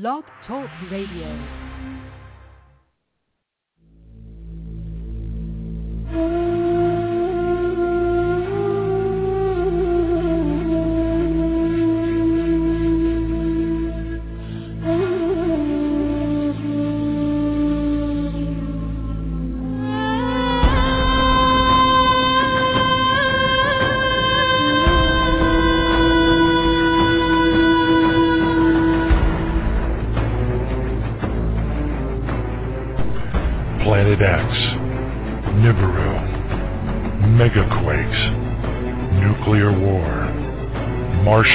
Blog Talk Radio. Mm.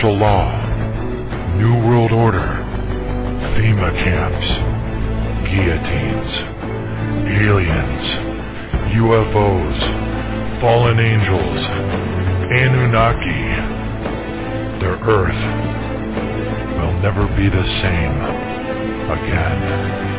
Martial Law, New World Order, FEMA camps, guillotines, aliens, UFOs, fallen angels, Anunnaki. Their Earth will never be the same again.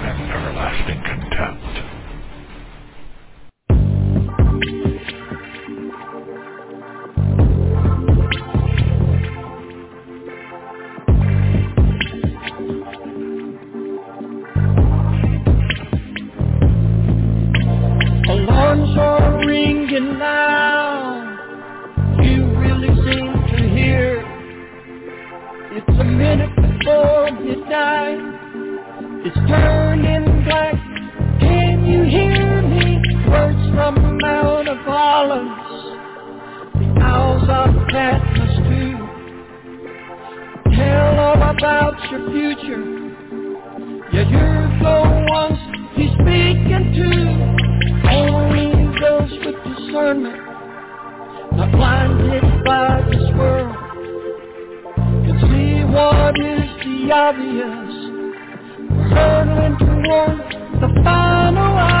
everlasting contempt. Alarms are ringing now. You really seem to hear. It's a minute before midnight. It's turning from Mount of Olives. The owls of Patmos too. Tell all about your future. Yeah, you're the ones he's speaking to. Only those with discernment, not blinded by this world, can see what is the obvious. We're hurtling toward the final hour.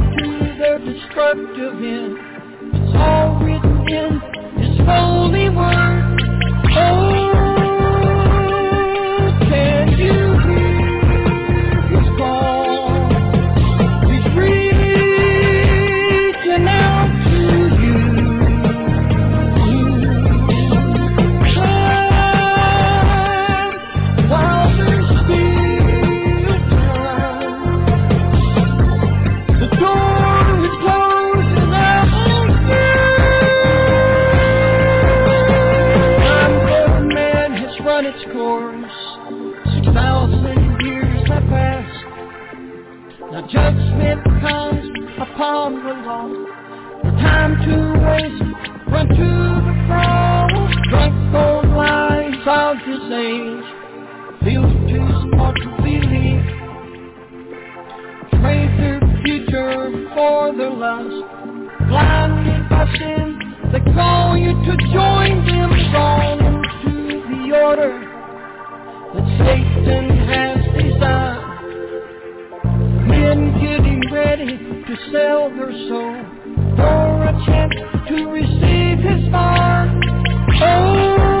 destructive end. It's all written in His holy word. Time to waste. Run to the cross. Drunk on lies of this age. Feel too smart to believe. Trade their future for their lust. Blinded by sin, they call you to join them. Drawn into the order that Satan has designed and getting ready to sell their soul for a chance to receive his mark. Oh.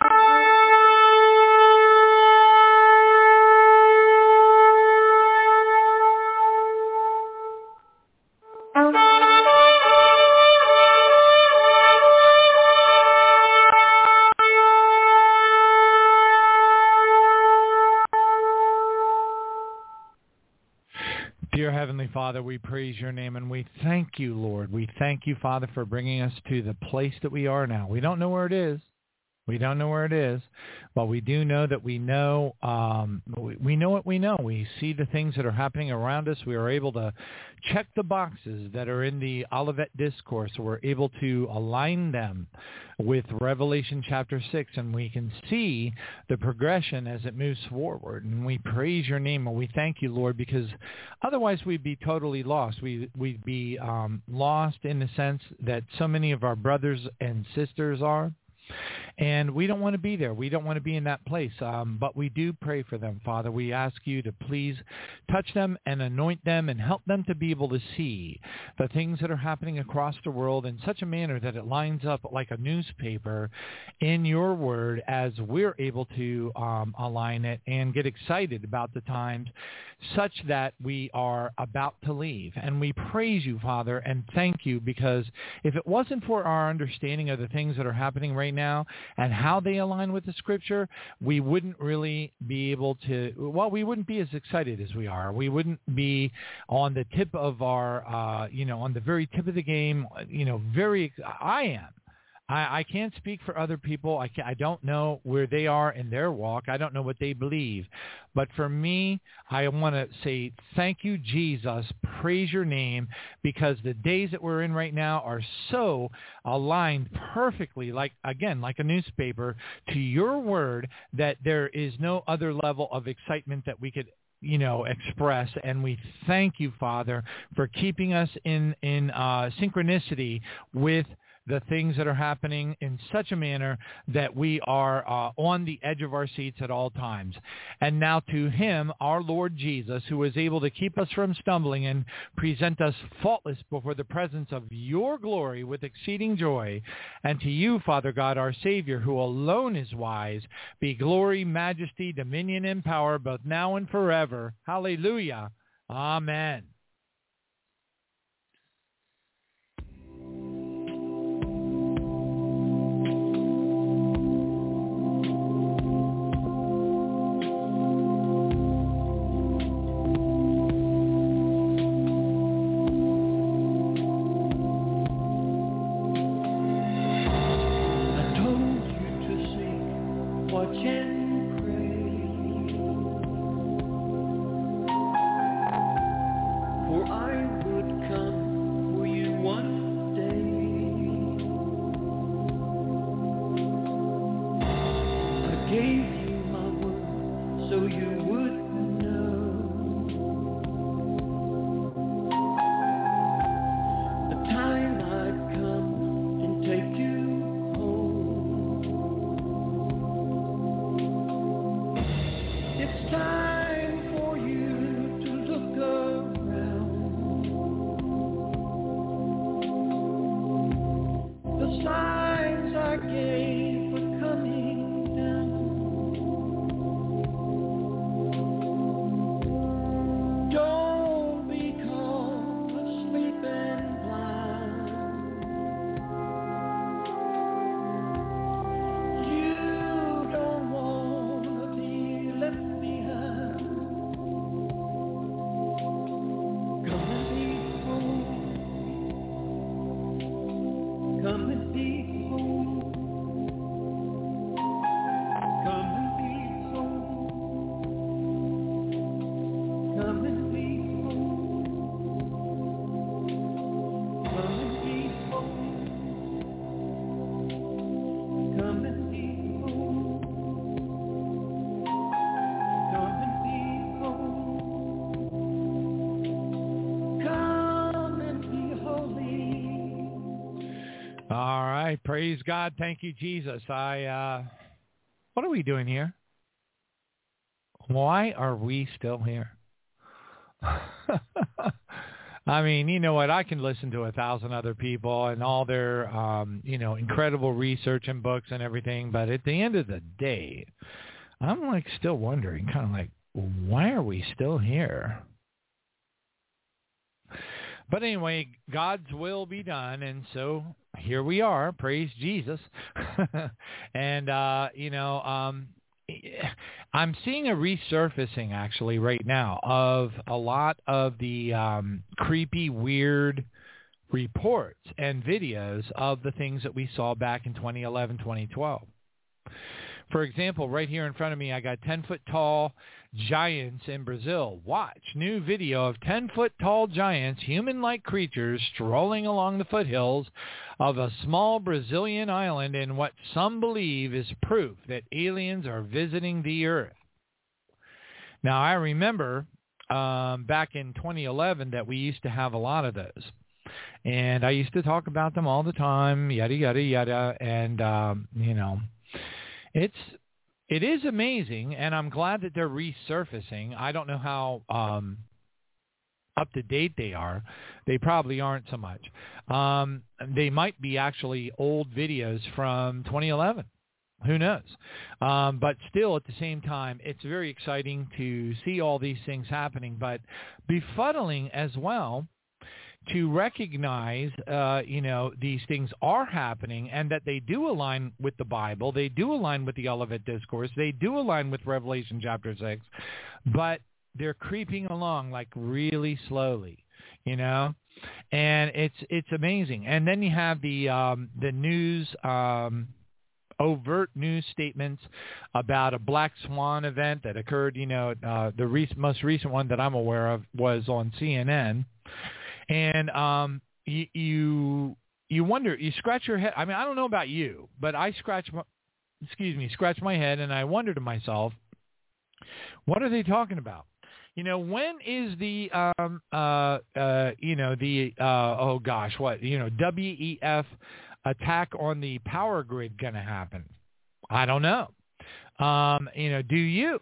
Father, we praise your name and we thank you, Lord. We thank you, Father, for bringing us to the place that we are now. We don't know where it is. We don't know where it is, but we do know that we know um, we, we know what we know. We see the things that are happening around us. We are able to check the boxes that are in the Olivet Discourse. We're able to align them with Revelation chapter 6, and we can see the progression as it moves forward. And we praise your name, and we thank you, Lord, because otherwise we'd be totally lost. We, we'd be um, lost in the sense that so many of our brothers and sisters are. And we don't want to be there. We don't want to be in that place. Um, but we do pray for them, Father. We ask you to please touch them and anoint them and help them to be able to see the things that are happening across the world in such a manner that it lines up like a newspaper in your word as we're able to um, align it and get excited about the times such that we are about to leave. And we praise you, Father, and thank you because if it wasn't for our understanding of the things that are happening right now and how they align with the scripture, we wouldn't really be able to, well, we wouldn't be as excited as we are. We wouldn't be on the tip of our, uh, you know, on the very tip of the game, you know, very, I am I, I can't speak for other people. I, can, I don't know where they are in their walk. I don't know what they believe. But for me, I want to say thank you, Jesus. Praise your name because the days that we're in right now are so aligned perfectly, like, again, like a newspaper, to your word that there is no other level of excitement that we could you know, express. And we thank you, Father, for keeping us in, in uh, synchronicity with the things that are happening in such a manner that we are uh, on the edge of our seats at all times. And now to him, our Lord Jesus, who is able to keep us from stumbling and present us faultless before the presence of your glory with exceeding joy. And to you, Father God, our Savior, who alone is wise, be glory, majesty, dominion, and power, both now and forever. Hallelujah. Amen. Praise God. Thank you, Jesus. I, uh, what are we doing here? Why are we still here? I mean, you know what? I can listen to a thousand other people and all their, um, you know, incredible research and books and everything, but at the end of the day, I'm like still wondering, kind of like, why are we still here? But anyway, God's will be done, and so here we are. Praise Jesus. and uh, you know, um, I'm seeing a resurfacing actually right now of a lot of the um, creepy, weird reports and videos of the things that we saw back in 2011, 2012. For example, right here in front of me, I got 10 foot tall giants in Brazil. Watch new video of 10 foot tall giants, human-like creatures strolling along the foothills of a small Brazilian island in what some believe is proof that aliens are visiting the earth. Now, I remember um, back in 2011 that we used to have a lot of those. And I used to talk about them all the time, yada, yada, yada. And, um, you know, it's it is amazing, and I'm glad that they're resurfacing. I don't know how um, up to date they are. They probably aren't so much. Um, they might be actually old videos from 2011. Who knows? Um, but still, at the same time, it's very exciting to see all these things happening, but befuddling as well to recognize, uh, you know, these things are happening and that they do align with the Bible. They do align with the Olivet Discourse. They do align with Revelation chapter 6. But they're creeping along like really slowly, you know? And it's it's amazing. And then you have the um, the news um, overt news statements about a black swan event that occurred. You know, uh, the re- most recent one that I'm aware of was on CNN, and um, you, you you wonder, you scratch your head. I mean, I don't know about you, but I scratch my, excuse me, scratch my head, and I wonder to myself, what are they talking about? You know, when is the um uh uh you know the uh oh gosh, what you know WEF attack on the power grid going to happen? I don't know. Um, you know, do you?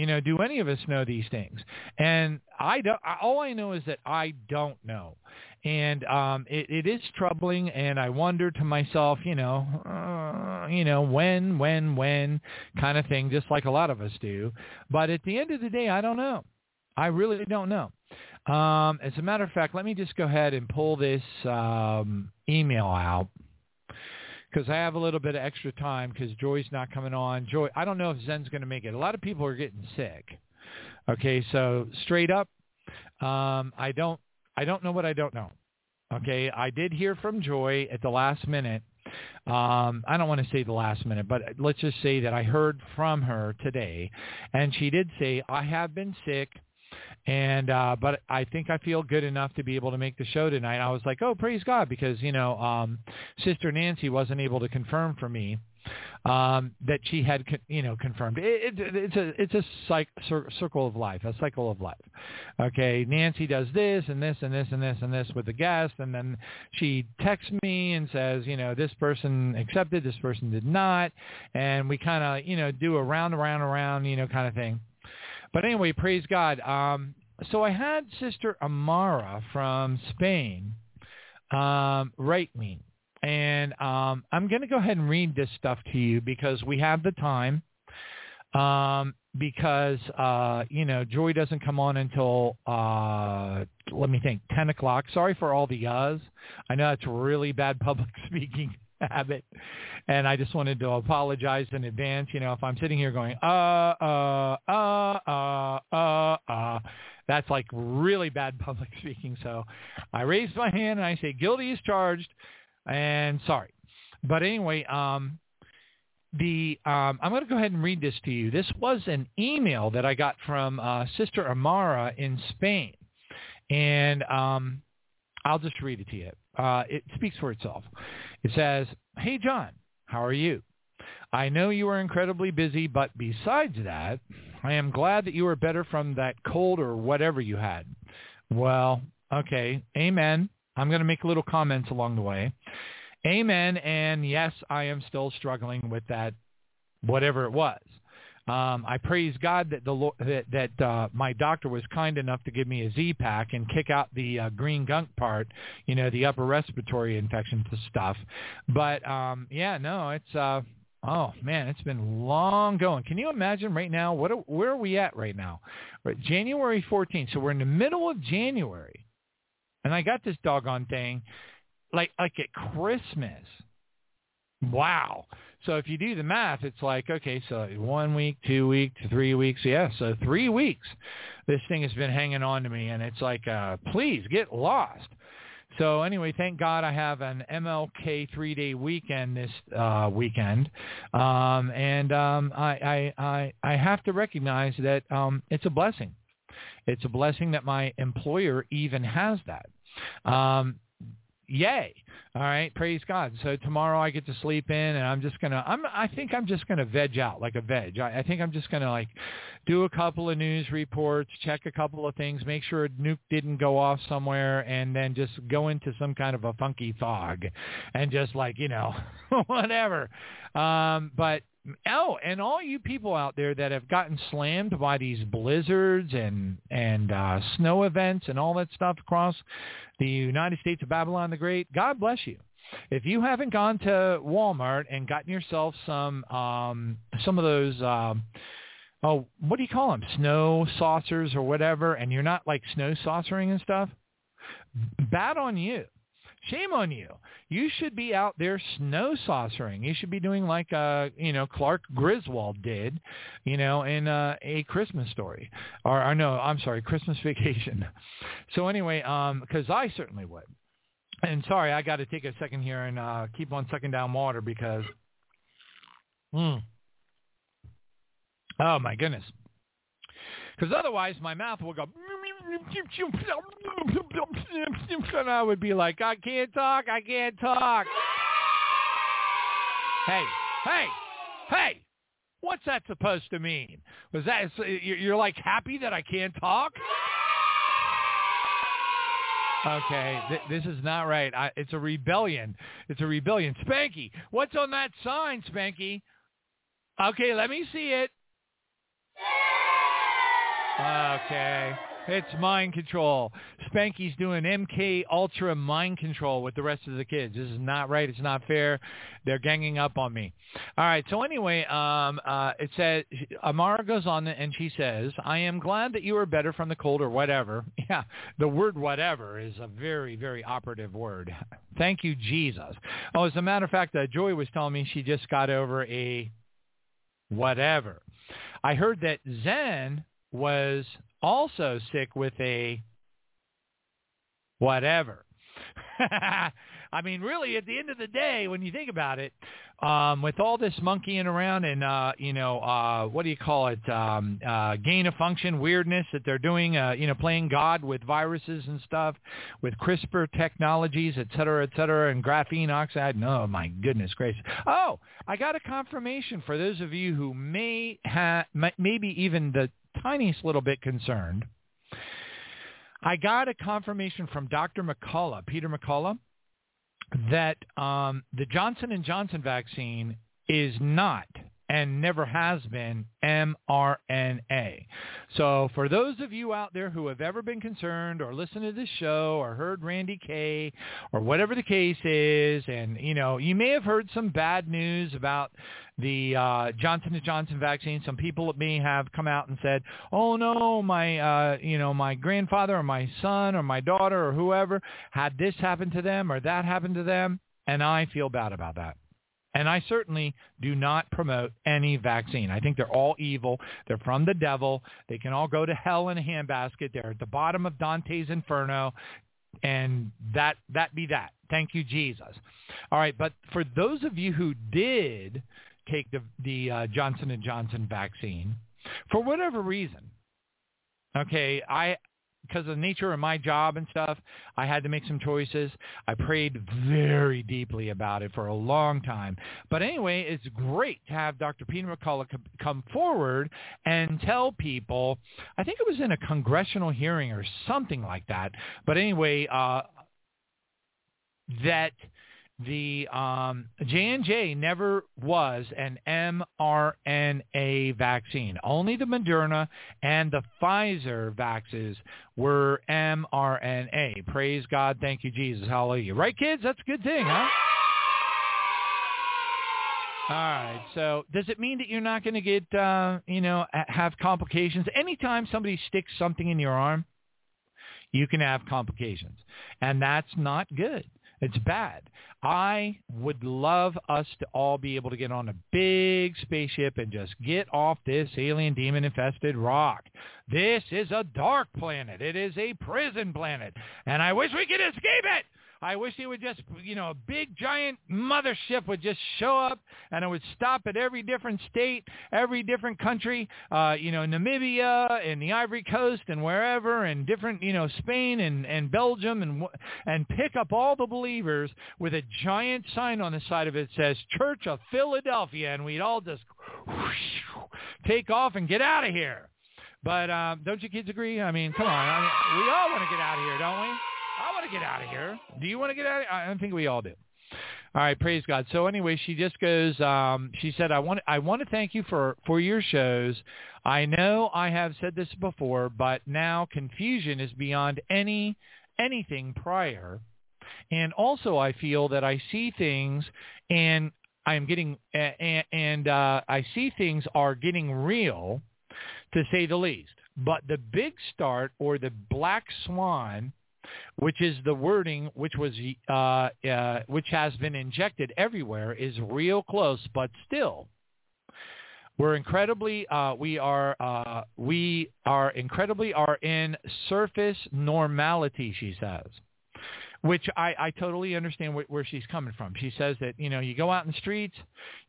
You know, do any of us know these things? And I don't. All I know is that I don't know, and um, it, it is troubling. And I wonder to myself, you know, uh, you know, when, when, when, kind of thing, just like a lot of us do. But at the end of the day, I don't know. I really don't know. Um, as a matter of fact, let me just go ahead and pull this um, email out because I have a little bit of extra time because Joye's not coming on. Joye, I don't know if Zen's going to make it. A lot of people are getting sick. Okay, so straight up, um, I don't, I don't know what I don't know. Okay, I did hear from Joye at the last minute. Um, I don't want to say the last minute, but let's just say that I heard from her today, and she did say I have been sick and uh but I think I feel good enough to be able to make the show tonight. I was like, "Oh, praise God," because you know, um Sister Nancy wasn't able to confirm for me um that she had you know confirmed. It, it, it's a it's a cyc- circle of life a cycle of life. Okay nancy does this and this and this and this and this with the guest and then she texts me and says you know this person accepted this person did not. And we kind of you know do a round around around you know kind of thing but anyway, praise God. Um, so I had Sister Amara from Spain um, write me. And um, I'm going to go ahead and read this stuff to you because we have the time. Um, because, uh, you know, Joye doesn't come on until, uh, let me think, 10 o'clock. Sorry for all the uhs. I know it's really bad public speaking habit. And I just wanted to apologize in advance. You know, if I'm sitting here going, uh, uh, uh, uh, uh, uh, that's like really bad public speaking. So I raised my hand and I say, guilty is charged and sorry. But anyway, um, the um, I'm going to go ahead and read this to you. This was an email that I got from uh, Sister Amara in Spain, and um, I'll just read it to you. Uh, it speaks for itself. It says, Hey, John, how are you? I know you are incredibly busy, but besides that, I am glad that you are better from that cold or whatever you had. Well, okay, amen. I'm going to make little comments along the way. Amen. And yes, I am still struggling with that, whatever it was. Um, I praise God that the that, that uh, my doctor was kind enough to give me a Z pack and kick out the uh, green gunk part, you know, the upper respiratory infection stuff. But um, yeah, no, it's uh, oh man, it's been long going. Can you imagine right now? What are, where are we at right now? January 14th. So we're in the middle of January, and I got this doggone thing like like at Christmas. Wow. So if you do the math, it's like, okay, so one week, two weeks, three weeks. Yeah, so three weeks this thing has been hanging on to me. And it's like, uh, please get lost. So anyway, thank God I have an MLK three-day weekend this uh, weekend, um, and um, I, I, I, I have to recognize that um, it's a blessing. It's a blessing that my employer even has that. Um, yay. All right, praise God. So tomorrow I get to sleep in, and I'm just gonna. I'm. I think I'm just gonna veg out like a veg. I, I think I'm just gonna like do a couple of news reports, check a couple of things, make sure a nuke didn't go off somewhere, and then just go into some kind of a funky fog, and just like you know, whatever. Um, but Oh, and all you people out there that have gotten slammed by these blizzards and and uh, snow events and all that stuff across the United States of Babylon the Great, God bless you. If you haven't gone to Walmart and gotten yourself some um, some of those. Um, oh, what do you call them? Snow saucers or whatever, and you're not like snow saucering and stuff. Bad on you. Shame on you. You should be out there snow saucering. You should be doing like uh, you know, Clark Griswold did, you know, in uh, a Christmas story. Or, or no, I'm sorry, Christmas vacation. So anyway, um, because I certainly would. And sorry, I got to take a second here and uh, keep on sucking down water because, hmm. Oh my goodness. Because otherwise my mouth will go and I would be like, I can't talk, I can't talk. Hey, hey, hey, what's that supposed to mean? Was that, you're like happy that I can't talk? Okay, th- this is not right. I, it's a rebellion. It's a rebellion. Spanky, what's on that sign, Spanky? Okay, let me see it. Okay. It's mind control. Spanky's doing MK Ultra mind control with the rest of the kids. This is not right. It's not fair. They're ganging up on me. All right. So anyway, um, uh, it says Amara goes on and she says, "I am glad that you are better from the cold or whatever." Yeah, the word "whatever" is a very, very operative word. Thank you, Jesus. Oh, as a matter of fact, uh, Joye was telling me she just got over a whatever. I heard that Zen was also sick with a whatever. I mean, really, at the end of the day, when you think about it, um, with all this monkeying around and uh, you know uh, what do you call it, um, uh, gain of function weirdness that they're doing, uh, you know, playing God with viruses and stuff, with CRISPR technologies, et cetera, et cetera, and graphene oxide. No, my goodness gracious. Oh, I got a confirmation for those of you who may have, maybe even the tiniest little bit concerned. I got a confirmation from Dr. McCullough, Peter McCullough, that um, the Johnson and Johnson vaccine is not and never has been mRNA. So for those of you out there who have ever been concerned or listened to this show or heard Randy Kay or whatever the case is, and you know, you may have heard some bad news about the uh, Johnson & Johnson vaccine. Some people may have come out and said, "Oh no, my uh, you know my grandfather or my son or my daughter or whoever had this happen to them or that happen to them," and I feel bad about that. And I certainly do not promote any vaccine. I think they're all evil. They're from the devil. They can all go to hell in a handbasket. They're at the bottom of Dante's Inferno. And that that be that. Thank you, Jesus. All right, but for those of you who did take the the uh, Johnson Johnson vaccine, for whatever reason, okay, I because of the nature of my job and stuff, I had to make some choices. I prayed very deeply about it for a long time. But anyway, it's great to have Dr. Peter McCullough come forward and tell people, I think it was in a congressional hearing or something like that. But anyway, uh, that the um, J&J never was an mRNA vaccine. Only the Moderna and the Pfizer vaccines were mRNA. Praise God. Thank you, Jesus. Hallelujah. Right, kids? That's a good thing, huh? All right. So does it mean that you're not going to get, uh, you know, have complications? Anytime somebody sticks something in your arm, you can have complications. And that's not good. It's bad. I would love us to all be able to get on a big spaceship and just get off this alien demon infested rock. This is a dark planet. It is a prison planet. And I wish we could escape it. I wish it would just, you know, a big giant mothership would just show up and it would stop at every different state, every different country, uh, you know, Namibia and the Ivory Coast and wherever and different, you know, Spain and, and Belgium and, and pick up all the believers with a giant sign on the side of it that says Church of Philadelphia and we'd all just whoosh, take off and get out of here. But um, don't you kids agree? I mean, come on. I mean, we all want to get out of here, don't we? I want to get out of here. Do you want to get out? Of here? I think we all do. All right, praise God. So anyway, she just goes. Um, she said, "I want I want to thank you for for your shows. I know I have said this before, but now confusion is beyond any anything prior, and also I feel that I see things and I am getting and, and uh, I see things are getting real, to say the least. But the big start or the black swan." Which is the wording which was uh, uh, which has been injected everywhere, is real close, but still. We're incredibly, uh, we are, uh, we are incredibly are in surface normality, she says, which I, I totally understand wh- where she's coming from. She says that, you know, you go out in the streets,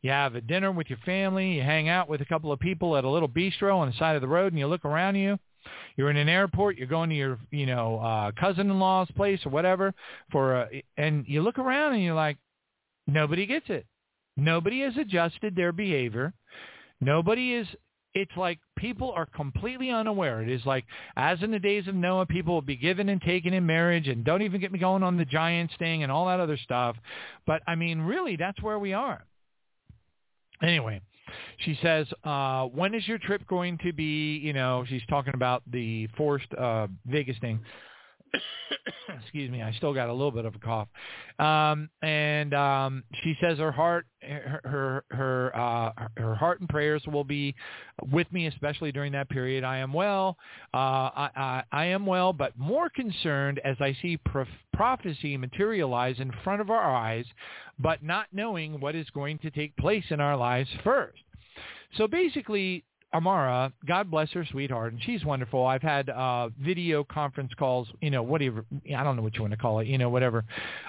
you have a dinner with your family, you hang out with a couple of people at a little bistro on the side of the road and you look around you you're in an airport. You're going to your, you know, uh, cousin-in-law's place or whatever for, a, and you look around and you're like, nobody gets it. Nobody has adjusted their behavior. Nobody is. It's like people are completely unaware. It is like, as in the days of Noah, people will be given and taken in marriage, and don't even get me going on the giants thing and all that other stuff. But I mean, really, that's where we are. Anyway, she says, uh, when is your trip going to be, you know, she's talking about the forced uh, Vegas thing. excuse me, I still got a little bit of a cough. Um, and um, she says her heart, her her uh, her heart and prayers will be with me, especially during that period. I am well. Uh, I, I, I am well, but more concerned as I see prof- prophecy materialize in front of our eyes, but not knowing what is going to take place in our lives first. So basically, Amara, God bless her sweetheart, and she's wonderful. I've had uh, video conference calls, you know, whatever, I don't know what you want to call it, you know, whatever,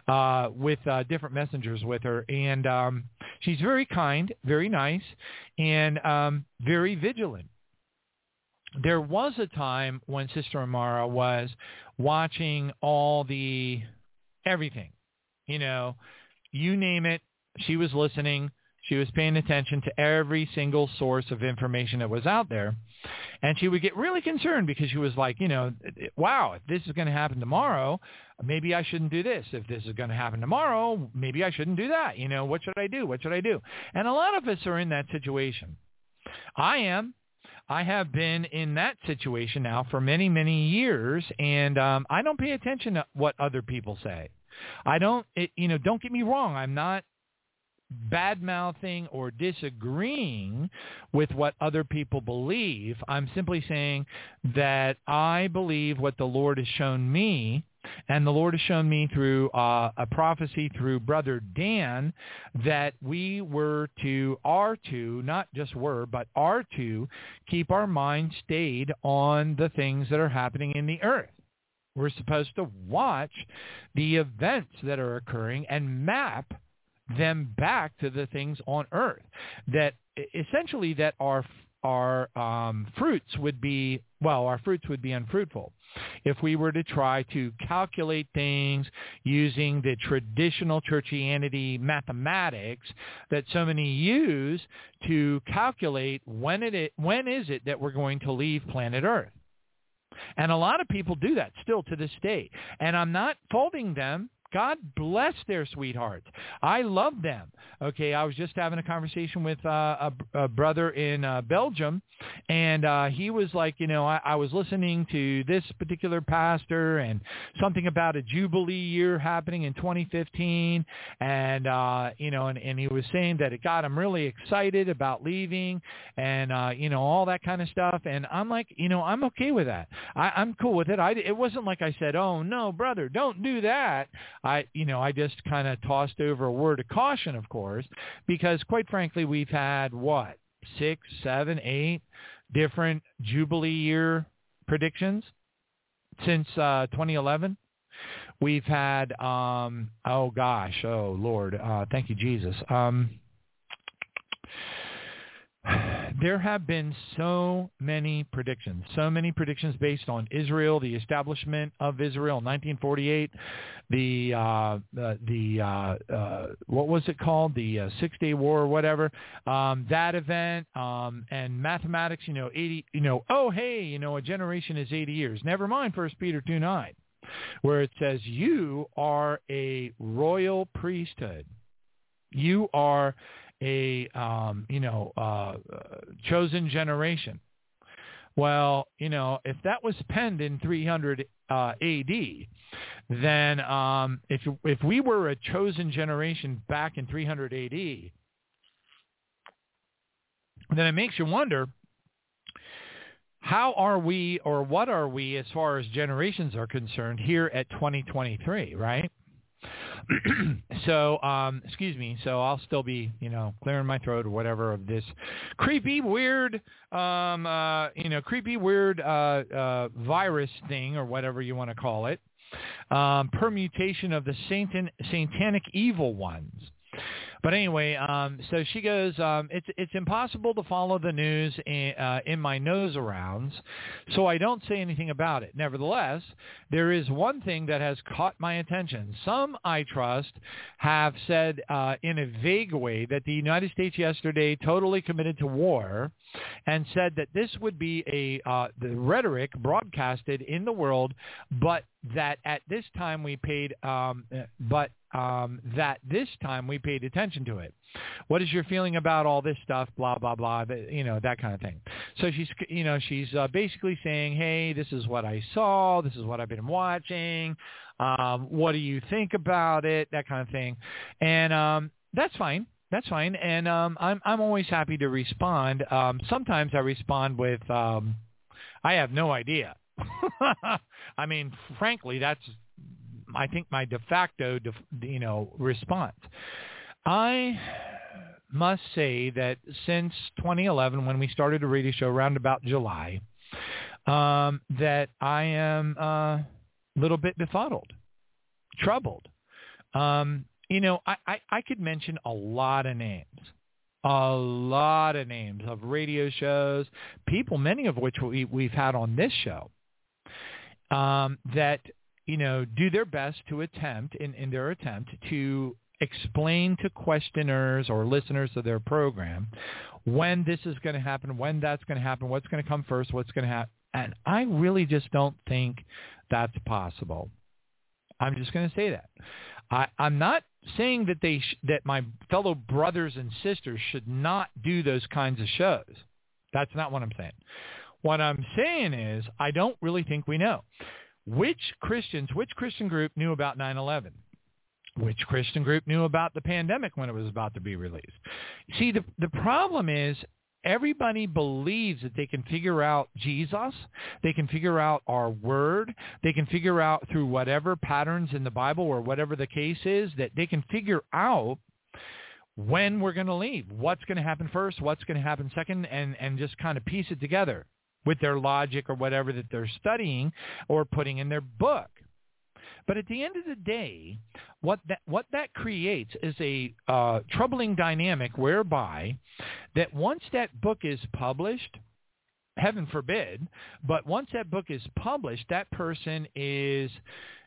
uh, with uh, different messengers with her. And um, she's very kind, very nice, and um, very vigilant. There was a time when Sister Amara was watching all the, everything, you know, you name it, she was listening she was paying attention to every single source of information that was out there. And she would get really concerned because she was like, you know, wow, if this is going to happen tomorrow, maybe I shouldn't do this. If this is going to happen tomorrow, maybe I shouldn't do that. You know, what should I do? What should I do? And a lot of us are in that situation. I am. I have been in that situation now for many, many years, and um, I don't pay attention to what other people say. I don't, it, you know, don't get me wrong. I'm not bad-mouthing or disagreeing with what other people believe. I'm simply saying that I believe what the Lord has shown me and the Lord has shown me through uh, a prophecy through Brother Dan that we were to, are to, not just were, but are to keep our mind stayed on the things that are happening in the earth. We're supposed to watch the events that are occurring and map them back to the things on earth that essentially that our our um, fruits would be well our fruits would be unfruitful. If we were to try to calculate things using the traditional churchianity mathematics that so many use to calculate when it when is it that we're going to leave planet earth? And a lot of people do that still to this day. And i'm not faulting them God bless their sweethearts. I love them. Okay, I was just having a conversation with uh, a, a brother in uh, Belgium, and uh, he was like, you know, I, I was listening to this particular pastor and something about a jubilee year happening in 2015, and uh, you know, and, and he was saying that it got him really excited about leaving, and uh, you know, all that kind of stuff. And I'm like, you know, I'm okay with that. I, I'm cool with it. I it wasn't like I said, oh no, brother, don't do that. I, you know, I just kind of tossed over a word of caution, of course, because quite frankly, we've had what six, seven, eight different Jubilee year predictions since uh, 2011. We've had, um, oh gosh, oh Lord, uh, thank you, Jesus. Um, there have been so many predictions, so many predictions based on Israel, the establishment of Israel in 1948, the uh, the, uh, uh, what was it called, the uh, Six Day War or whatever, um, that event, um, and mathematics. You know, 80. You know, oh hey, you know, a generation is 80 years. Never mind, First Peter 2 9, where it says you are a royal priesthood. You are a um, you know uh, chosen generation. Well, you know, if that was penned in 300 uh, A.D., then um, if if we were a chosen generation back in 300 A.D., then it makes you wonder how are we or what are we as far as generations are concerned here at 2023, right? so, um, excuse me. So I'll still be, you know, clearing my throat or whatever of this creepy, weird, um, uh, you know, creepy, weird uh, uh, virus thing or whatever you want to call it. Um, permutation of the satan, satanic evil ones. But anyway, um, so she goes, um, it's, it's impossible to follow the news in, uh, in my nose arounds, so I don't say anything about it. Nevertheless, there is one thing that has caught my attention. Some, I trust, have said uh, in a vague way that the United States yesterday totally committed to war and said that this would be a uh, the rhetoric broadcasted in the world, but that at this time we paid, um, but um, that this time we paid attention to it. What is your feeling about all this stuff? Blah blah blah. You know that kind of thing. So she's you know she's uh, basically saying, hey, this is what I saw. This is what I've been watching. Um, what do you think about it? That kind of thing. And um, that's fine. That's fine. And um, I'm I'm always happy to respond. Um, sometimes I respond with, um, I have no idea. I mean, frankly, that's I think my de facto, you know, response. I must say that since 2011, when we started a radio show around about July, um, that I am uh, a little bit befuddled, troubled. Um, you know, I, I, I could mention a lot of names, a lot of names of radio shows, people, many of which we, we've had on this show, um, that you know, do their best to attempt, in, in their attempt, to explain to questioners or listeners of their program when this is going to happen, when that's going to happen, what's going to come first, what's going to happen. And I really just don't think that's possible. I'm just going to say that. I, I'm not saying that they sh- that my fellow brothers and sisters should not do those kinds of shows. That's not what I'm saying. What I'm saying is I don't really think we know. Which Christians, which Christian group knew about 9-11? Which Christian group knew about the pandemic when it was about to be released? See, the, the problem is everybody believes that they can figure out Jesus, they can figure out our word, they can figure out through whatever patterns in the Bible or whatever the case is, that they can figure out when we're going to leave, what's going to happen first, what's going to happen second, and, and just kind of piece it together with their logic or whatever that they're studying or putting in their book. But at the end of the day, what that what that creates is a uh, troubling dynamic whereby that once that book is published, heaven forbid, but once that book is published, that person is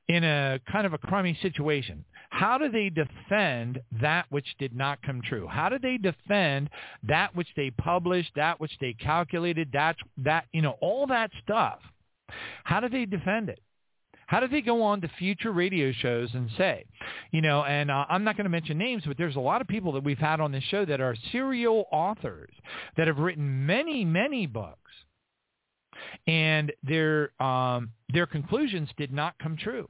in a kind of a crummy situation. How do they defend that which did not come true? How do they defend that which they published, that which they calculated, that that you know all that stuff? How do they defend it? How do they go on to future radio shows and say, you know, and uh, I'm not going to mention names, but there's a lot of people that we've had on this show that are serial authors that have written many, many books. And their um, their conclusions did not come true.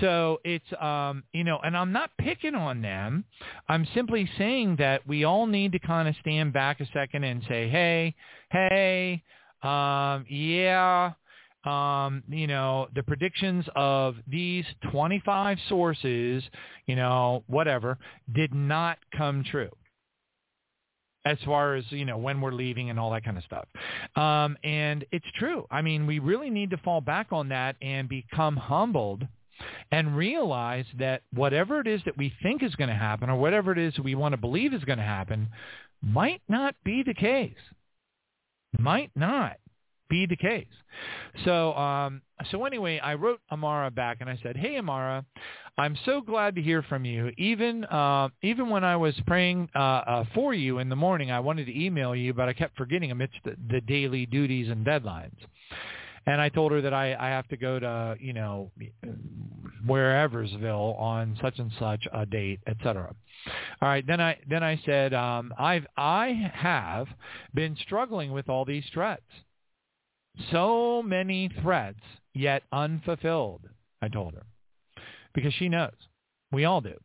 So it's, um, you know, and I'm not picking on them. I'm simply saying that we all need to kind of stand back a second and say, hey, hey, um, yeah, um, you know, the predictions of these 25 sources, you know, whatever, did not come true. As far as you know when we're leaving and all that kind of stuff. Um, and it's true. I mean we really need to fall back on that and become humbled and realize that whatever it is that we think is going to happen or whatever it is we want to believe is going to happen might not be the case. Might not be the case. So, um, so anyway, I wrote Amara back and I said, "Hey, Amara, I'm so glad to hear from you. Even uh, even when I was praying uh, uh, for you in the morning, I wanted to email you, but I kept forgetting amidst the, the daily duties and deadlines." And I told her that I, I have to go to, you know, whereversville on such and such a date, etc. All right, then I then I said um, I've I have been struggling with all these threats, so many threats yet unfulfilled. I told her because she knows we all do.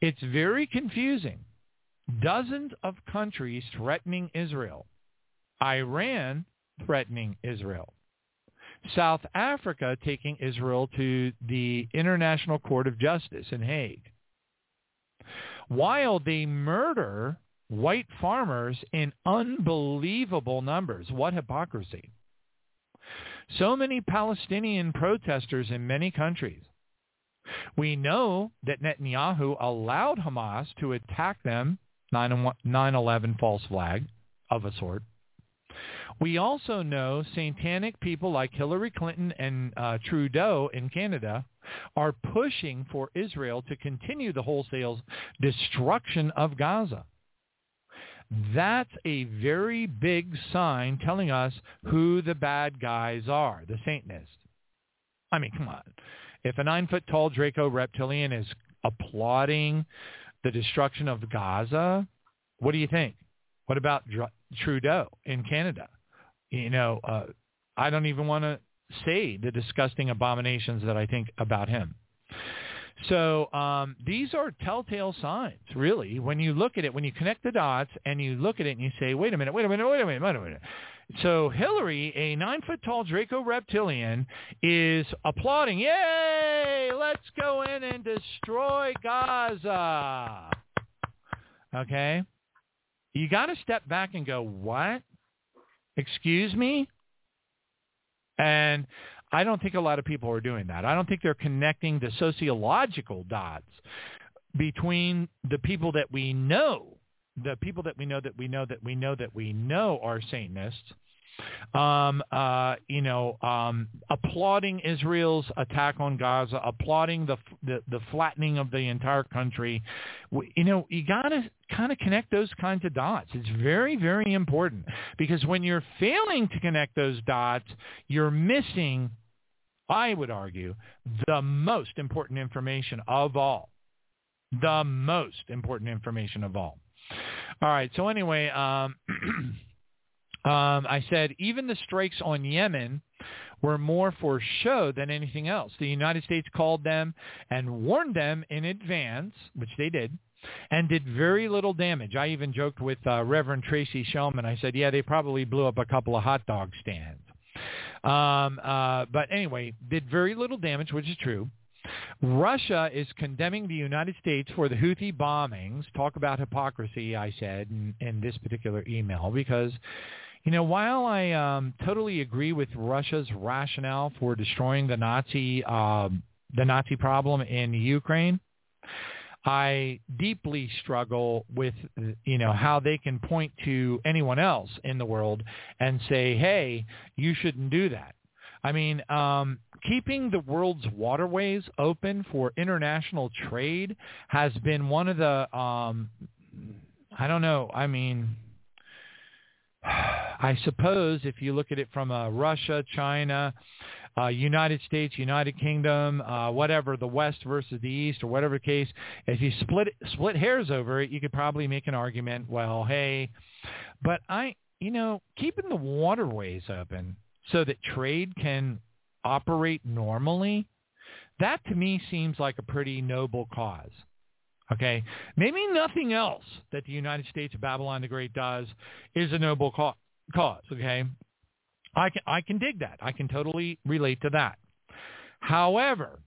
It's very confusing. Dozens of countries threatening Israel. Iran threatening Israel. South Africa taking Israel to the International Court of Justice in Hague. While they murder white farmers in unbelievable numbers. What hypocrisy. So many Palestinian protesters in many countries. We know that Netanyahu allowed Hamas to attack them, 9-11 false flag of a sort. We also know satanic people like Hillary Clinton and uh, Trudeau in Canada are pushing for Israel to continue the wholesale destruction of Gaza. That's a very big sign telling us who the bad guys are, the Satanists. I mean, come on. If a nine-foot-tall Draco reptilian is applauding the destruction of Gaza, what do you think? What about Trudeau in Canada? You know, uh, I don't even want to say the disgusting abominations that I think about him. So um, these are telltale signs, really. When you look at it, when you connect the dots and you look at it and you say, wait a minute, wait a minute, wait a minute, wait a minute. So Hillary, a nine-foot-tall Draco reptilian, is applauding, yay, let's go in and destroy Gaza. Okay? You got to step back and go, what? Excuse me? And I don't think a lot of people are doing that. I don't think they're connecting the sociological dots between the people that we know, the people that we know that we know that we know that we know are Satanists, um, uh, you know, um, applauding Israel's attack on Gaza, applauding the, the, the flattening of the entire country. You know, you got to kind of connect those kinds of dots. It's very, very important because when you're failing to connect those dots, you're missing, I would argue, the most important information of all. The most important information of all. All right. So anyway, um, Um, I said even the strikes on Yemen were more for show than anything else. The United States called them and warned them in advance, which they did, and did very little damage. I even joked with uh, Reverend Tracy Shellman. I said, yeah, they probably blew up a couple of hot dog stands. Um, uh, but anyway, did very little damage, which is true. Russia is condemning the United States for the Houthi bombings. Talk about hypocrisy, I said in, in this particular email, because you know, while I um, totally agree with Russia's rationale for destroying the Nazi uh, the Nazi problem in Ukraine, I deeply struggle with you know how they can point to anyone else in the world and say, "Hey, you shouldn't do that." I mean, um, keeping the world's waterways open for international trade has been one of the um, I don't know. I mean, I suppose if you look at it from a Russia, China, uh, United States, United Kingdom, uh, whatever, the West versus the East, or whatever case. If you split split hairs over it, you could probably make an argument. Well, hey, but I, you know, keeping the waterways open so that trade can operate normally, that to me seems like a pretty noble cause. Okay, maybe nothing else that the United States of Babylon the Great does is a noble cause. Okay, I can I can dig that. I can totally relate to that. However,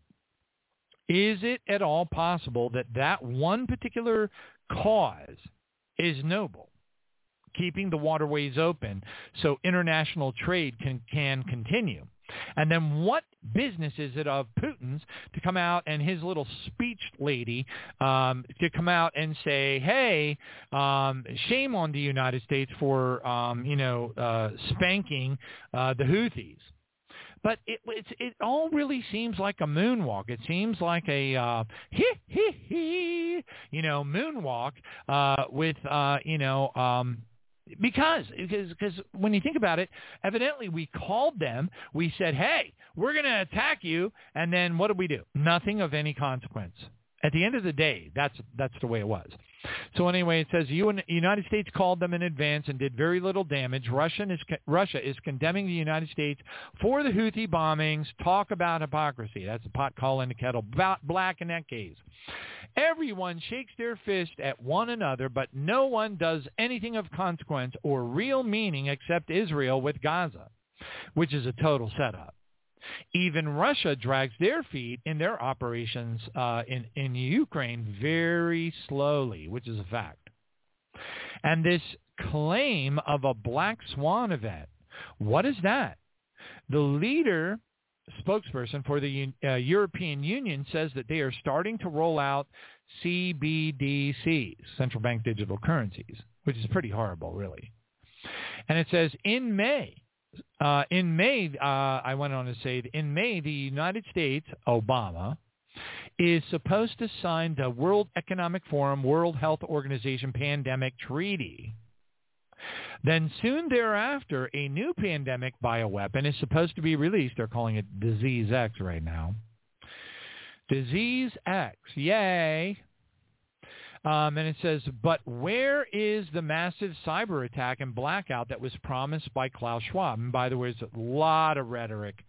is it at all possible that that one particular cause is noble? keeping the waterways open so international trade can, can continue. And then what business is it of Putin's to come out and his little speech lady um, to come out and say, hey, um, shame on the United States for, um, you know, uh, spanking uh, the Houthis. But it, it's, it all really seems like a moonwalk. It seems like a uh, hee hee hee, you know, moonwalk uh, with uh, you know um, because because because when you think about it, evidently we called them. We said, "Hey, we're going to attack you," and then what did we do? Nothing of any consequence. At the end of the day, that's that's the way it was. So anyway, it says the United States called them in advance and did very little damage. Russian is, Russia is condemning the United States for the Houthi bombings. Talk about hypocrisy. That's a pot calling the kettle black in that case. Everyone shakes their fist at one another, but no one does anything of consequence or real meaning except Israel with Gaza, which is a total setup. Even Russia drags their feet in their operations uh, in, in Ukraine very slowly, which is a fact. And this claim of a black swan event, what is that? The leader spokesperson for the uh, European Union says that they are starting to roll out CBDCs, central bank digital currencies, which is pretty horrible, really. And it says in May, uh, in May, uh, I went on to say, in May, the United States, Obama, is supposed to sign the World Economic Forum, World Health Organization Pandemic Treaty. Then soon thereafter, a new pandemic bioweapon is supposed to be released. They're calling it Disease X right now. Disease X, yay. Um, and it says, but where is the massive cyber attack and blackout that was promised by Klaus Schwab? And by the way, there's a lot of rhetoric,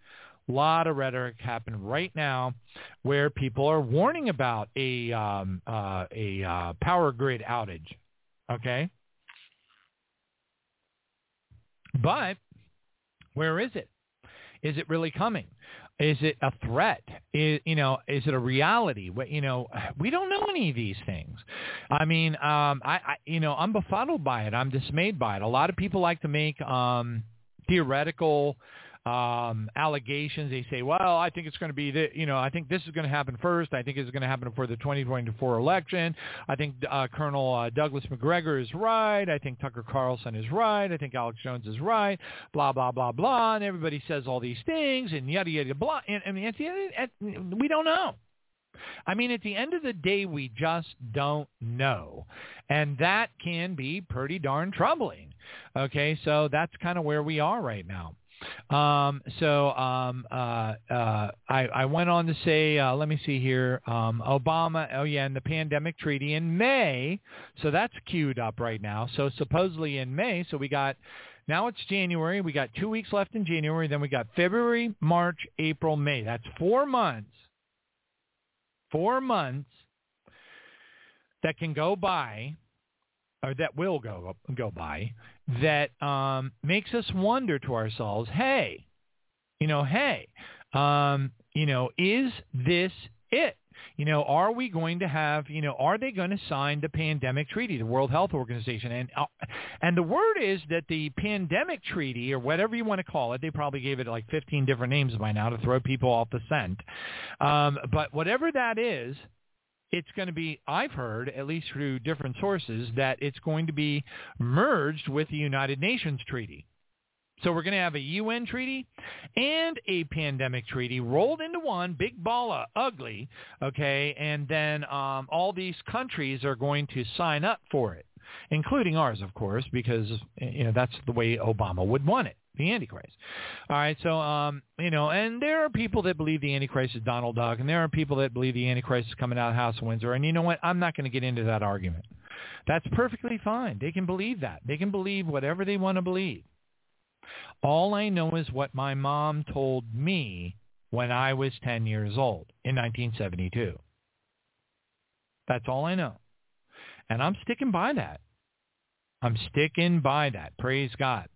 a lot of rhetoric happening right now where people are warning about a, um, uh, a uh, power grid outage. Okay? But where is it? Is it really coming? Is it a threat? Is, you know, is it a reality? You know, we don't know any of these things. I mean, um, I, I, you know, I'm befuddled by it. I'm dismayed by it. A lot of people like to make um, theoretical um, allegations. They say, well, I think it's going to be, the, you know, I think this is going to happen first. I think it's going to happen for the 2024 election. I think uh, Colonel uh, Douglas Macgregor is right. I think Tucker Carlson is right. I think Alex Jones is right. Blah blah blah blah. And everybody says all these things and yada yada blah. And mean, at the end, at, we don't know. I mean, at the end of the day, we just don't know. And that can be pretty darn troubling. Okay, so that's kind of where we are right now. Um, so um, uh, uh, I, I, went on to say, uh, let me see here, um, Obama, oh yeah, and the pandemic treaty in May. So that's queued up right now. So supposedly in May, so we got, now it's January. We got two weeks left in January. Then we got February, March, April, May. That's four months. Four months that can go by or that will go go by that um, makes us wonder to ourselves, hey, you know, hey, um, you know, is this it? You know, are we going to have, you know, are they going to sign the pandemic treaty, the World Health Organization? And uh, and the word is that the pandemic treaty, or whatever you want to call it, they probably gave it like 15 different names by now to throw people off the scent. Um, but whatever that is, it's going to be, I've heard, at least through different sources, that it's going to be merged with the United Nations Treaty. So we're going to have a UN treaty and a pandemic treaty rolled into one, big ball of ugly, okay, and then um, all these countries are going to sign up for it, including ours, of course, because you know that's the way Obama would want it. The Antichrist. All right, so um, you know, and there are people that believe the Antichrist is Donald Duck, and there are people that believe the Antichrist is coming out of House of Windsor. And you know what? I'm not going to get into that argument. That's perfectly fine. They can believe that. They can believe whatever they want to believe. All I know is what my mom told me when I was 10 years old in 1972. That's all I know. And I'm sticking by that. I'm sticking by that. Praise God.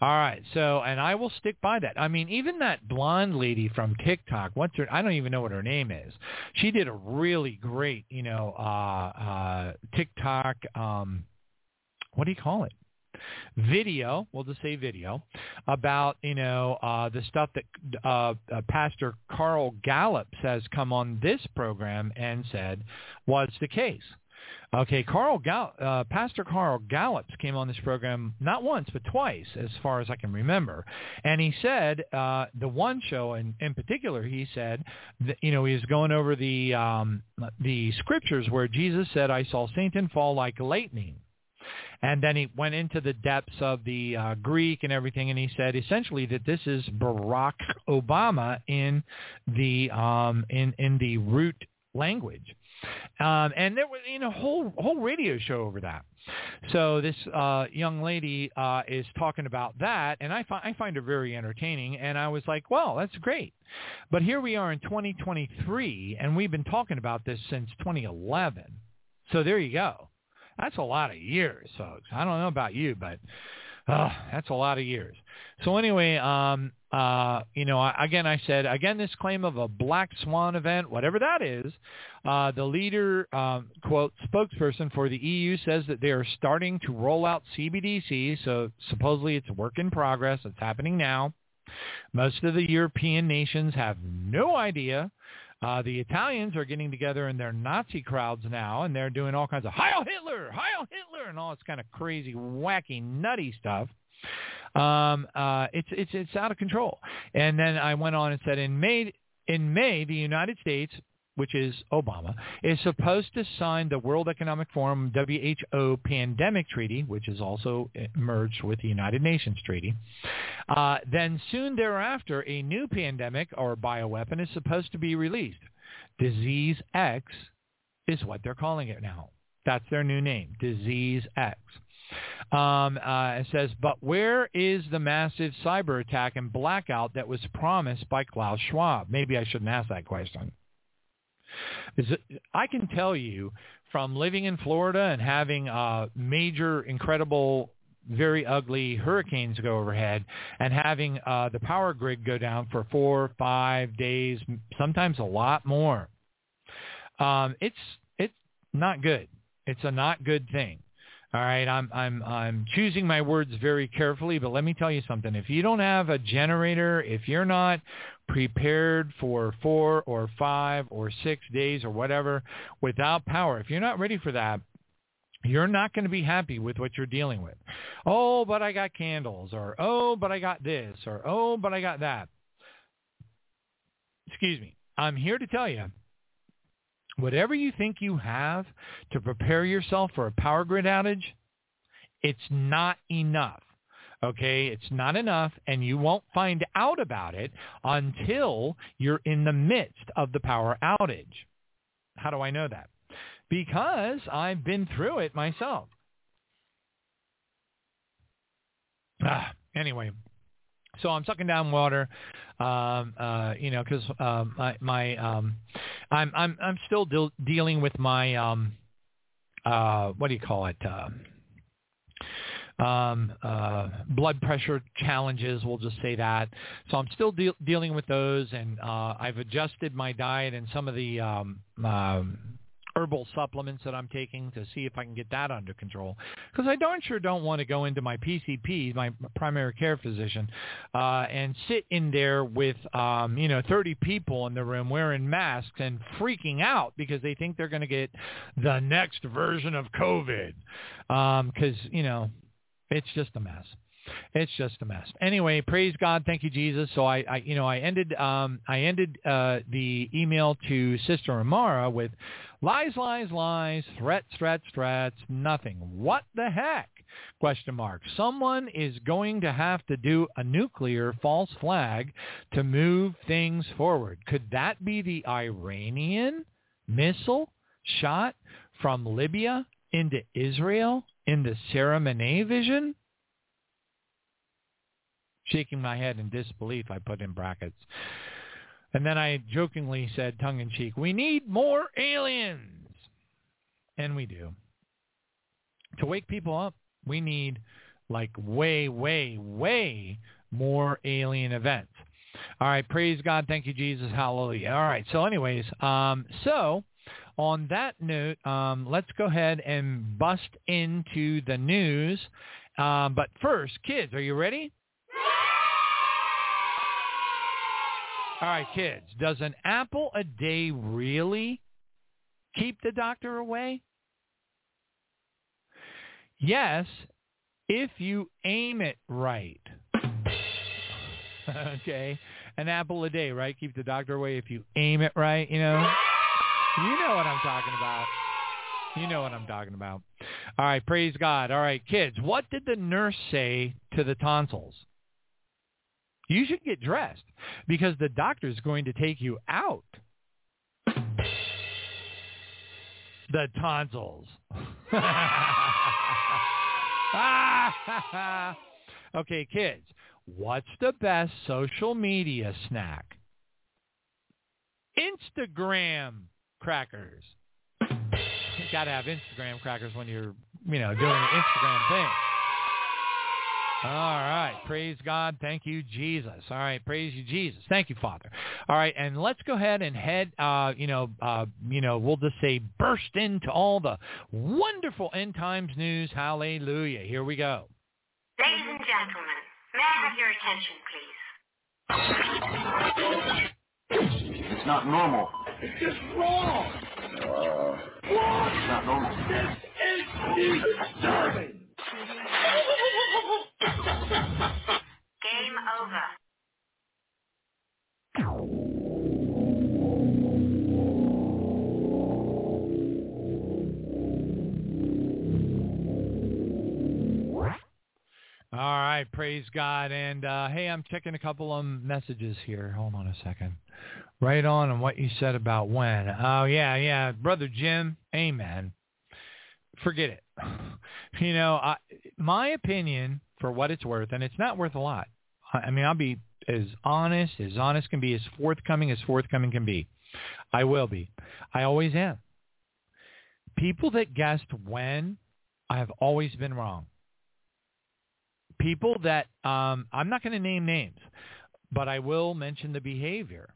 All right. So, and I will stick by that. I mean, even that blonde lady from TikTok, what's her, I don't even know what her name is. She did a really great, you know, uh, uh, TikTok, um, what do you call it? video, we'll just say video, about, you know, uh, the stuff that uh, uh, Pastor Carl Gallup has come on this program and said was the case. Okay, Carl Gall- uh, Pastor Carl Gallups came on this program not once but twice, as far as I can remember, and he said uh, the one show in, in particular, he said, that, you know, he was going over the um, the scriptures where Jesus said, "I saw Satan fall like lightning." And then he went into the depths of the uh, Greek and everything, and he said essentially that this is Barack Obama in the um, in in the root language. Um, and there was you know whole whole radio show over that. So this uh, young lady uh, is talking about that, and I, fi- I find her very entertaining. And I was like, well, that's great. But here we are in 2023, and we've been talking about this since 2011. So there you go. That's a lot of years, folks. I don't know about you, but uh, that's a lot of years. So anyway, um, uh, you know, again, I said, again, this claim of a black swan event, whatever that is, uh, the leader, um, quote, spokesperson for the EU says that they are starting to roll out CBDC. So supposedly it's a work in progress. It's happening now. Most of the European nations have no idea uh, the Italians are getting together in their Nazi crowds now, and they're doing all kinds of Heil Hitler, Heil Hitler, and all this kind of crazy, wacky, nutty stuff. Um, uh, it's it's it's out of control. And then I went on and said, in May in May, the United States which is Obama, is supposed to sign the World Economic Forum WHO Pandemic Treaty, which is also merged with the United Nations Treaty. Uh, then soon thereafter, a new pandemic or bioweapon is supposed to be released. Disease X is what they're calling it now. That's their new name, Disease X. Um, uh, it says, but where is the massive cyber attack and blackout that was promised by Klaus Schwab? Maybe I shouldn't ask that question. I can tell you from living in Florida and having uh, major, incredible, very ugly hurricanes go overhead and having uh, the power grid go down for four, five days, sometimes a lot more. Um, it's it's not good. It's a not good thing. All right, I'm I'm I'm choosing my words very carefully, but let me tell you something. If you don't have a generator, if you're not prepared for four or five or six days or whatever without power. If you're not ready for that, you're not going to be happy with what you're dealing with. Oh, but I got candles or oh, but I got this or oh, but I got that. Excuse me. I'm here to tell you whatever you think you have to prepare yourself for a power grid outage, it's not enough. Okay, it's not enough, and you won't find out about it until you're in the midst of the power outage. How do I know that? Because I've been through it myself. Ah, anyway, so I'm sucking down water, um, uh, you know, because um, my, my um, I'm I'm I'm still de- dealing with my um, uh, what do you call it? Uh, um, uh, blood pressure challenges. We'll just say that. So I'm still de- dealing with those, and uh, I've adjusted my diet and some of the um, um, herbal supplements that I'm taking to see if I can get that under control. Because I darn sure don't want to go into my PCP, my primary care physician, uh, and sit in there with, um, you know, 30 people in the room wearing masks and freaking out because they think they're going to get the next version of COVID. Because, um, you know, it's just a mess. It's just a mess. Anyway, praise God. Thank you, Jesus. So I, I you know, I ended, um, I ended uh, the email to Sister Amara with lies, lies, lies, threats, threats, threats, nothing. What the heck? Question mark. Someone is going to have to do a nuclear false flag to move things forward. Could that be the Iranian missile shot from Libya into Israel in the Monet vision? Shaking my head in disbelief, I put in brackets. And then I jokingly said, tongue-in-cheek, we need more aliens. And we do. To wake people up, we need like way, way, way more alien events. All right, praise God. Thank you, Jesus. Hallelujah. All right, so anyways, um, so on that note, um, let's go ahead and bust into the news. Um, but first, kids, are you ready? All right, kids, does an apple a day really keep the doctor away? Yes, if you aim it right. okay, an apple a day, right? Keep the doctor away if you aim it right, you know? You know what I'm talking about. You know what I'm talking about. All right, praise God. All right, kids, what did the nurse say to the tonsils? You should get dressed because the doctor's going to take you out. The tonsils. okay, kids, what's the best social media snack? Instagram crackers. You got to have Instagram crackers when you're, you know, doing the Instagram thing. All right. Praise God. Thank you, Jesus. All right. Praise you, Jesus. Thank you, Father. All right. And let's go ahead and head, uh, you know, uh, you know, we'll just say burst into all the wonderful end times news. Hallelujah. Here we go. Ladies and gentlemen, may I have your attention, please? It's not normal. It's just wrong. Uh, it's not normal. This is disturbing. Game over. All right, praise God. And uh, hey, I'm checking a couple of messages here. Hold on a second. Right on on what you said about when. Oh, yeah, yeah. Brother Jim, amen. Forget it. You know, I, my opinion, for what it's worth, and it's not worth a lot. I mean, I'll be as honest, as honest can be, as forthcoming as forthcoming can be. I will be. I always am. People that guessed when, I have always been wrong. People that, um, I'm not going to name names, but I will mention the behavior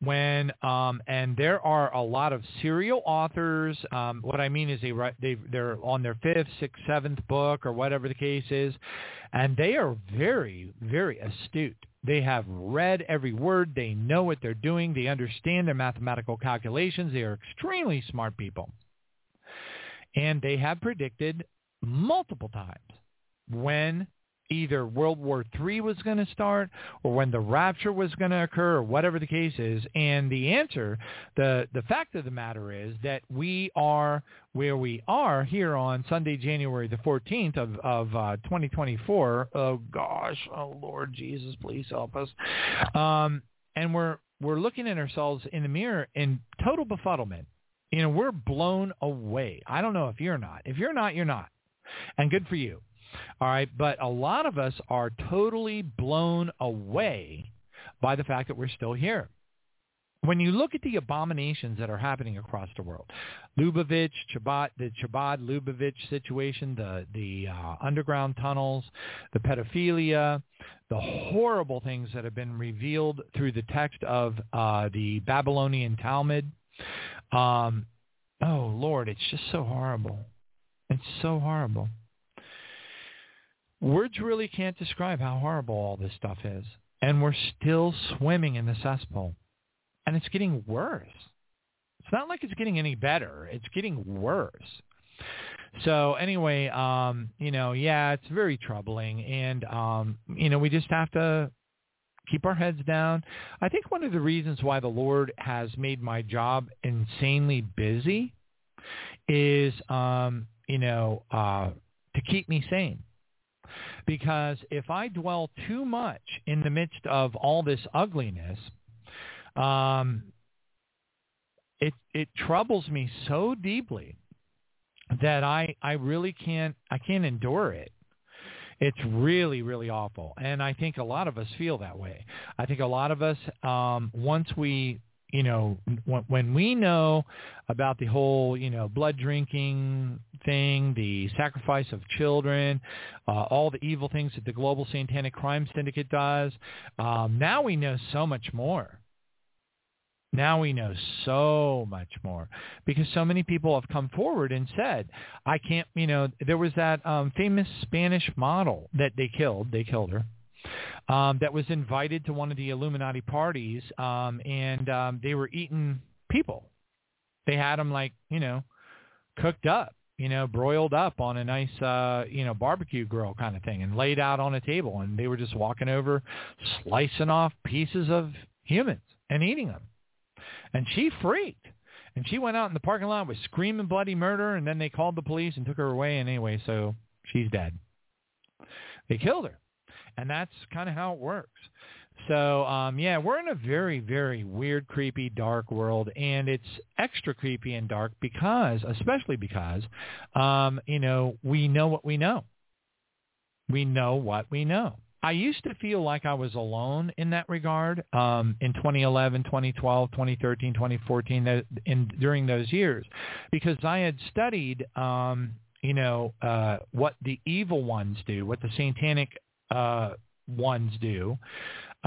when um, and there are a lot of serial authors. Um, what I mean is they write they they're on their fifth, sixth, seventh book or whatever the case is, and they are very very astute. They have read every word. They know what they're doing. They understand their mathematical calculations. They are extremely smart people, and they have predicted multiple times when either World War III was going to start or when the rapture was going to occur or whatever the case is. And the answer, the, the fact of the matter is that we are where we are here on Sunday, January the 14th of, of uh, 2024. Oh, gosh. Oh, Lord Jesus, please help us. Um, and we're, we're looking at ourselves in the mirror in total befuddlement. You know, we're blown away. I don't know if you're not. If you're not, you're not. And good for you. All right, but a lot of us are totally blown away by the fact that we're still here. When you look at the abominations that are happening across the world, Lubavitch, Chabad, the Chabad Lubavitch situation, the the uh, underground tunnels, the pedophilia, the horrible things that have been revealed through the text of uh, the Babylonian Talmud. Um, oh Lord, it's just so horrible. It's so horrible. Words really can't describe how horrible all this stuff is. And we're still swimming in the cesspool. And it's getting worse. It's not like it's getting any better. It's getting worse. So anyway, um, you know, yeah, it's very troubling, and um, you know, we just have to keep our heads down. I think one of the reasons why the Lord has made my job insanely busy is, um, you know, uh, to keep me sane. Because if I dwell too much in the midst of all this ugliness, um, it it troubles me so deeply that I I really can't I can't endure it. It's really really awful, and I think a lot of us feel that way. I think a lot of us um, once we you know when, we know about the whole you know blood drinking thing, the sacrifice of children, uh, all the evil things that the global satanic crime syndicate does. Um, now we know so much more. Now we know so much more because so many people have come forward and said, I can't, you know, there was that um, famous Spanish model that they killed. They killed her. Um, that was invited to one of the Illuminati parties, um, and um, they were eating people. They had them like, you know, cooked up, you know, broiled up on a nice, uh, you know, barbecue grill kind of thing and laid out on a table. And they were just walking over, slicing off pieces of humans and eating them. And she freaked. And she went out in the parking lot with screaming bloody murder, and then they called the police and took her away. And anyway, so she's dead. They killed her. And that's kind of how it works. So um, yeah, we're in a very, very weird, creepy, dark world, and it's extra creepy and dark because, especially because, um, you know, we know what we know. We know what we know. I used to feel like I was alone in that regard um, in 2011, 2012, 2013, 2014, that, in, during those years, because I had studied, um, you know, uh, what the evil ones do, what the satanic uh, ones do,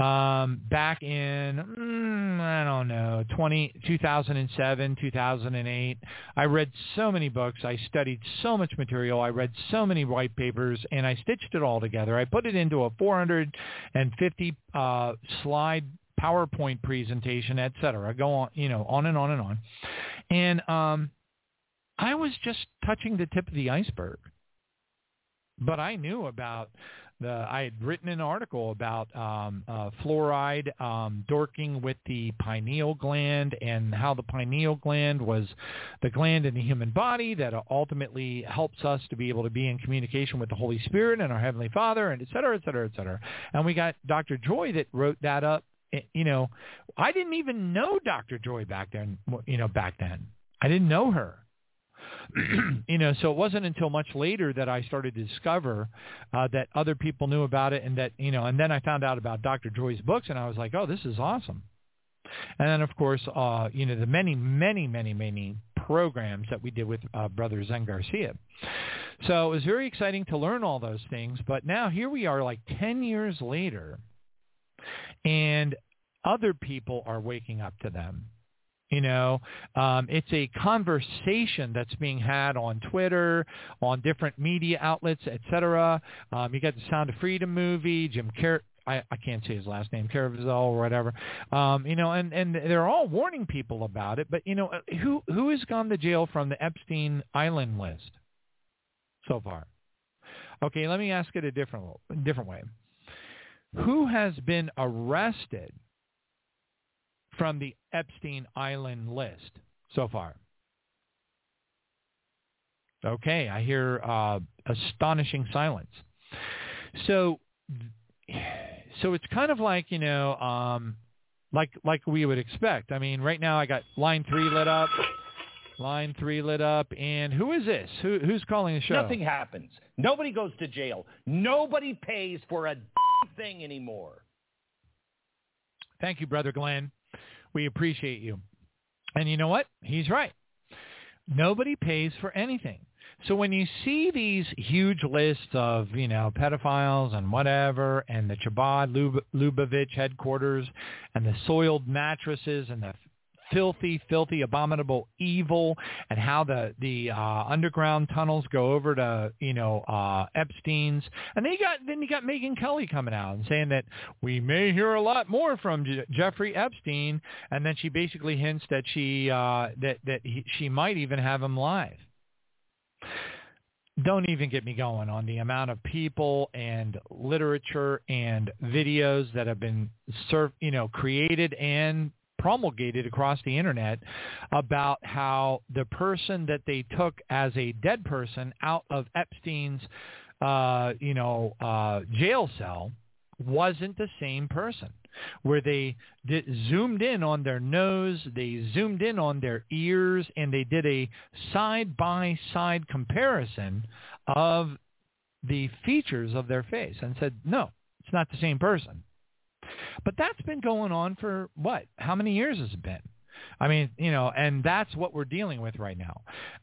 um, back in mm, I don't know 20, 2007, 2008. I read so many books. I studied so much material. I read so many white papers, and I stitched it all together. I put it into a 450 uh, slide PowerPoint presentation, et cetera. Go on, you know, on and on and on. And um, I was just touching the tip of the iceberg. But I knew about the, I had written an article about um, uh, fluoride um, dorking with the pineal gland and how the pineal gland was the gland in the human body that ultimately helps us to be able to be in communication with the Holy Spirit and our Heavenly Father and et cetera, et cetera, et cetera. And we got Dr. Joye that wrote that up. Eh, you know, I didn't even know Dr. Joye back then, you know, back then. I didn't know her. you know, so it wasn't until much later that I started to discover uh, that other people knew about it, and that you know, and then I found out about Dr. Joye's books, and I was like, oh, this is awesome. And then, of course, uh, you know, the many, many, many, many programs that we did with uh, Brother Zen Garcia. So it was very exciting to learn all those things. But now here we are, like 10 years later, and other people are waking up to them. You know, um, it's a conversation that's being had on Twitter, on different media outlets, etc. Um, you got the Sound of Freedom movie, Jim Car- I, I can't say his last name, Caravel or whatever. Um, you know, and, and they're all warning people about it. But, you know, uh, who who has gone to jail from the Epstein Island list so far? Okay, let me ask it a different different way. Who has been arrested from the Epstein Island list so far? Okay, I hear uh, astonishing silence. So, so it's kind of like you know, um, like like we would expect. I mean, right now I got line three lit up, line three lit up, and who is this? Who who's calling the show? Nothing happens. Nobody goes to jail. Nobody pays for a thing anymore. Thank you, brother Glenn. We appreciate you. And you know what? He's right. Nobody pays for anything. So when you see these huge lists of, you know, pedophiles and whatever, and the Chabad Lubavitch headquarters, and the soiled mattresses, and the filthy, filthy, abominable evil, and how the the uh, underground tunnels go over to you know uh, Epstein's, and then you got then you got Megyn Kelly coming out and saying that we may hear a lot more from J- Jeffrey Epstein, and then she basically hints that she uh, that that he, she might even have him live. don't even get me going on the amount of people and literature and videos that have been served, you know, created and promulgated across the internet about how the person that they took as a dead person out of Epstein's, uh, you know, uh, jail cell wasn't the same person where they zoomed in on their nose, they zoomed in on their ears, and they did a side-by-side comparison of the features of their face and said, no, it's not the same person. But that's been going on for what? How many years has it been? I mean, you know, and that's what we're dealing with right now.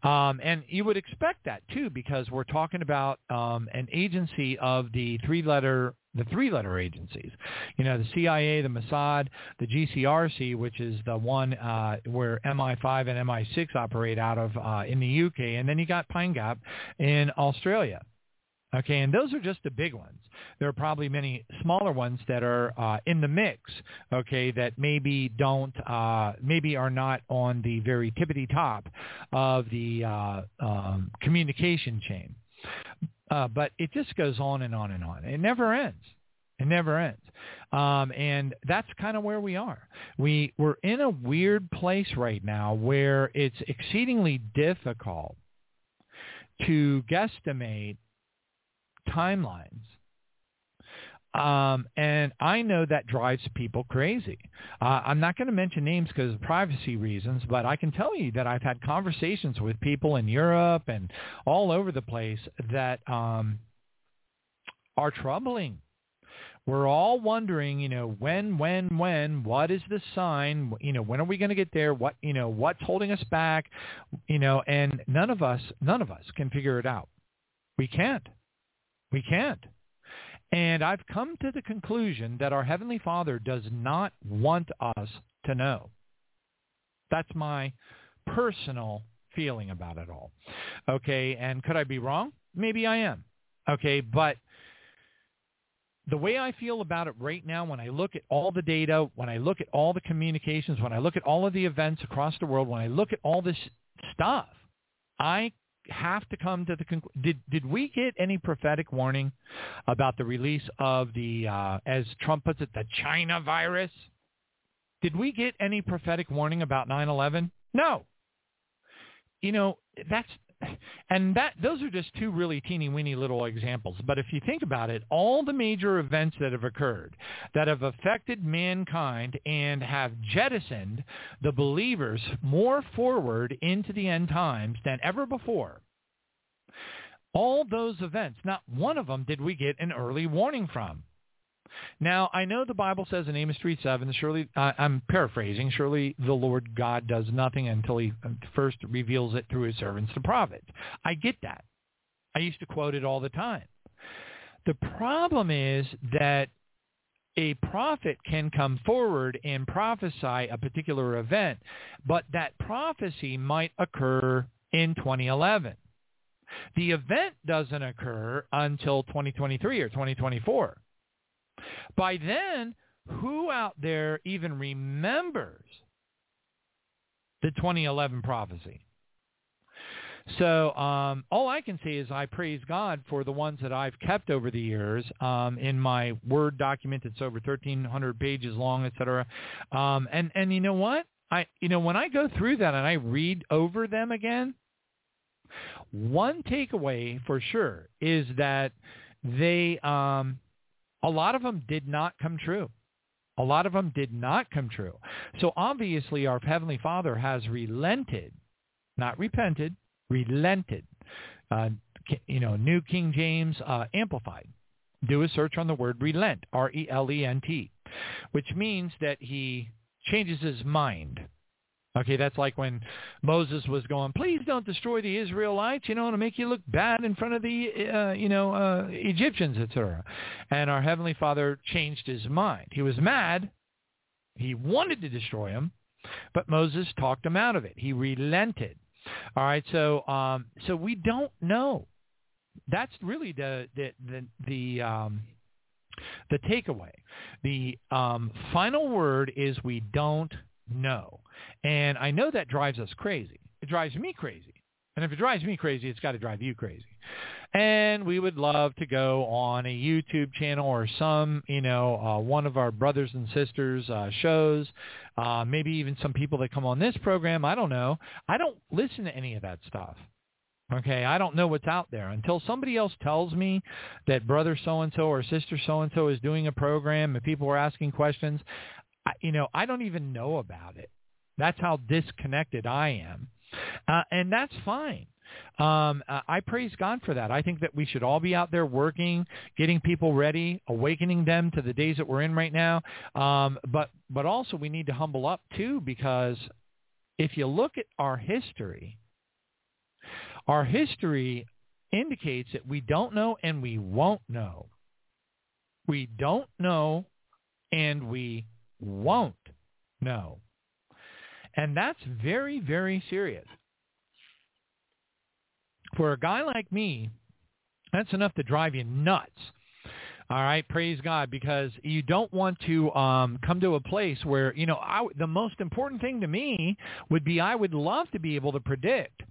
Um, and you would expect that too, because we're talking about um, an agency of the three-letter the three-letter agencies. You know, the CIA, the Mossad, the GCRC, which is the one uh, where MI5 and MI6 operate out of uh, in the UK, and then you got Pine Gap in Australia. Okay, and those are just the big ones. There are probably many smaller ones that are uh, in the mix. Okay, that maybe don't, uh, maybe are not on the very tippity top of the uh, um, communication chain. Uh, but it just goes on and on and on. It never ends. It never ends. Um, and that's kind of where we are. We, we're in a weird place right now where it's exceedingly difficult to guesstimate timelines. Um, and I know that drives people crazy. Uh, I'm not going to mention names because of privacy reasons, but I can tell you that I've had conversations with people in Europe and all over the place that um, are troubling. We're all wondering, you know, when, when, when, what is the sign? You know, when are we going to get there? What, you know, what's holding us back? You know, and none of us, none of us can figure it out. We can't. We can't. And I've come to the conclusion that our Heavenly Father does not want us to know. That's my personal feeling about it all. Okay, and could I be wrong? Maybe I am. Okay, but the way I feel about it right now, when I look at all the data, when I look at all the communications, when I look at all of the events across the world, when I look at all this stuff, I have to come to the conclusion. Did did we get any prophetic warning about the release of the, uh, as Trump puts it, the China virus? Did we get any prophetic warning about 9/11? No. You know that's and that those are just two really teeny weeny little examples. But if you think about it, all the major events that have occurred that have affected mankind and have jettisoned the believers more forward into the end times than ever before. All those events, not one of them did we get an early warning from. Now, I know the Bible says in Amos 3.7, surely, uh, I'm paraphrasing, surely the Lord God does nothing until he first reveals it through his servants, the prophets. I get that. I used to quote it all the time. The problem is that a prophet can come forward and prophesy a particular event, but that prophecy might occur in 2011. The event doesn't occur until 2023 or 2024. By then, who out there even remembers the 2011 prophecy? So um, all I can say is I praise God for the ones that I've kept over the years um, in my Word document that's over 1,300 pages long, et cetera. Um, and, and you know what? I, you know, when I go through that and I read over them again, one takeaway for sure is that they um, a lot of them did not come true. A lot of them did not come true. So obviously our Heavenly Father has relented, not repented, relented. Uh, you know, New King James uh, Amplified. Do a search on the word relent, R-E-L-E-N-T, which means that he changes his mind. Okay, that's like when Moses was going, please don't destroy the Israelites, you know, to make you look bad in front of the, uh, you know, uh, Egyptians, etc. And our Heavenly Father changed his mind. He was mad. He wanted to destroy him, but Moses talked him out of it. He relented. All right, so um, so we don't know. That's really the the the, the um, the takeaway. The um, final word is we don't know. And I know that drives us crazy. It drives me crazy. And if it drives me crazy, it's got to drive you crazy. And we would love to go on a YouTube channel or some, you know, uh, one of our brothers and sisters uh, shows, uh, maybe even some people that come on this program. I don't know. I don't listen to any of that stuff. Okay, I don't know what's out there until somebody else tells me that brother so and so or sister so and so is doing a program and people are asking questions. I, you know, I don't even know about it. That's how disconnected I am, uh, and that's fine. Um, uh, I praise God for that. I think that we should all be out there working, getting people ready, awakening them to the days that we're in right now. Um, but but also we need to humble up too, because if you look at our history our history indicates that we don't know and we won't know. We don't know and we won't know. And that's very, very serious. For a guy like me, that's enough to drive you nuts. All right, praise God, because you don't want to um, come to a place where, you know, I, the most important thing to me would be I would love to be able to predict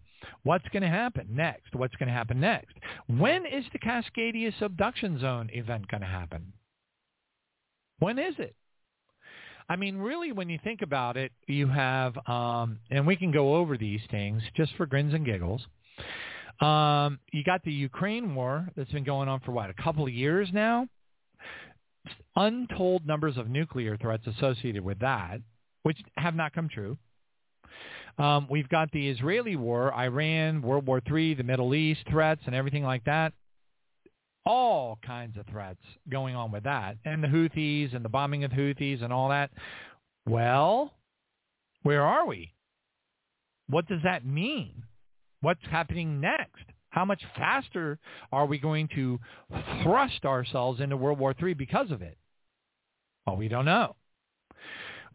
What's going to happen next? What's going to happen next? When is the Cascadia subduction zone event going to happen? When is it? I mean, really, when you think about it, you have, um, and we can go over these things just for grins and giggles. Um, you got the Ukraine war that's been going on for what, a couple of years now? Untold numbers of nuclear threats associated with that, which have not come true. Um, we've got the Israeli war, Iran, World War III, the Middle East threats and everything like that. All kinds of threats going on with that. And the Houthis and the bombing of Houthis and all that. Well, where are we? What does that mean? What's happening next? How much faster are we going to thrust ourselves into World War III because of it? Well, we don't know.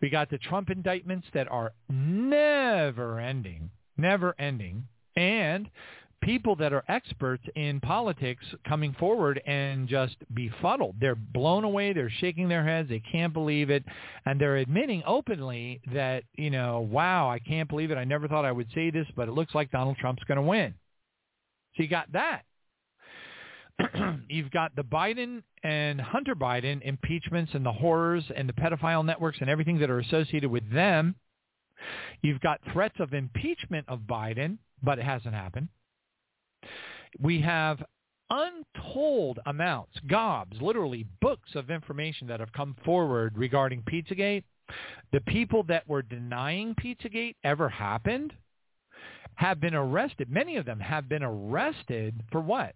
We got the Trump indictments that are never ending, never ending, and people that are experts in politics coming forward and just befuddled. They're blown away. They're shaking their heads. They can't believe it. And they're admitting openly that, you know, wow, I can't believe it. I never thought I would say this, but it looks like Donald Trump's going to win. So you got that. you've got the Biden and Hunter Biden impeachments and the horrors and the pedophile networks and everything that are associated with them. You've got threats of impeachment of Biden, but it hasn't happened. We have untold amounts, gobs, literally books of information that have come forward regarding Pizzagate. The people that were denying Pizzagate ever happened have been arrested. Many of them have been arrested for what?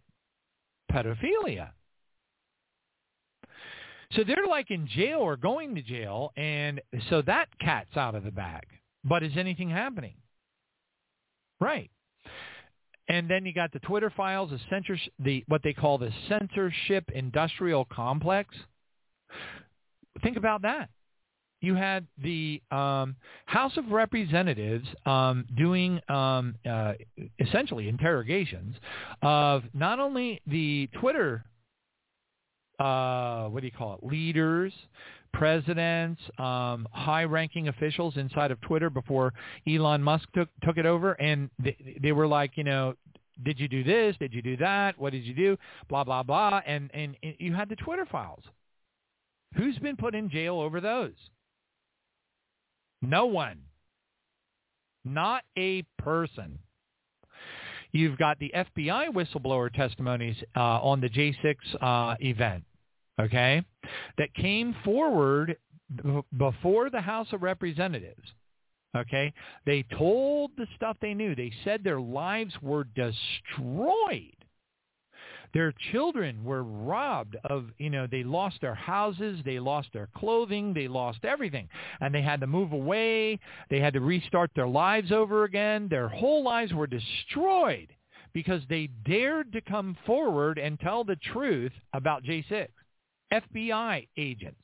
pedophilia. So they're like in jail or going to jail, and so that cat's out of the bag. But is anything happening? Right. And then you got the Twitter files, the censor, the what they call the censorship industrial complex. Think about that you had the um, House of Representatives um, doing um, uh, essentially interrogations of not only the Twitter, uh, what do you call it, leaders, presidents, um, high-ranking officials inside of Twitter before Elon Musk took took it over, and they, they were like, you know, did you do this? Did you do that? What did you do? Blah blah blah, and and, and you had the Twitter files. Who's been put in jail over those? No one. Not a person. You've got the FBI whistleblower testimonies uh, on the J6 uh, event, okay, that came forward b- before the House of Representatives. Okay, they told the stuff they knew. They said their lives were destroyed their children were robbed of, you know, they lost their houses, they lost their clothing, they lost everything. And they had to move away. They had to restart their lives over again. Their whole lives were destroyed because they dared to come forward and tell the truth about J6. FBI agents.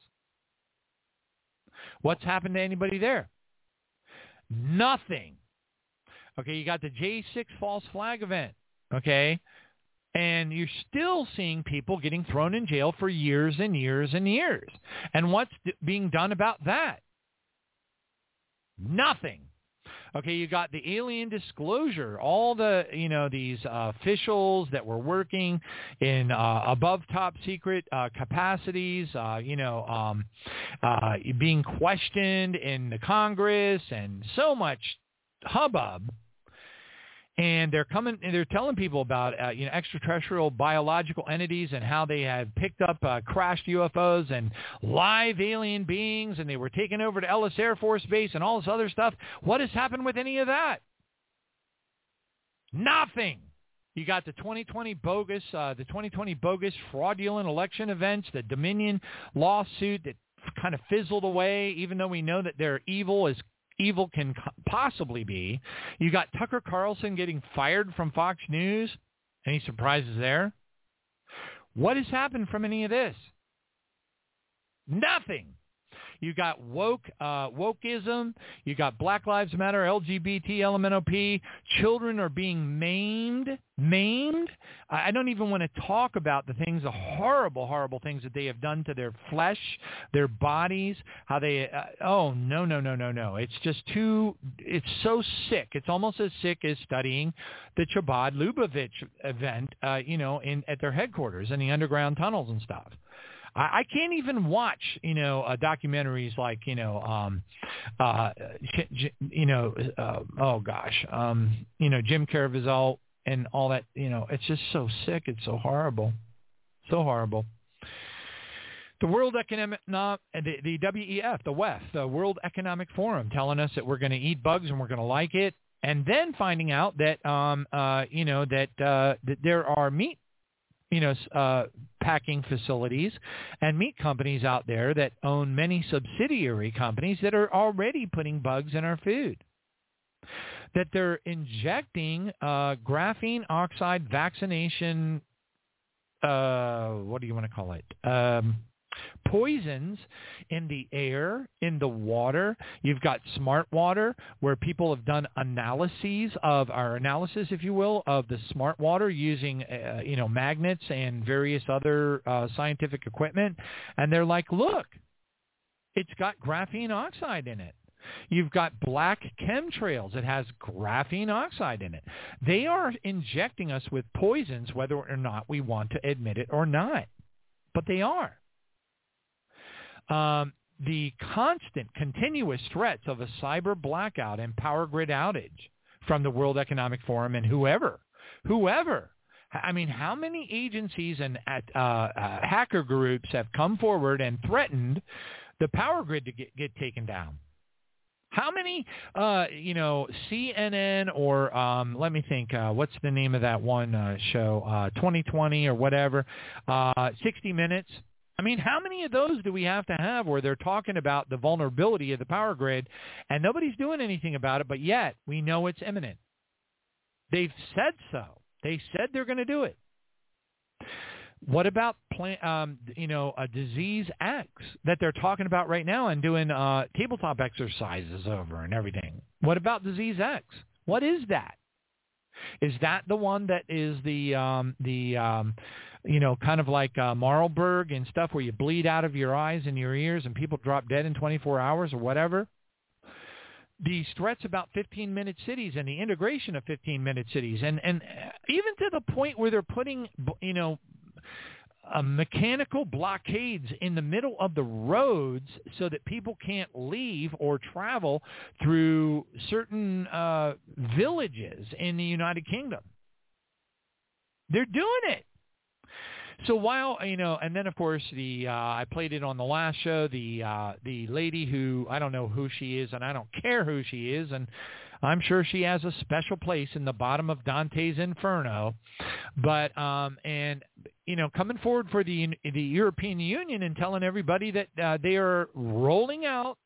What's happened to anybody there? Nothing. Okay, you got the J6 false flag event. Okay, and you're still seeing people getting thrown in jail for years and years and years. And what's being done about that? Nothing. Okay, you got the alien disclosure, all the you know these uh, officials that were working in uh, above top secret uh, capacities, uh, you know, um, uh, being questioned in the Congress, and so much hubbub and they're coming and they're telling people about uh, you know extraterrestrial biological entities and how they have picked up uh, crashed UFOs and live alien beings and they were taken over to Nellis Air Force Base and all this other stuff. What has happened with any of that? Nothing. You got the 2020 bogus, uh, the 2020 bogus fraudulent election events, the Dominion lawsuit that kind of fizzled away, even though we know that they're evil as evil can possibly be. You got Tucker Carlson getting fired from Fox News. Any surprises there? What has happened from any of this? Nothing. You got woke, uh, wokeism. You got Black Lives Matter, LGBT, LMNOP. Children are being maimed, maimed. I don't even want to talk about the things, the horrible, horrible things that they have done to their flesh, their bodies, how they, uh, oh, no, no, no, no, no. It's just too, it's so sick. It's almost as sick as studying the Chabad Lubavitch event, uh, you know, in at their headquarters in the underground tunnels and stuff. I, I can't even watch, you know, uh, documentaries like, you know, um, uh, you know, uh, oh gosh, um, you know, Jim Caviezel and all that. You know, it's just so sick. It's so horrible, so horrible. The World Economic, the, the WEF, the WEF, the World Economic Forum, telling us that we're going to eat bugs and we're going to like it, and then finding out that, um, uh, you know, that uh, that there are meat you know, uh, packing facilities and meat companies out there that own many subsidiary companies that are already putting bugs in our food. That they're injecting uh, graphene oxide vaccination, uh, what do you want to call it? Um, poisons in the air, in the water. You've got smart water where people have done analyses of our analysis, if you will, of the smart water using, uh, you know, magnets and various other uh, scientific equipment. And they're like, look, it's got graphene oxide in it. You've got black chemtrails. It has graphene oxide in it. They are injecting us with poisons whether or not we want to admit it or not. But they are um, the constant, continuous threats of a cyber blackout and power grid outage from the World Economic Forum and whoever, whoever. I mean, how many agencies and uh, uh, hacker groups have come forward and threatened the power grid to get, get taken down? How many, uh, you know, CNN or um, let me think, uh, what's the name of that one uh, show, uh, 2020 or whatever, uh, 60 Minutes? I mean, how many of those do we have to have where they're talking about the vulnerability of the power grid and nobody's doing anything about it, but yet we know it's imminent? They've said so. They said they're going to do it. What about plan, um, you know a disease X that they're talking about right now and doing uh, tabletop exercises over and everything? What about disease X? What is that? Is that the one that is the um, the um, you know, kind of like uh, Marburg and stuff where you bleed out of your eyes and your ears and people drop dead in 24 hours or whatever. These threats about 15-minute cities and the integration of 15-minute cities, and and even to the point where they're putting, you know, uh, mechanical blockades in the middle of the roads so that people can't leave or travel through certain uh, villages in the United Kingdom. They're doing it. So while you know, and then of course the uh, I played it on the last show. The uh, the lady who I don't know who she is, and I don't care who she is, and I'm sure she has a special place in the bottom of Dante's Inferno. But um, and you know, coming forward for the the European Union and telling everybody that uh, they are rolling out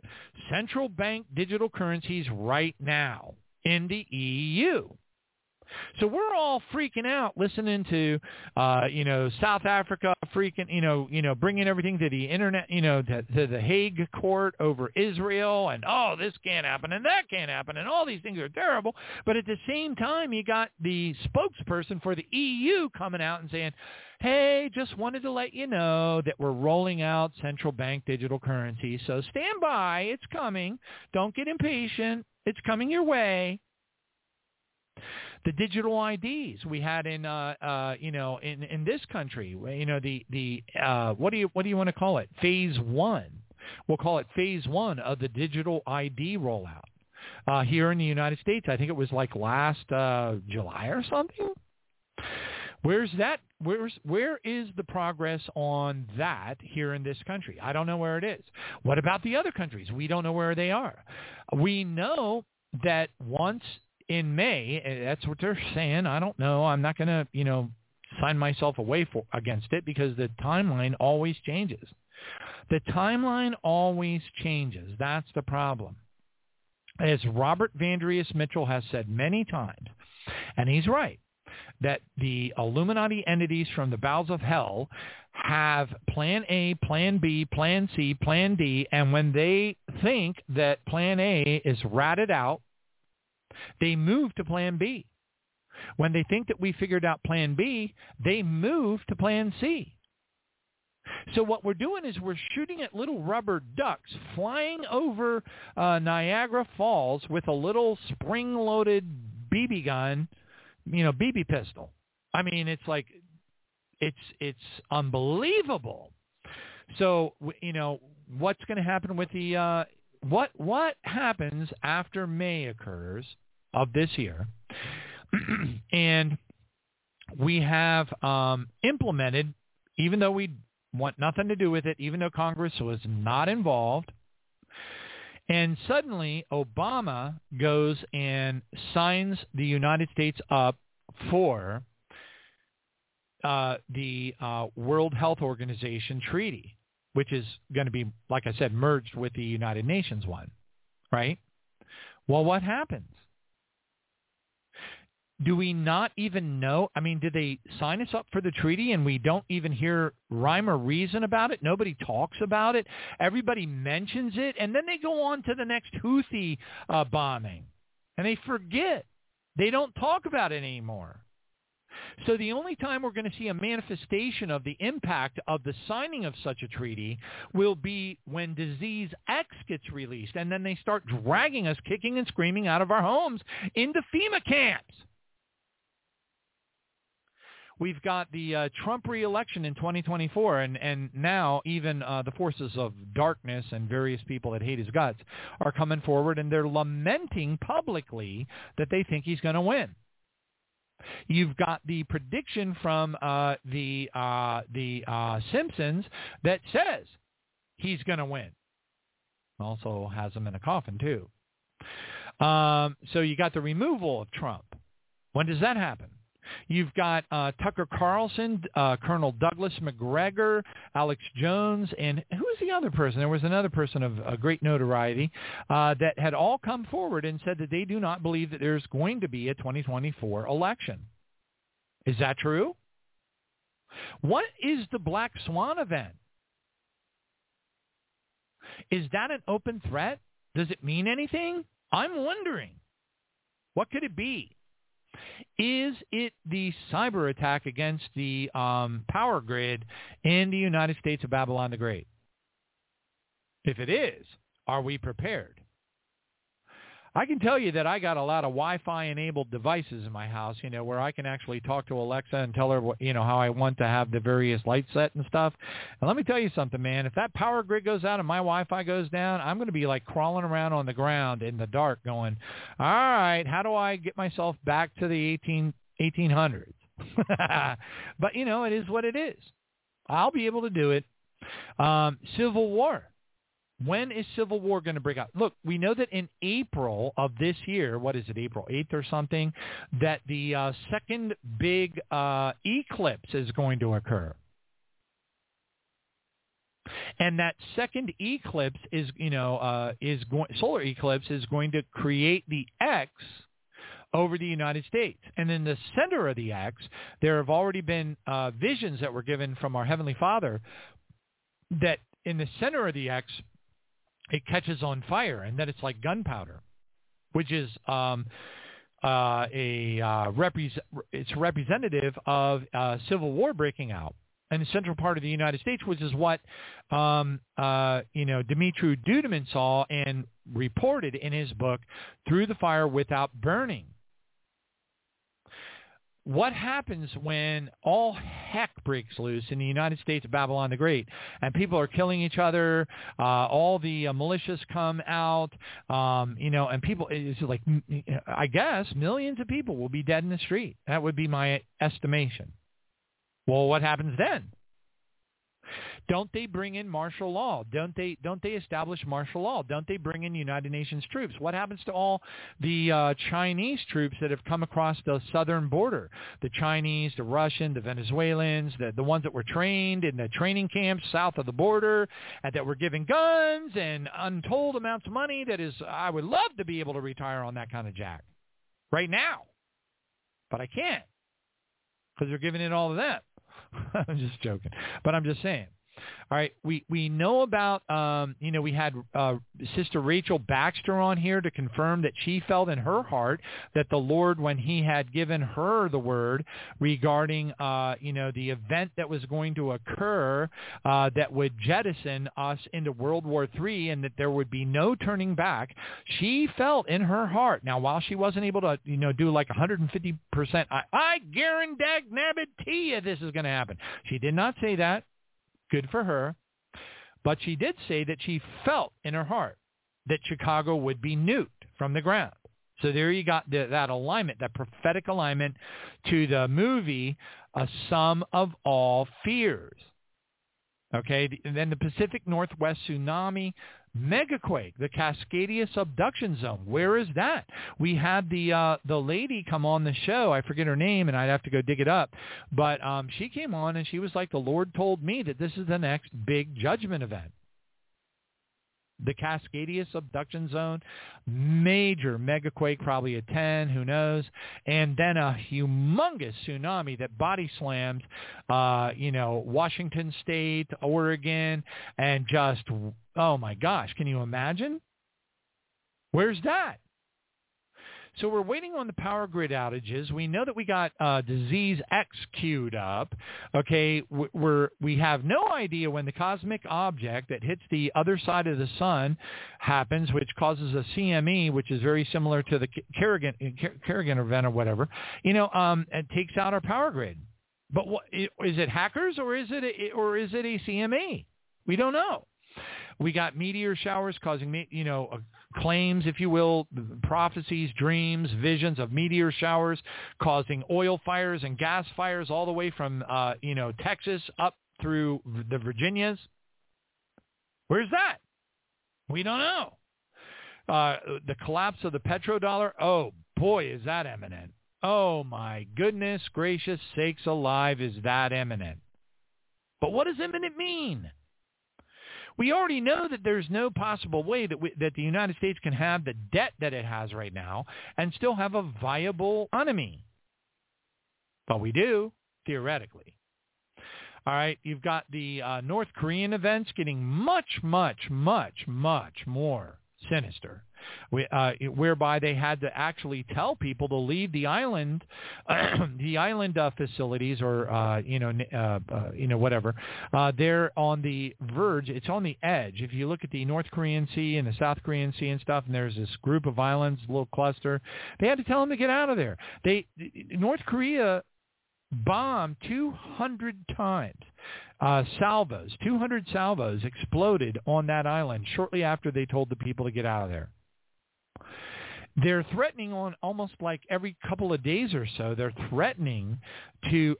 central bank digital currencies right now in the EU. So we're all freaking out listening to, uh, you know, South Africa freaking, you know, you know, bringing everything to the internet, you know, to, to the Hague court over Israel, and oh, this can't happen and that can't happen, and all these things are terrible. But at the same time, you got the spokesperson for the EU coming out and saying, hey, just wanted to let you know that we're rolling out central bank digital currency. So stand by. It's coming. Don't get impatient. It's coming your way the digital IDs we had in uh, uh, you know in in this country. You know the the uh, what do you what do you want to call it? Phase one. We'll call it phase one of the digital ID rollout uh, here in the United States. I think it was like last uh, July or something. Where's that? Where's where is the progress on that here in this country? I don't know where it is. What about the other countries? We don't know where they are. We know that once in May, eh, that's what they're saying. I don't know. I'm not going to, you know, sign myself away for against it because the timeline always changes. The timeline always changes. That's the problem. As Robert Vandrius Mitchell has said many times, and he's right, that the Illuminati entities from the bowels of hell have plan A, plan B, plan C, plan D, and when they think that plan A is ratted out, they move to plan B. When they think that we figured out plan B, they move to plan C. So what we're doing is we're shooting at little rubber ducks flying over uh, Niagara Falls with a little spring-loaded BB gun, you know, BB pistol. I mean, it's like it's it's unbelievable. So you know what's going to happen with the uh, what what happens after May occurs of this year, and we have um, implemented, even though we want nothing to do with it, even though Congress was not involved. And suddenly Obama goes and signs the United States up for uh, the uh, World Health Organization treaty, which is going to be, like I said, merged with the United Nations one, right? Well, what happens? Do we not even know? I mean, did they sign us up for the treaty and we don't even hear rhyme or reason about it? Nobody talks about it. Everybody mentions it, and then they go on to the next Houthi uh, bombing, and they forget. They don't talk about it anymore. So the only time we're going to see a manifestation of the impact of the signing of such a treaty will be when disease X gets released, and then they start dragging us kicking and screaming out of our homes into FEMA camps. We've got the uh, Trump reelection in 2024, and, and now even uh, the forces of darkness and various people that hate his guts are coming forward, and they're lamenting publicly that they think he's going to win. You've got the prediction from uh, the uh, the uh, Simpsons that says he's going to win. Also has him in a coffin too. Um, so you got the removal of Trump. When does that happen? You've got uh, Tucker Carlson, uh, Colonel Douglas Macgregor, Alex Jones, and who was the other person? There was another person of a great notoriety uh, that had all come forward and said that they do not believe that there's going to be a 2024 election. Is that true? What is the Black Swan event? Is that an open threat? Does it mean anything? I'm wondering. What could it be? Is it the cyber attack against the um, power grid in the United States of Babylon the Great? If it is, are we prepared? I can tell you that I got a lot of Wi-Fi enabled devices in my house, you know, where I can actually talk to Alexa and tell her, what, you know, how I want to have the various lights set and stuff. And let me tell you something, man. If that power grid goes out and my Wi-Fi goes down, I'm going to be like crawling around on the ground in the dark going, all right, how do I get myself back to the 18, 1800s? but, you know, it is what it is. I'll be able to do it. Um, Civil War when is civil war going to break out? Look, we know that in April of this year, what is it, April 8th or something, that the uh, second big uh, eclipse is going to occur. And that second eclipse is, you know, uh, is going solar eclipse is going to create the X over the United States. And in the center of the X, there have already been uh, visions that were given from our Heavenly Father that in the center of the X, it catches on fire and then it's like gunpowder, which is um, uh, a uh, repre- it's representative of uh, civil war breaking out in the central part of the United States, which is what um, uh, you know Dimitri Duduman saw and reported in his book "Through the Fire Without Burning." What happens when all heck breaks loose in the United States of Babylon the Great and people are killing each other, uh, all the uh, militias come out, um, you know, and people, it's like, I guess millions of people will be dead in the street. That would be my estimation. Well, what happens then? Don't they bring in martial law? Don't they don't they establish martial law? Don't they bring in United Nations troops? What happens to all the uh, Chinese troops that have come across the southern border? The Chinese, the Russian, the Venezuelans, the the ones that were trained in the training camps south of the border and that were given guns and untold amounts of money that is I would love to be able to retire on that kind of jack right now. But I can't because they're giving it all to them. I'm just joking. But I'm just saying. All right, we we know about um, you know we had uh, Sister Rachel Baxter on here to confirm that she felt in her heart that the Lord, when He had given her the word regarding uh, you know the event that was going to occur uh, that would jettison us into World War III and that there would be no turning back, she felt in her heart. Now, while she wasn't able to you know do like 150 percent, I, I guarantee you this is going to happen. She did not say that. Good for her. But she did say that she felt in her heart that Chicago would be nuked from the ground. So there you got the, that alignment, that prophetic alignment to the movie A Sum of All Fears. Okay, and then the Pacific Northwest tsunami megaquake, the Cascadia subduction zone. Where is that? We had the uh, the lady come on the show. I forget her name, and I'd have to go dig it up. But um, she came on, and she was like, "The Lord told me that this is the next big judgment event." the Cascadia subduction zone, major megaquake, probably a 10, who knows, and then a humongous tsunami that body slams, uh, you know, Washington State, Oregon, and just, oh my gosh, can you imagine? Where's that? So we're waiting on the power grid outages. We know that we got uh, disease X queued up. Okay, we're we have no idea when the cosmic object that hits the other side of the sun happens, which causes a CME, which is very similar to the Kerrigan Kerrigan event or whatever. You know, um, it takes out our power grid. But what, is it hackers or is it a, or is it a CME? We don't know. We got meteor showers causing, you know, uh, claims, if you will, prophecies, dreams, visions of meteor showers causing oil fires and gas fires all the way from, uh, you know, Texas up through the Virginias. Where's that? We don't know. Uh, the collapse of the petrodollar. Oh boy, is that imminent. Oh my goodness gracious sakes alive, is that imminent? But what does imminent mean? We already know that there's no possible way that we, that the United States can have the debt that it has right now and still have a viable economy. But we do, theoretically. All right, you've got the uh, North Korean events getting much, much, much, much more sinister uh, whereby they had to actually tell people to leave the island, the island uh, facilities, or uh, you know, uh, uh, you know, whatever. They're on the verge. It's on the edge. If you look at the North Korean Sea and the South Korean Sea and stuff, and there's this group of islands, little cluster. They had to tell them to get out of there. They North Korea bombed 200 times. Uh, salvos, 200 salvos exploded on that island shortly after they told the people to get out of there they're threatening on almost like every couple of days or so they're threatening to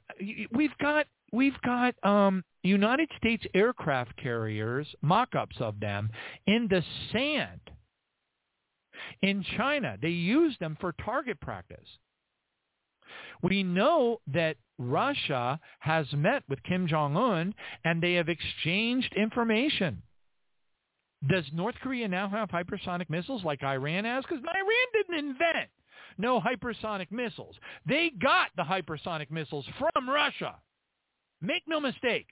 we've got we've got um United States aircraft carriers mock-ups of them in the sand in China. They use them for target practice. We know that Russia has met with Kim Jong-un and they have exchanged information does North Korea now have hypersonic missiles like Iran has? Because Iran didn't invent no hypersonic missiles. They got the hypersonic missiles from Russia. Make no mistake.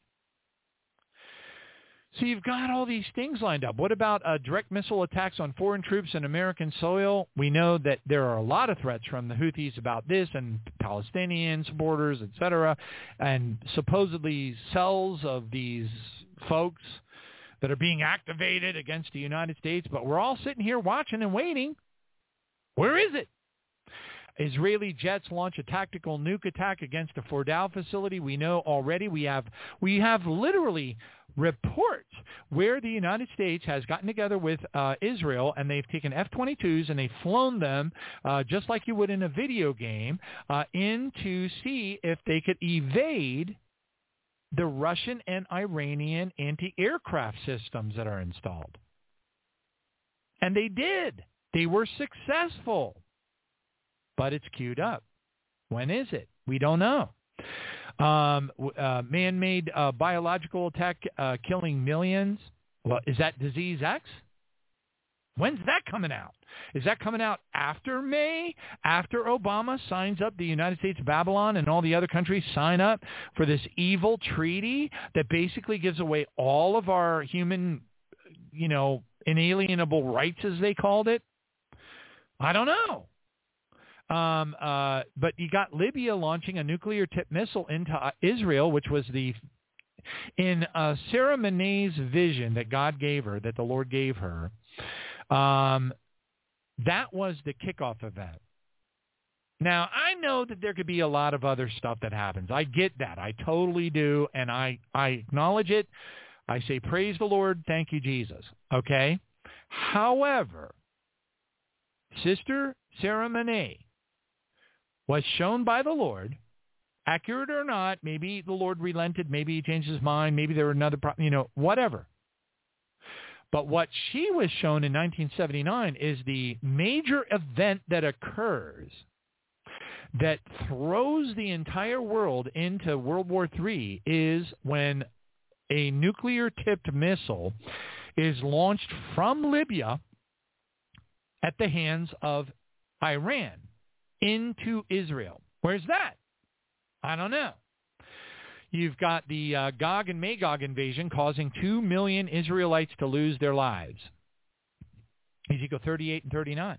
So you've got all these things lined up. What about uh, direct missile attacks on foreign troops in American soil? We know that there are a lot of threats from the Houthis about this and Palestinian supporters, etc., and supposedly cells of these folks that are being activated against the United States. But we're all sitting here watching and waiting. Where is it? Israeli jets launch a tactical nuke attack against a Fordow facility. We know already we have we have literally reports where the United States has gotten together with uh, Israel and they've taken F-22s and they've flown them uh, just like you would in a video game uh, in to see if they could evade the Russian and Iranian anti-aircraft systems that are installed. And they did. They were successful. But it's queued up. When is it? We don't know. Um, uh, man-made uh, biological attack uh, killing millions. Well, is that disease X? When's that coming out? Is that coming out after May? After Obama signs up the United States Babylon and all the other countries sign up for this evil treaty that basically gives away all of our human, you know, inalienable rights as they called it? I don't know. Um, uh, but you got Libya launching a nuclear tip missile into uh, Israel, which was the in uh, Sarah Menet's vision that God gave her, that the Lord gave her. Um, that was the kickoff event. Now, I know that there could be a lot of other stuff that happens. I get that. I totally do, and I, I acknowledge it. I say, praise the Lord. Thank you, Jesus. Okay? However, Sister Sarah Menet was shown by the Lord, accurate or not, maybe the Lord relented, maybe he changed his mind, maybe there were another, problem, you know, whatever. But what she was shown in 1979 is the major event that occurs that throws the entire world into World War III is when a nuclear-tipped missile is launched from Libya at the hands of Iran into Israel. Where's that? I don't know. You've got the uh, Gog and Magog invasion causing 2 million Israelites to lose their lives. Ezekiel 38 and 39.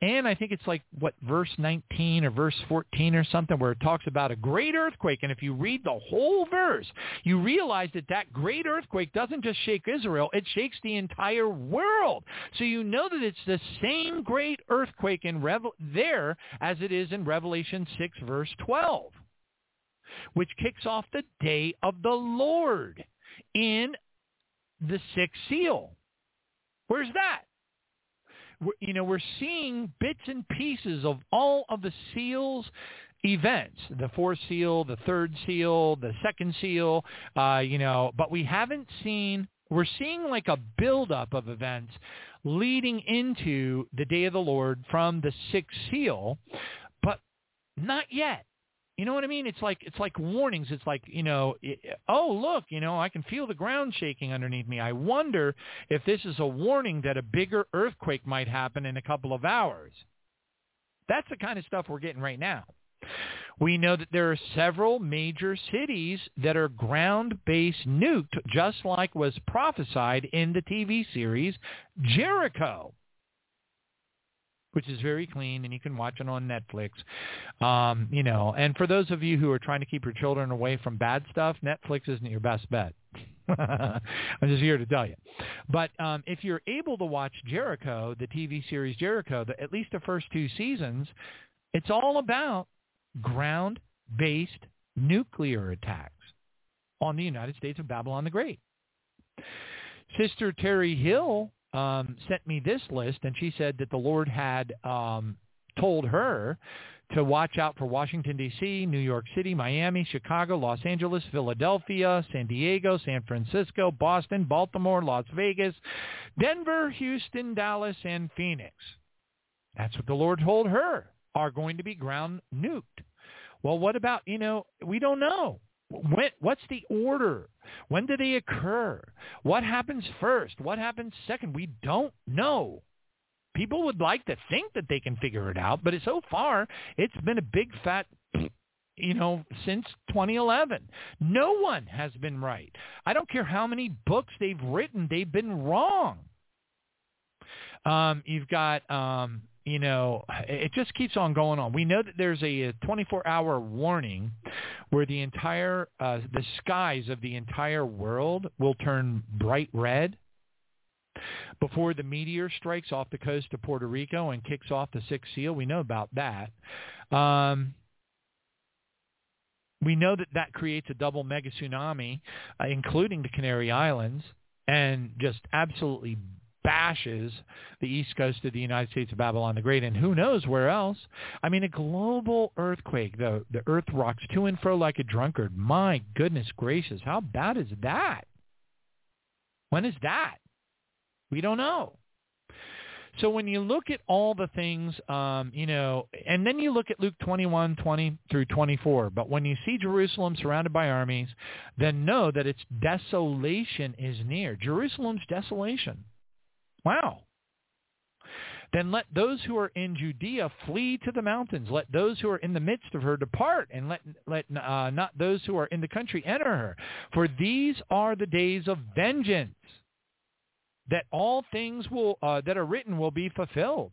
And I think it's like, what, verse 19 or verse 14 or something where it talks about a great earthquake. And if you read the whole verse, you realize that that great earthquake doesn't just shake Israel, it shakes the entire world. So you know that it's the same great earthquake in there as it is in Revelation 6 verse 12, which kicks off the day of the Lord in the sixth seal. Where's that? you know, we're seeing bits and pieces of all of the seals events, the fourth seal, the third seal, the second seal, uh, you know, but we haven't seen, we're seeing like a buildup of events leading into the day of the Lord from the sixth seal, but not yet. You know what I mean? It's like it's like warnings. It's like you know, oh look, you know, I can feel the ground shaking underneath me. I wonder if this is a warning that a bigger earthquake might happen in a couple of hours. That's the kind of stuff we're getting right now. We know that there are several major cities that are ground-based nuked, just like was prophesied in the TV series Jericho which is very clean, and you can watch it on Netflix. Um, you know, and for those of you who are trying to keep your children away from bad stuff, Netflix isn't your best bet. I'm just here to tell you. But um, if you're able to watch Jericho, the TV series Jericho, the, at least the first two seasons, it's all about ground-based nuclear attacks on the United States of Babylon the Great. Sister Terry Hill um, sent me this list, and she said that the Lord had um, told her to watch out for Washington, D.C., New York City, Miami, Chicago, Los Angeles, Philadelphia, San Diego, San Francisco, Boston, Baltimore, Las Vegas, Denver, Houston, Dallas, and Phoenix. That's what the Lord told her are going to be ground nuked. Well, what about, you know, we don't know. When, what's the order? When do they occur? What happens first? What happens second? We don't know. People would like to think that they can figure it out, but so far it's been a big fat you know, since 2011. No one has been right. I don't care how many books they've written, they've been wrong. Um, you've got, um, you know, it just keeps on going on. We know that there's a 24-hour warning where the entire, uh, the skies of the entire world will turn bright red before the meteor strikes off the coast of Puerto Rico and kicks off the sixth seal. We know about that. Um, we know that that creates a double mega tsunami, uh, including the Canary Islands, and just absolutely bashes the east coast of the United States of Babylon the Great, and who knows where else. I mean, a global earthquake, the, the earth rocks to and fro like a drunkard. My goodness gracious, how bad is that? When is that? We don't know. So when you look at all the things, um, you know, and then you look at Luke 21, 20 through 24, but when you see Jerusalem surrounded by armies, then know that its desolation is near. Jerusalem's desolation. Wow. Then let those who are in Judea flee to the mountains. Let those who are in the midst of her depart, and let, let uh, not those who are in the country enter her. For these are the days of vengeance that all things will uh, that are written will be fulfilled.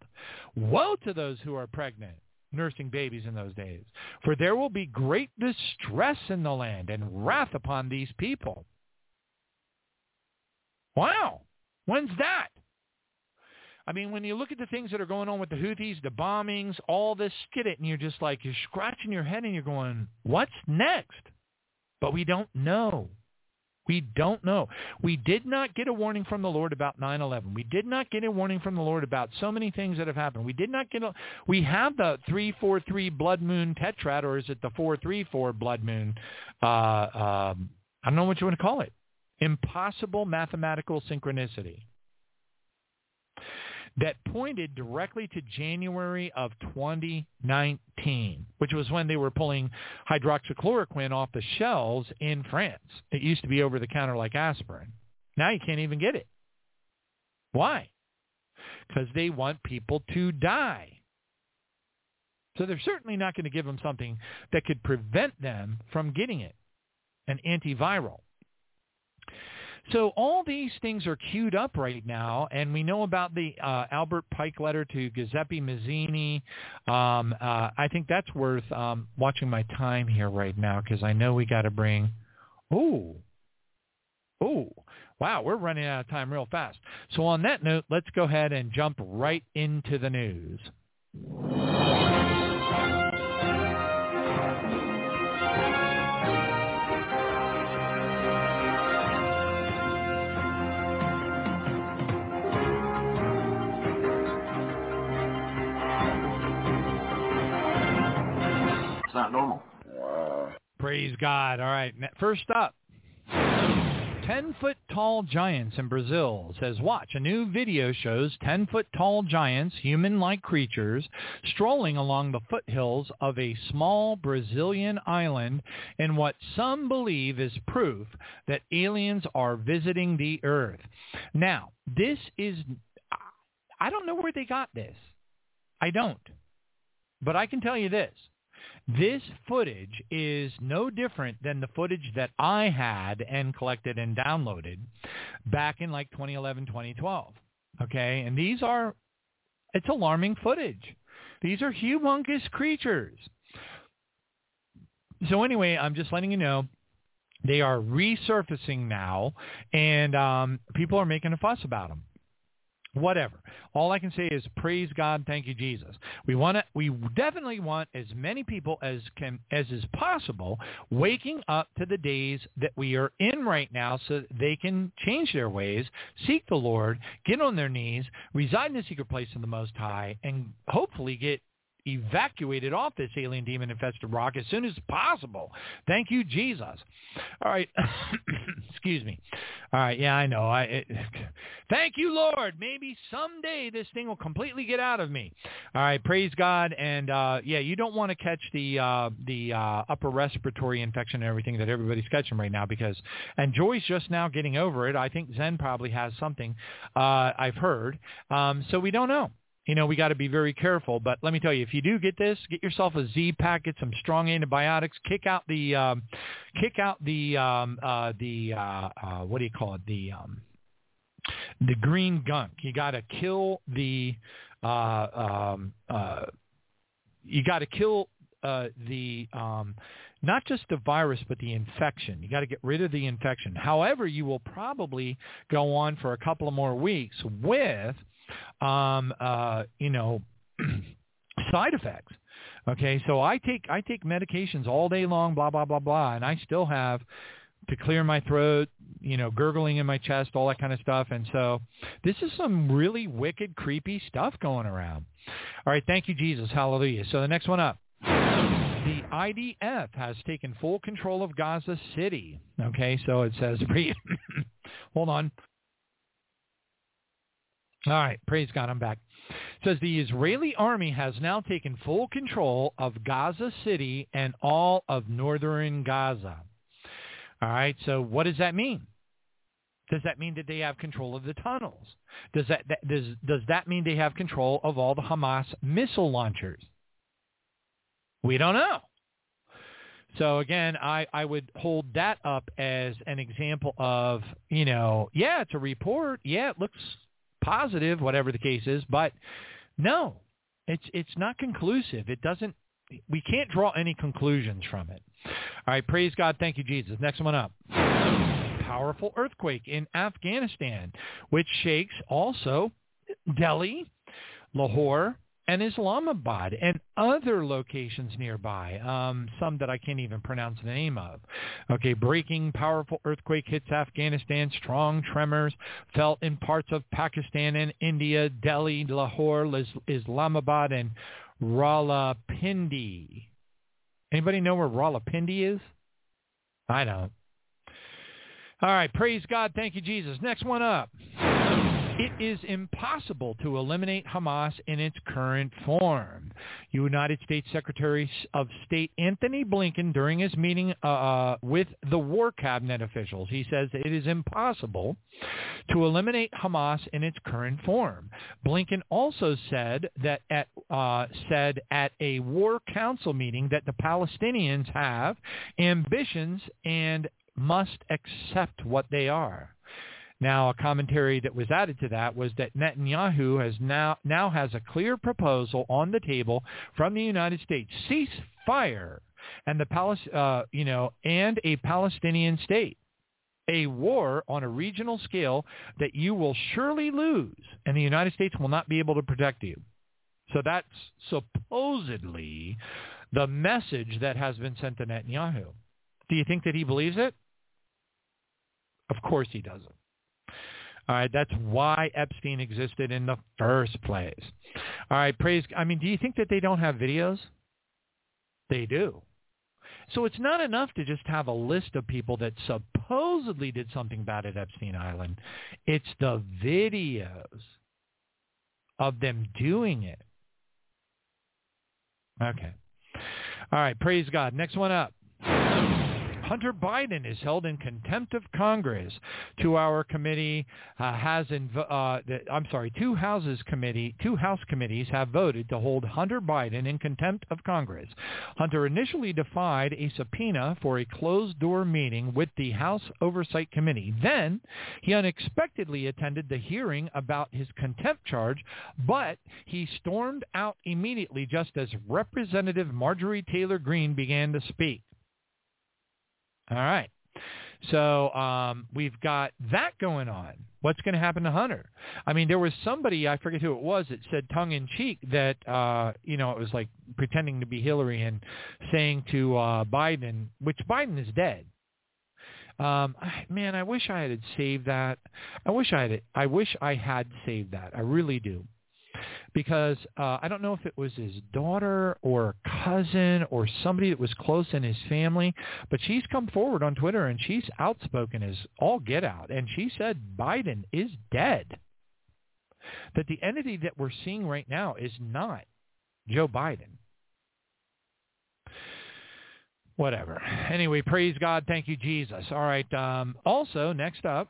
Woe to those who are pregnant, nursing babies in those days, for there will be great distress in the land and wrath upon these people. Wow, when's that? I mean, when you look at the things that are going on with the Houthis, the bombings, all this skid it, and you're just like, you're scratching your head and you're going, what's next? But we don't know. We don't know. We did not get a warning from the Lord about 9/11. We did not get a warning from the Lord about so many things that have happened. We did not get a we have the 343 blood moon tetrad or is it the 434 blood moon uh um I don't know what you want to call it. Impossible mathematical synchronicity that pointed directly to January of 2019, which was when they were pulling hydroxychloroquine off the shelves in France. It used to be over the counter like aspirin. Now you can't even get it. Why? Because they want people to die. So they're certainly not going to give them something that could prevent them from getting it, an antiviral. So all these things are queued up right now, and we know about the uh, Albert Pike letter to Giuseppe Mazzini. Um, uh, I think that's worth um, watching my time here right now because I know we got to bring. Oh, oh, wow, we're running out of time real fast. So on that note, let's go ahead and jump right into the news. It's not normal. Praise God. All right. First up, 10-foot tall giants in Brazil says, watch, a new video shows 10-foot tall giants, human-like creatures, strolling along the foothills of a small Brazilian island in what some believe is proof that aliens are visiting the earth. Now, this is, I don't know where they got this. I don't. But I can tell you this. This footage is no different than the footage that I had and collected and downloaded back in like 2011, 2012. Okay, and these are, it's alarming footage. These are humongous creatures. So anyway, I'm just letting you know they are resurfacing now, and um, people are making a fuss about them whatever. All I can say is praise God, thank you Jesus. We want to, we definitely want as many people as can as is possible waking up to the days that we are in right now so that they can change their ways, seek the Lord, get on their knees, reside in the secret place of the most high and hopefully get evacuated off this alien demon infested rock as soon as possible. Thank you, Jesus. All right. Excuse me. All right. Yeah, I know. I it, thank you, Lord. Maybe someday this thing will completely get out of me. All right. Praise God. And uh, yeah, you don't want to catch the uh, the uh, upper respiratory infection and everything that everybody's catching right now because and Joye's just now getting over it. I think Zen probably has something. Uh, I've heard. Um, so we don't know. You know, we got to be very careful. But let me tell you, if you do get this, get yourself a Z pack, get some strong antibiotics, kick out the, um, kick out the, um, uh, the, uh, uh, what do you call it? The, um, the green gunk. You got to kill the, uh, um, uh, you got to kill uh, the um, not just the virus but the infection. You got to get rid of the infection. However, you will probably go on for a couple of more weeks with um, uh, you know, side effects. Okay, so I take I take medications all day long, blah blah blah blah, and I still have to clear my throat, you know, gurgling in my chest, all that kind of stuff. And so this is some really wicked, creepy stuff going around. All right, thank you, Jesus. Hallelujah. So the next one up. The IDF has taken full control of Gaza City. Okay, so it says, hold on. All right, praise God, I'm back. It says the Israeli army has now taken full control of Gaza City and all of northern Gaza. All right, so what does that mean? Does that mean that they have control of the tunnels? Does that, that does does that mean they have control of all the Hamas missile launchers? We don't know. So again, I, I would hold that up as an example of, you know, yeah, it's a report. Yeah, it looks positive, whatever the case is, but no, it's it's not conclusive. It doesn't we can't draw any conclusions from it. All right, praise God. Thank you, Jesus. Next one up. Powerful earthquake in Afghanistan, which shakes also Delhi, Lahore, and Islamabad and other locations nearby, um, some that I can't even pronounce the name of. Okay, breaking powerful earthquake hits Afghanistan, strong tremors felt in parts of Pakistan and India, Delhi, Lahore, Islamabad, and Rawalpindi. Anybody know where Rawalpindi is? I don't. All right, praise God. Thank you, Jesus. Next one up. It is impossible to eliminate Hamas in its current form. United States Secretary of State Antony Blinken, during his meeting uh, uh, with the War Cabinet officials, he says it is impossible to eliminate Hamas in its current form. Blinken also said that at uh, said at a War Council meeting that the Palestinians have ambitions and must accept what they are. Now, a commentary that was added to that was that Netanyahu has now now has a clear proposal on the table from the United States: cease fire and the Palis- uh, you know, and a Palestinian state. A war on a regional scale that you will surely lose, and the United States will not be able to protect you. So that's supposedly the message that has been sent to Netanyahu. Do you think that he believes it? Of course he doesn't. All right, that's why Epstein existed in the first place. All right, praise. I mean, do you think that they don't have videos? They do. So it's not enough to just have a list of people that supposedly did something bad at Epstein Island. It's the videos of them doing it. Okay. All right, praise God. Next one up. Hunter Biden is held in contempt of Congress. Two hour committee uh, has, inv- uh, the, I'm sorry, two houses committee, two House committees have voted to hold Hunter Biden in contempt of Congress. Hunter initially defied a subpoena for a closed-door meeting with the House Oversight Committee. Then he unexpectedly attended the hearing about his contempt charge, but he stormed out immediately just as Representative Marjorie Taylor Greene began to speak. All right. So um, we've got that going on. What's going to happen to Hunter? I mean, there was somebody, I forget who it was, that said tongue-in-cheek that, uh, you know, it was like pretending to be Hillary and saying to uh, Biden, which Biden is dead. Um, man, I wish I had saved that. I wish I had. I wish I had saved that. I really do because uh, I don't know if it was his daughter or cousin or somebody that was close in his family, but she's come forward on Twitter and she's outspoken as all get out, and she said Biden is dead. That the entity that we're seeing right now is not Joe Biden. Whatever. Anyway, praise God. Thank you, Jesus. All right. Um, also, next up,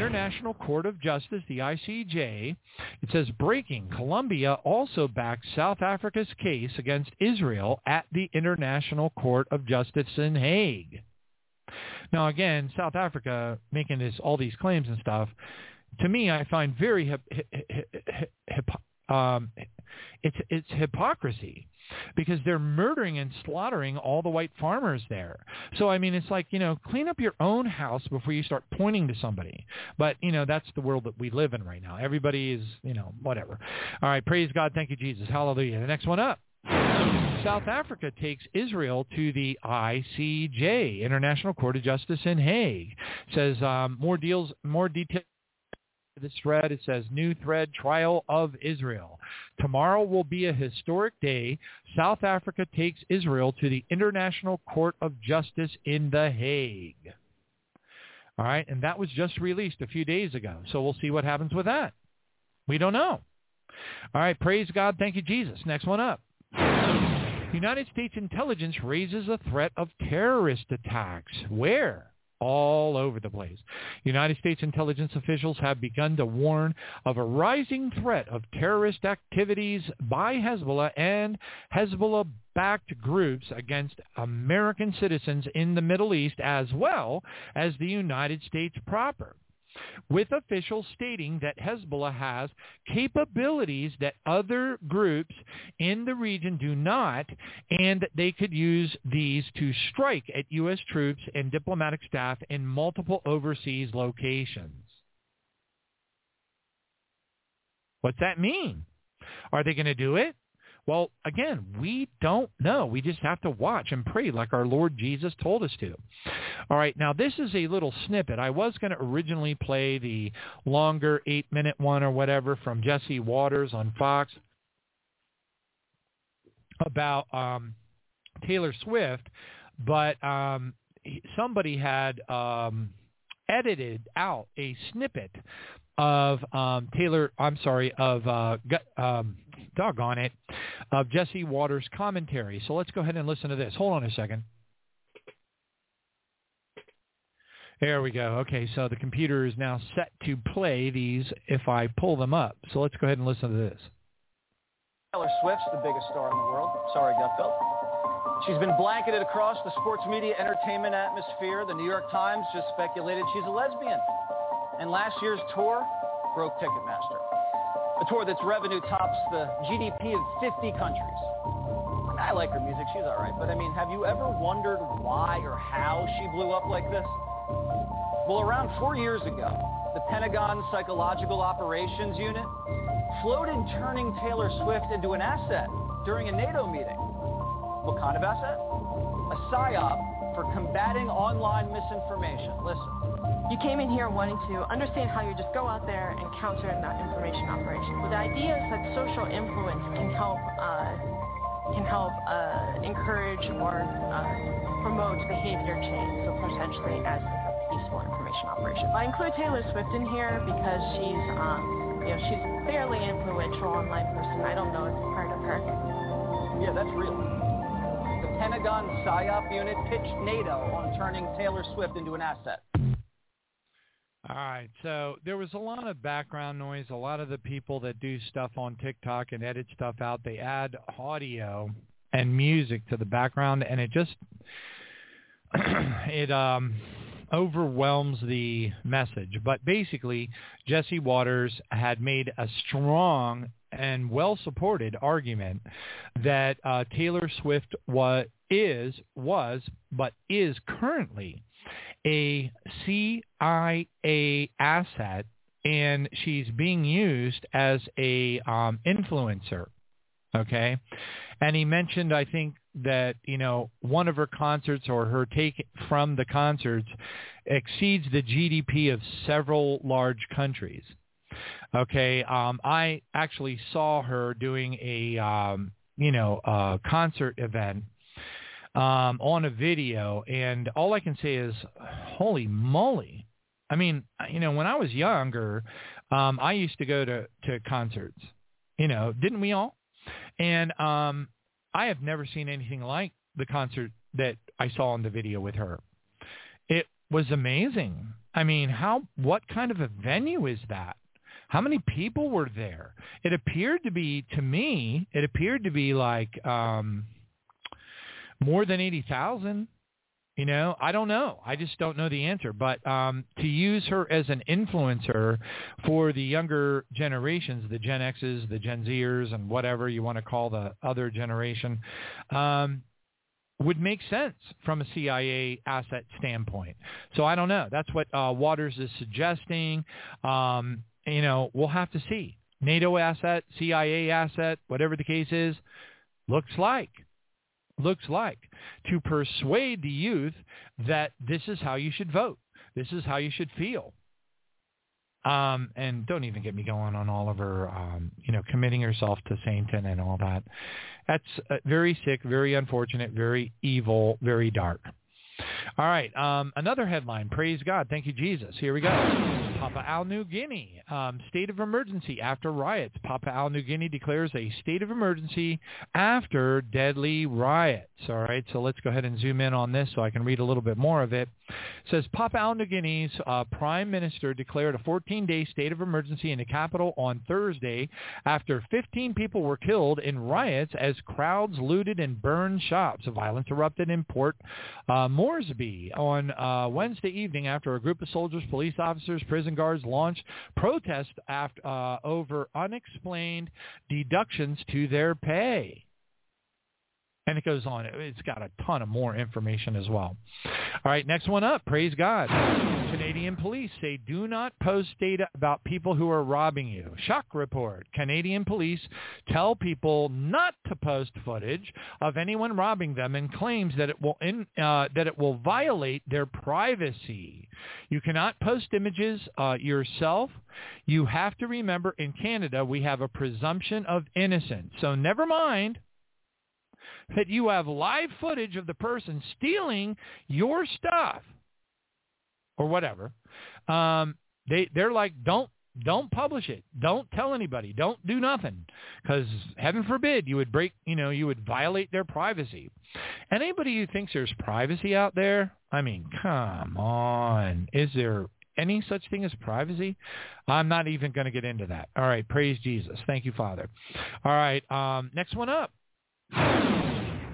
International Court of Justice, the ICJ, it says breaking, Colombia also backs South Africa's case against Israel at the International Court of Justice in Hague. Now again, South Africa making this all these claims and stuff, to me I find very hip, hip, hip, um, it's it's hypocrisy because they're murdering and slaughtering all the white farmers there. So I mean, it's like you know, clean up your own house before you start pointing to somebody. But you know, that's the world that we live in right now. Everybody is you know whatever. All right, praise God, thank you Jesus, hallelujah. The next one up. South Africa takes Israel to the ICJ, International Court of Justice in Hague. Says um, more deals, more details this thread. It says, new thread, trial of Israel. Tomorrow will be a historic day. South Africa takes Israel to the International Court of Justice in The Hague. All right, and that was just released a few days ago. So we'll see what happens with that. We don't know. All right, praise God. Thank you, Jesus. Next one up. United States intelligence raises a threat of terrorist attacks. Where? All over the place. United States intelligence officials have begun to warn of a rising threat of terrorist activities by Hezbollah and Hezbollah-backed groups against American citizens in the Middle East as well as the United States proper with officials stating that Hezbollah has capabilities that other groups in the region do not, and they could use these to strike at U.S. troops and diplomatic staff in multiple overseas locations. What's that mean? Are they going to do it? Well, again, we don't know. We just have to watch and pray like our Lord Jesus told us to. All right, now this is a little snippet. I was going to originally play the longer eight-minute one or whatever from Jesse Watters on Fox about um, Taylor Swift, but um, somebody had um, edited out a snippet of um, Taylor, I'm sorry, of uh, um, doggone it, of Jesse Watters' commentary. So let's go ahead and listen to this. Hold on a second. There we go. Okay, so the computer is now set to play these if I pull them up. So let's go ahead and listen to this. Taylor Swift's the biggest star in the world. Sorry, Gutfeld. She's been blanketed across the sports media entertainment atmosphere. The New York Times just speculated she's a lesbian. And last year's tour broke Ticketmaster. A tour that's revenue tops the GDP of 50 countries. I like her music. She's all right. But I mean, have you ever wondered why or how she blew up like this? Well, around four years ago, the Pentagon Psychological Operations Unit floated turning Taylor Swift into an asset during a NATO meeting. What kind of asset? A PSYOP for combating online misinformation. Listen. You came in here wanting to understand how you just go out there and counter that information operation. Well, the idea is that social influence can help uh, can help uh, encourage or uh, promote behavior change, so potentially as like a peaceful information operation. I include Taylor Swift in here because she's um, you know she's fairly influential online person. I don't know if you've heard of her. Yeah, that's real. The Pentagon PSYOP unit pitched NATO on turning Taylor Swift into an asset. All right. So there was a lot of background noise. A lot of the people that do stuff on TikTok and edit stuff out, they add audio and music to the background, and it just it um, overwhelms the message. But basically, Jesse Watters had made a strong and well-supported argument that uh, Taylor Swift was is was but is currently a CIA asset and she's being used as a um, influencer. Okay. And he mentioned, I think, that, you know, one of her concerts or her take from the concerts exceeds the GDP of several large countries. Okay. Um, I actually saw her doing a, um, you know, a concert event um, on a video, and all I can say is, holy moly! I mean, you know, when I was younger, um, I used to go to to concerts. You know, didn't we all? And um, I have never seen anything like the concert that I saw in the video with her. It was amazing. I mean, how what kind of a venue is that? How many people were there? It appeared to be to me, it appeared to be like um more than 80,000. You know, I don't know. I just don't know the answer. But um, to use her as an influencer for the younger generations, the Gen X's, the Gen Zers, and whatever you want to call the other generation, um, would make sense from a CIA asset standpoint. So I don't know. That's what uh, Watters is suggesting. Um, you know, we'll have to see. NATO asset, CIA asset, whatever the case is, looks like looks like to persuade the youth that this is how you should vote. This is how you should feel. Um, and don't even get me going on Oliver, um, you know, committing herself to Satan and all that. That's uh, very sick, very unfortunate, very evil, very dark. All right. Um, another headline. Praise God. Thank you, Jesus. Here we go. Papua New Guinea. Um, state of emergency after riots. Papua New Guinea declares a state of emergency after deadly riots. All right. So let's go ahead and zoom in on this so I can read a little bit more of it. It says Papua New Guinea's uh, prime minister declared a 14-day state of emergency in the capital on Thursday after 15 people were killed in riots as crowds looted and burned shops. Violence erupted in Port uh, Moresby on uh, Wednesday evening after a group of soldiers, police officers, prison guards launched protests uh, over unexplained deductions to their pay. And it goes on. It's got a ton of more information as well. All right, next one up. Praise God. Canadian police say do not post data about people who are robbing you. Shock report. Canadian police tell people not to post footage of anyone robbing them and claims that it will in, uh, that it will violate their privacy. You cannot post images uh, yourself. You have to remember in Canada we have a presumption of innocence. So never mind that you have live footage of the person stealing your stuff or whatever, um, they they're like, don't don't publish it. Don't tell anybody. Don't do nothing, because heaven forbid you would break. You know, you would violate their privacy. Anybody who thinks there's privacy out there, I mean, come on, is there any such thing as privacy? I'm not even going to get into that. All right, praise Jesus. Thank you, Father. All right, um, next one up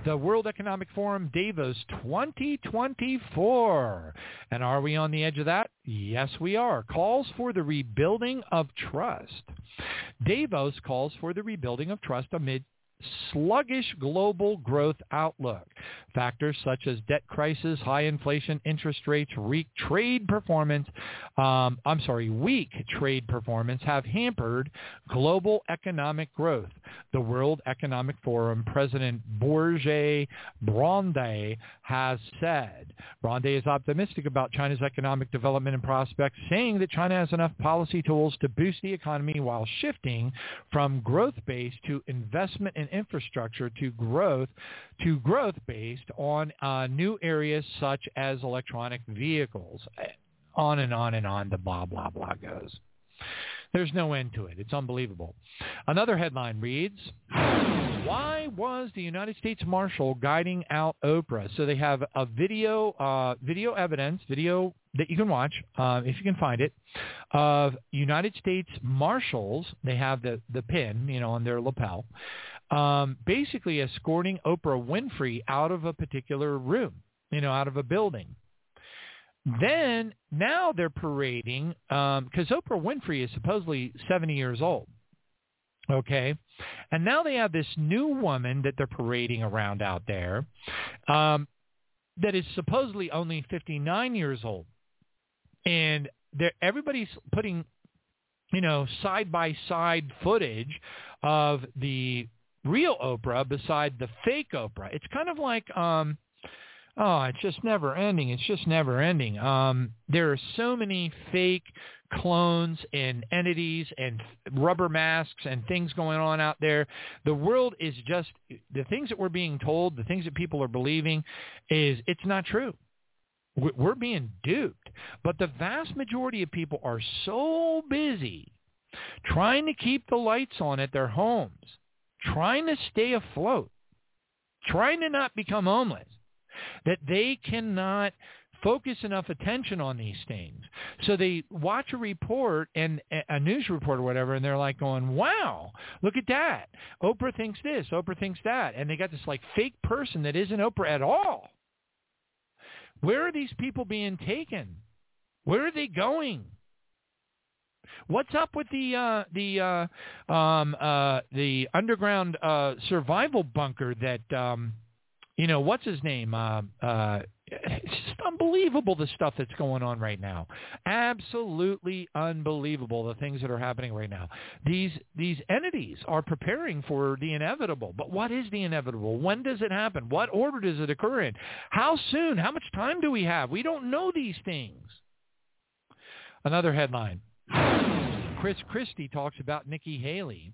the World Economic Forum Davos 2024. And are we on the edge of that? Yes, we are. Calls for the rebuilding of trust. Davos calls for the rebuilding of trust amid sluggish global growth outlook. Factors such as debt crisis, high inflation, interest rates, weak trade performance, um, I'm sorry, weak trade performance have hampered global economic growth. The World Economic Forum President Borge Brende has said. Brende is optimistic about China's economic development and prospects, saying that China has enough policy tools to boost the economy while shifting from growth-based to investment and infrastructure to growth to growth based on uh, new areas such as electronic vehicles. On and on and on the blah, blah, blah goes. There's no end to it. It's unbelievable. Another headline reads, why was the United States Marshal guiding out Oprah? So they have a video, uh, video evidence, video that you can watch, uh, if you can find it, of United States Marshals. They have the, the pin, you know, on their lapel, um, basically escorting Oprah Winfrey out of a particular room, you know, out of a building. Then now they're parading because um, Oprah Winfrey is supposedly 70 years old. Okay. And now they have this new woman that they're parading around out there um, that is supposedly only 59 years old. And they're, everybody's putting, you know, side-by-side footage of the real Oprah beside the fake Oprah. It's kind of like um oh, it's just never ending. It's just never ending. Um there are so many fake clones and entities and rubber masks and things going on out there. The world is just the things that we're being told, the things that people are believing is it's not true. We're being duped. But the vast majority of people are so busy trying to keep the lights on at their homes trying to stay afloat, trying to not become homeless, that they cannot focus enough attention on these things. So they watch a report and a news report or whatever, and they're like going, wow, look at that. Oprah thinks this, Oprah thinks that. And they got this like fake person that isn't Oprah at all. Where are these people being taken? Where are they going? What's up with the uh, the uh, um, uh, the underground uh, survival bunker that um, you know what's his name? Uh, uh, it's just unbelievable the stuff that's going on right now. Absolutely unbelievable the things that are happening right now. These these entities are preparing for the inevitable. But what is the inevitable? When does it happen? What order does it occur in? How soon? How much time do we have? We don't know these things. Another headline. Chris Christie talks about Nikki Haley.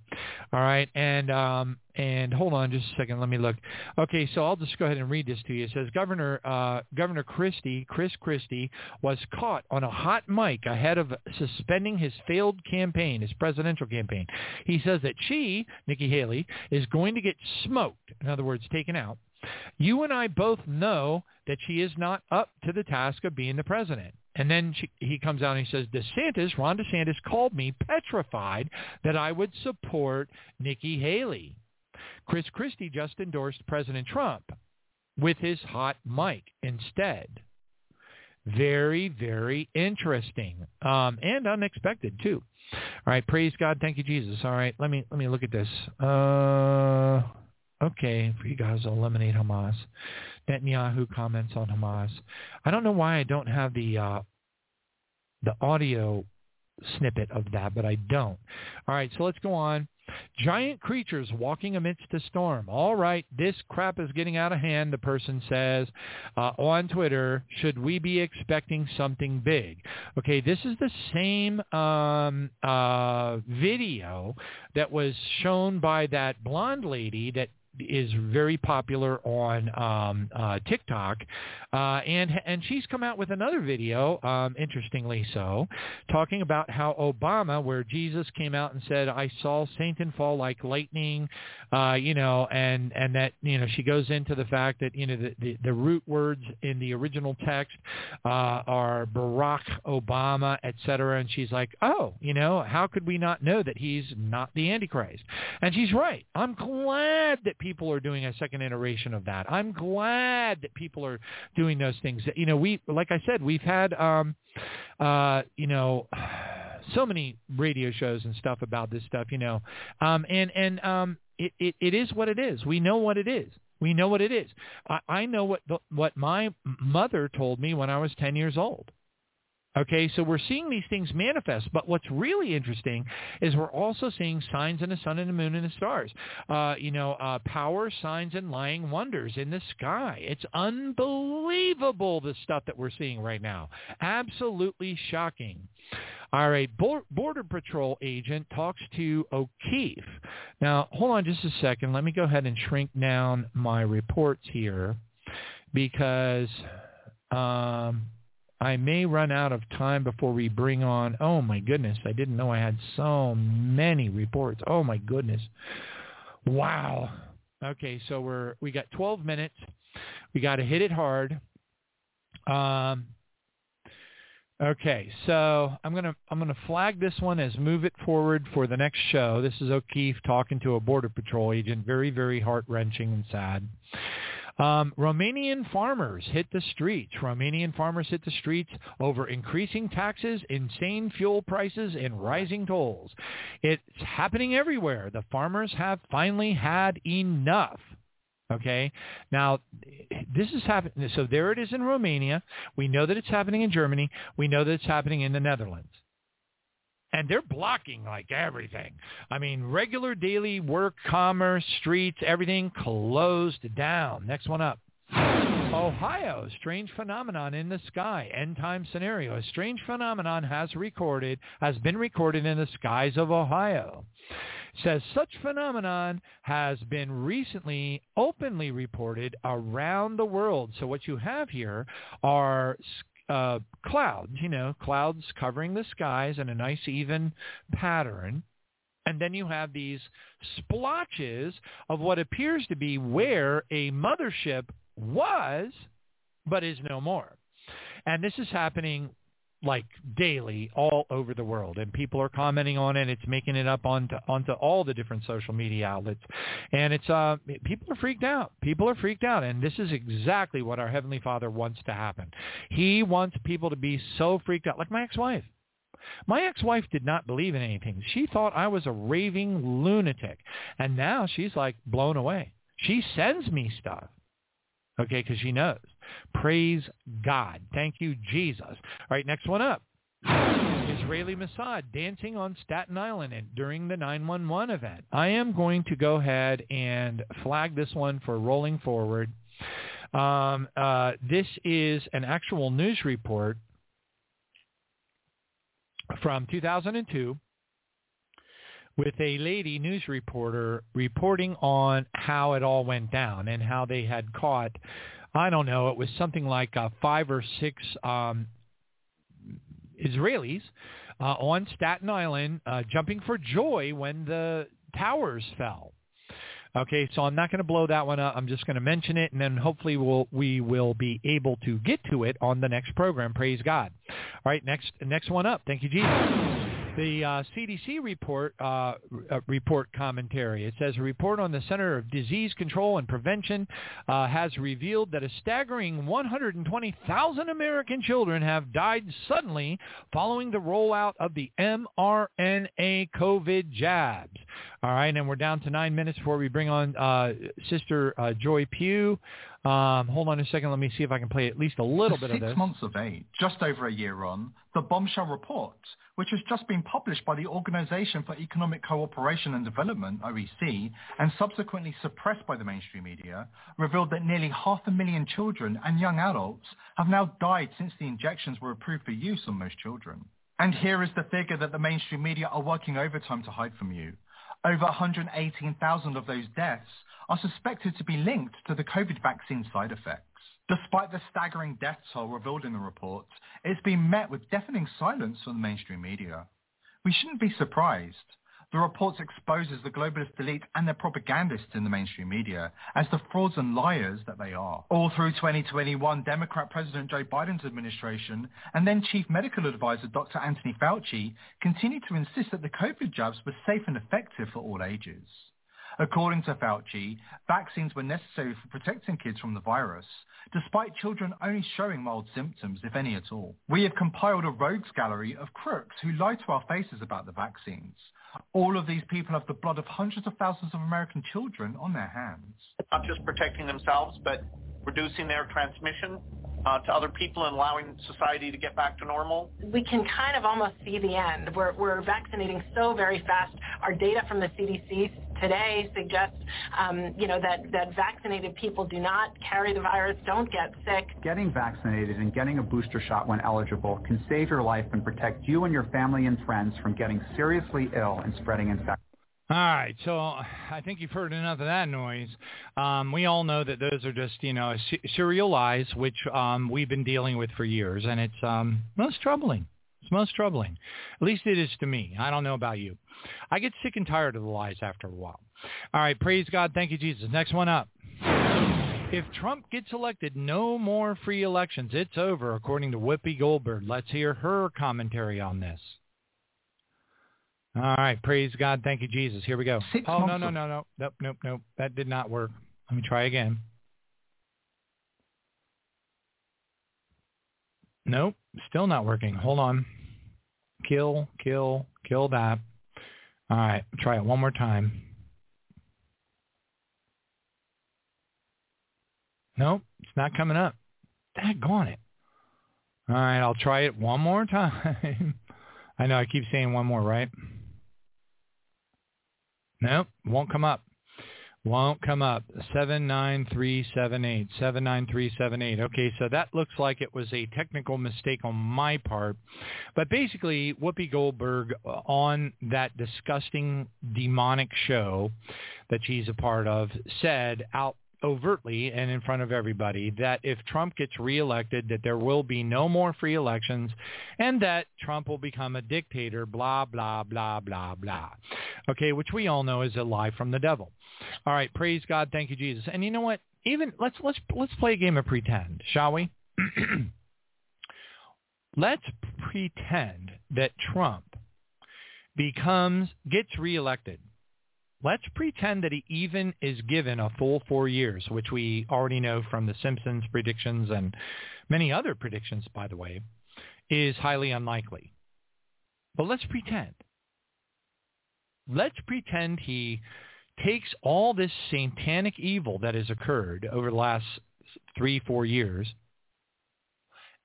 All right, and um, and hold on just a second. Let me look. Okay, so I'll just go ahead and read this to you. It says Governor uh, Governor Christie, Chris Christie, was caught on a hot mic ahead of suspending his failed campaign, his presidential campaign. He says that she, Nikki Haley, is going to get smoked. In other words, taken out. You and I both know that she is not up to the task of being the president. And then she, he comes out and he says, DeSantis, Ron DeSantis called me petrified that I would support Nikki Haley. Chris Christie just endorsed President Trump with his hot mic instead. Very, very interesting um, and unexpected too. All right, praise God, thank you, Jesus. All right, let me let me look at this. Uh, okay, for you guys to eliminate Hamas. Netanyahu comments on Hamas. I don't know why I don't have the uh, the audio snippet of that, but I don't. All right, so let's go on. Giant creatures walking amidst a storm. All right, this crap is getting out of hand, the person says uh, on Twitter. Should we be expecting something big? Okay, this is the same um, uh, video that was shown by that blonde lady that is very popular on um, uh, TikTok, uh, and and she's come out with another video, um, interestingly so, talking about how Obama, where Jesus came out and said, "I saw Satan fall like lightning," uh, you know, and and that you know she goes into the fact that you know the the, the root words in the original text uh, are Barack Obama, etc., and she's like, "Oh, you know, how could we not know that he's not the Antichrist?" And she's right. I'm glad that people are doing a second iteration of that. I'm glad that people are doing those things. You know, we like I said, we've had um uh you know so many radio shows and stuff about this stuff, you know. Um and and um it, it, it is what it is. We know what it is. We know what it is. I, I know what the, what my mother told me when I was 10 years old. Okay, so we're seeing these things manifest, but what's really interesting is we're also seeing signs in the sun and the moon and the stars. Uh, you know, uh, power, signs, and lying wonders in the sky. It's unbelievable the stuff that we're seeing right now. Absolutely shocking. All right, Border Patrol agent talks to O'Keefe. Now, hold on just a second. Let me go ahead and shrink down my reports here because... Um, I may run out of time before we bring on, oh my goodness, I didn't know I had so many reports. Oh my goodness. Wow. Okay, so we're, we got 12 minutes. We got to hit it hard. Um, okay, so I'm gonna I'm gonna flag this one as move it forward for the next show. This is O'Keefe talking to a border patrol agent. Very very heart wrenching and sad. Um, Romanian farmers hit the streets. Romanian farmers hit the streets over increasing taxes, insane fuel prices, and rising tolls. It's happening everywhere. The farmers have finally had enough. Okay. Now, this is happening. So there it is in Romania. We know that it's happening in Germany. We know that it's happening in the Netherlands and they're blocking like everything. I mean, regular daily work, commerce, streets, everything closed down. Next one up. Ohio, strange phenomenon in the sky, end time scenario. A strange phenomenon has recorded, has been recorded in the skies of Ohio. Says such phenomenon has been recently openly reported around the world. So what you have here are uh, clouds, you know, clouds covering the skies in a nice even pattern. And then you have these splotches of what appears to be where a mothership was, but is no more. And this is happening like daily all over the world and people are commenting on it it's making it up onto onto all the different social media outlets. And it's uh people are freaked out. People are freaked out and this is exactly what our heavenly father wants to happen. He wants people to be so freaked out like my ex-wife. My ex-wife did not believe in anything. She thought i was a raving lunatic and now she's like blown away. She sends me stuff okay because she knows Praise God. Thank you, Jesus. All right, next one up. Israeli Mossad dancing on Staten Island during the 911 event. I am going to go ahead and flag this one for rolling forward. Um, uh, this is an actual news report from 2002 with a lady news reporter reporting on how it all went down and how they had caught I don't know, it was something like uh, five or six um, Israelis uh, on Staten Island uh, jumping for joy when the towers fell. Okay, so I'm not going to blow that one up. I'm just going to mention it, and then hopefully we'll we will be able to get to it on the next program. Praise God. All right, next next one up. Thank you, Jesus. The uh, CDC report uh, uh, report commentary. It says a report on the Center of Disease Control and Prevention uh, has revealed that a staggering 120,000 American children have died suddenly following the rollout of the mRNA COVID jabs. All right, and we're down to nine minutes before we bring on uh, Sister uh, Joye Pugh. Um, hold on a second. Let me see if I can play at least a little bit of this. Six months of age, just over a year on, the bombshell report, which has just been published by the Organization for Economic Cooperation and Development, OEC, and subsequently suppressed by the mainstream media, revealed that nearly half a million children and young adults have now died since the injections were approved for use on most children. And here is the figure that the mainstream media are working overtime to hide from you. Over 118,000 of those deaths are suspected to be linked to the COVID vaccine side effects. Despite the staggering death toll revealed in the report, it's been met with deafening silence from the mainstream media. We shouldn't be surprised. The report exposes the globalist elite and their propagandists in the mainstream media as the frauds and liars that they are. All through 2021, Democrat President Joe Biden's administration and then Chief Medical Advisor Dr. Anthony Fauci continued to insist that the COVID jabs were safe and effective for all ages. According to Fauci, vaccines were necessary for protecting kids from the virus, despite children only showing mild symptoms, if any at all. We have compiled a rogues gallery of crooks who lie to our faces about the vaccines. All of these people have the blood of hundreds of thousands of American children on their hands. Not just protecting themselves, but reducing their transmission uh, to other people and allowing society to get back to normal? We can kind of almost see the end. We're, we're vaccinating so very fast. Our data from the CDC today suggests, um, you know, that, that vaccinated people do not carry the virus, don't get sick. Getting vaccinated and getting a booster shot when eligible can save your life and protect you and your family and friends from getting seriously ill and spreading infection. All right, so I think you've heard enough of that noise. Um, we all know that those are just, you know, serial lies, which um, we've been dealing with for years, and it's um, most troubling. It's most troubling. At least it is to me. I don't know about you. I get sick and tired of the lies after a while. All right, praise God. Thank you, Jesus. Next one up. If Trump gets elected, no more free elections. It's over, according to Whoopi Goldberg. Let's hear her commentary on this. All right. Praise God. Thank you, Jesus. Here we go. Six oh, no, no, no, no. Nope, nope, nope. That did not work. Let me try again. Nope. Still not working. Hold on. Kill, kill, kill that. All right. Try it one more time. Nope. It's not coming up. Daggone it. All right. I'll try it one more time. I know I keep saying one more, right? Nope, won't come up. Won't come up. 79378. 79378. Okay, so that looks like it was a technical mistake on my part. But basically, Whoopi Goldberg uh, on that disgusting demonic show that she's a part of said out overtly and in front of everybody that if Trump gets reelected, that there will be no more free elections and that Trump will become a dictator, blah, blah, blah, blah, blah. Okay, which we all know is a lie from the devil. All right, praise God, thank you, Jesus. And you know what? Even let's let's let's play a game of pretend, shall we? let's pretend that Trump becomes gets reelected. Let's pretend that he even is given a full four years, which we already know from the Simpsons predictions and many other predictions, by the way, is highly unlikely. But let's pretend. Let's pretend he takes all this satanic evil that has occurred over the last three, four years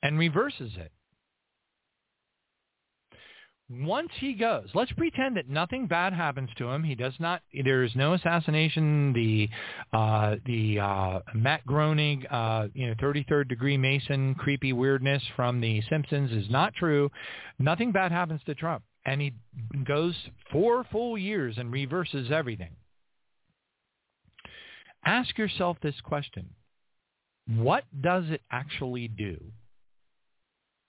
and reverses it. Once he goes, let's pretend that nothing bad happens to him. He does not. There is no assassination. The uh, the uh, Matt Groening, uh, you know, 33rd degree Mason, creepy weirdness from The Simpsons is not true. Nothing bad happens to Trump, and he goes four full years and reverses everything. Ask yourself this question: What does it actually do?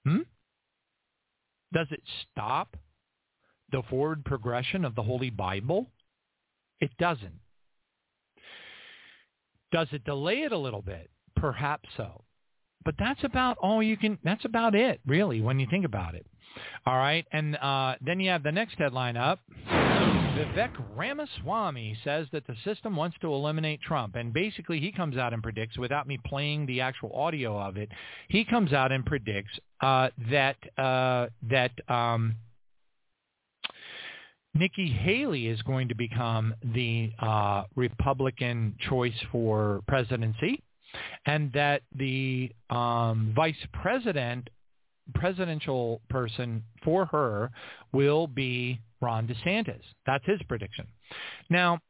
Hmm? Does it stop the forward progression of the Holy Bible? It doesn't. Does it delay it a little bit? Perhaps so. But that's about all you can, that's about it, really, when you think about it. All right. And uh, then you have the next headline up. Vivek Ramaswamy says that the system wants to eliminate Trump. And basically he comes out and predicts, without me playing the actual audio of it, he comes out and predicts uh, that, uh, that um, Nikki Haley is going to become the uh, Republican choice for presidency and that the um, vice president presidential person for her will be Ron DeSantis. That's his prediction. Now,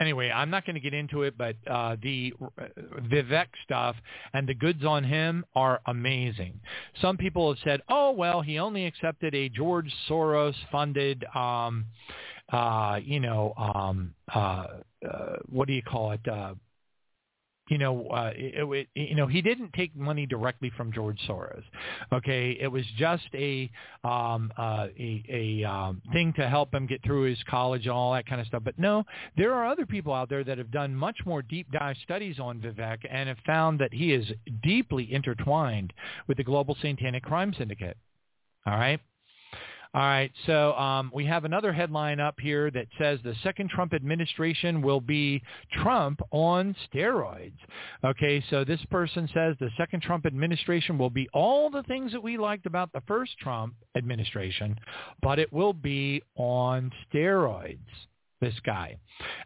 anyway, I'm not going to get into it, but uh, the uh, Vivek stuff and the goods on him are amazing. Some people have said, "Oh well, he only accepted a George Soros funded, um, uh, you know, um, uh, uh, what do you call it?" Uh, you know, uh, it, it, you know, he didn't take money directly from George Soros. Okay, it was just a um, uh, a, a um, thing to help him get through his college and all that kind of stuff. But no, there are other people out there that have done much more deep dive studies on Vivek and have found that he is deeply intertwined with the global satanic crime syndicate. All right. All right, so um, we have another headline up here that says the second Trump administration will be Trump on steroids. Okay, so this person says the second Trump administration will be all the things that we liked about the first Trump administration, but it will be on steroids this guy.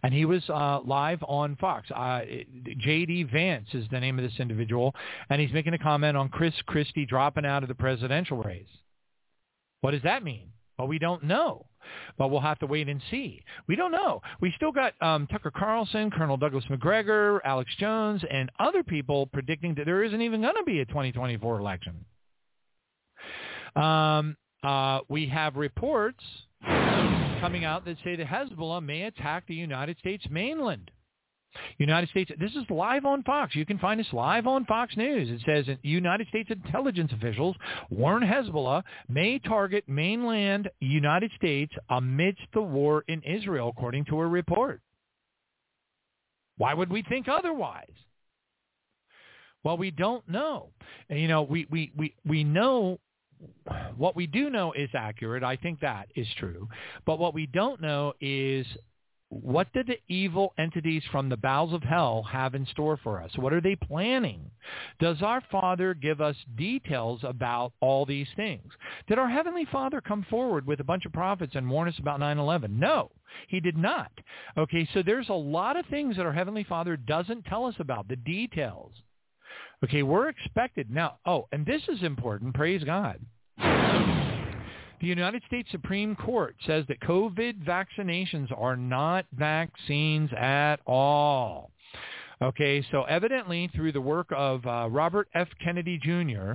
And he was uh, live on Fox. Uh, J.D. Vance is the name of this individual, and he's making a comment on Chris Christie dropping out of the presidential race. What does that mean? Well, we don't know, but we'll have to wait and see. We don't know. We still got um, Tucker Carlson, Colonel Douglas Macgregor, Alex Jones, and other people predicting that there isn't even going to be a 2024 election. Um, uh, we have reports coming out that say that Hezbollah may attack the United States mainland. United States, this is live on Fox. You can find this live on Fox News. It says United States intelligence officials warn Hezbollah may target mainland United States amidst the war in Israel, according to a report. Why would we think otherwise? Well, we don't know. You know, we, we, we, we know what we do know is accurate. I think that is true. But what we don't know is what did the evil entities from the bowels of hell have in store for us? What are they planning? Does our Father give us details about all these things? Did our Heavenly Father come forward with a bunch of prophets and warn us about 9-11? No, he did not. Okay, so there's a lot of things that our Heavenly Father doesn't tell us about, the details. Okay, we're expected. Now, oh, and this is important, praise God. The United States Supreme Court says that COVID vaccinations are not vaccines at all. Okay, so evidently through the work of uh, Robert F. Kennedy Jr.,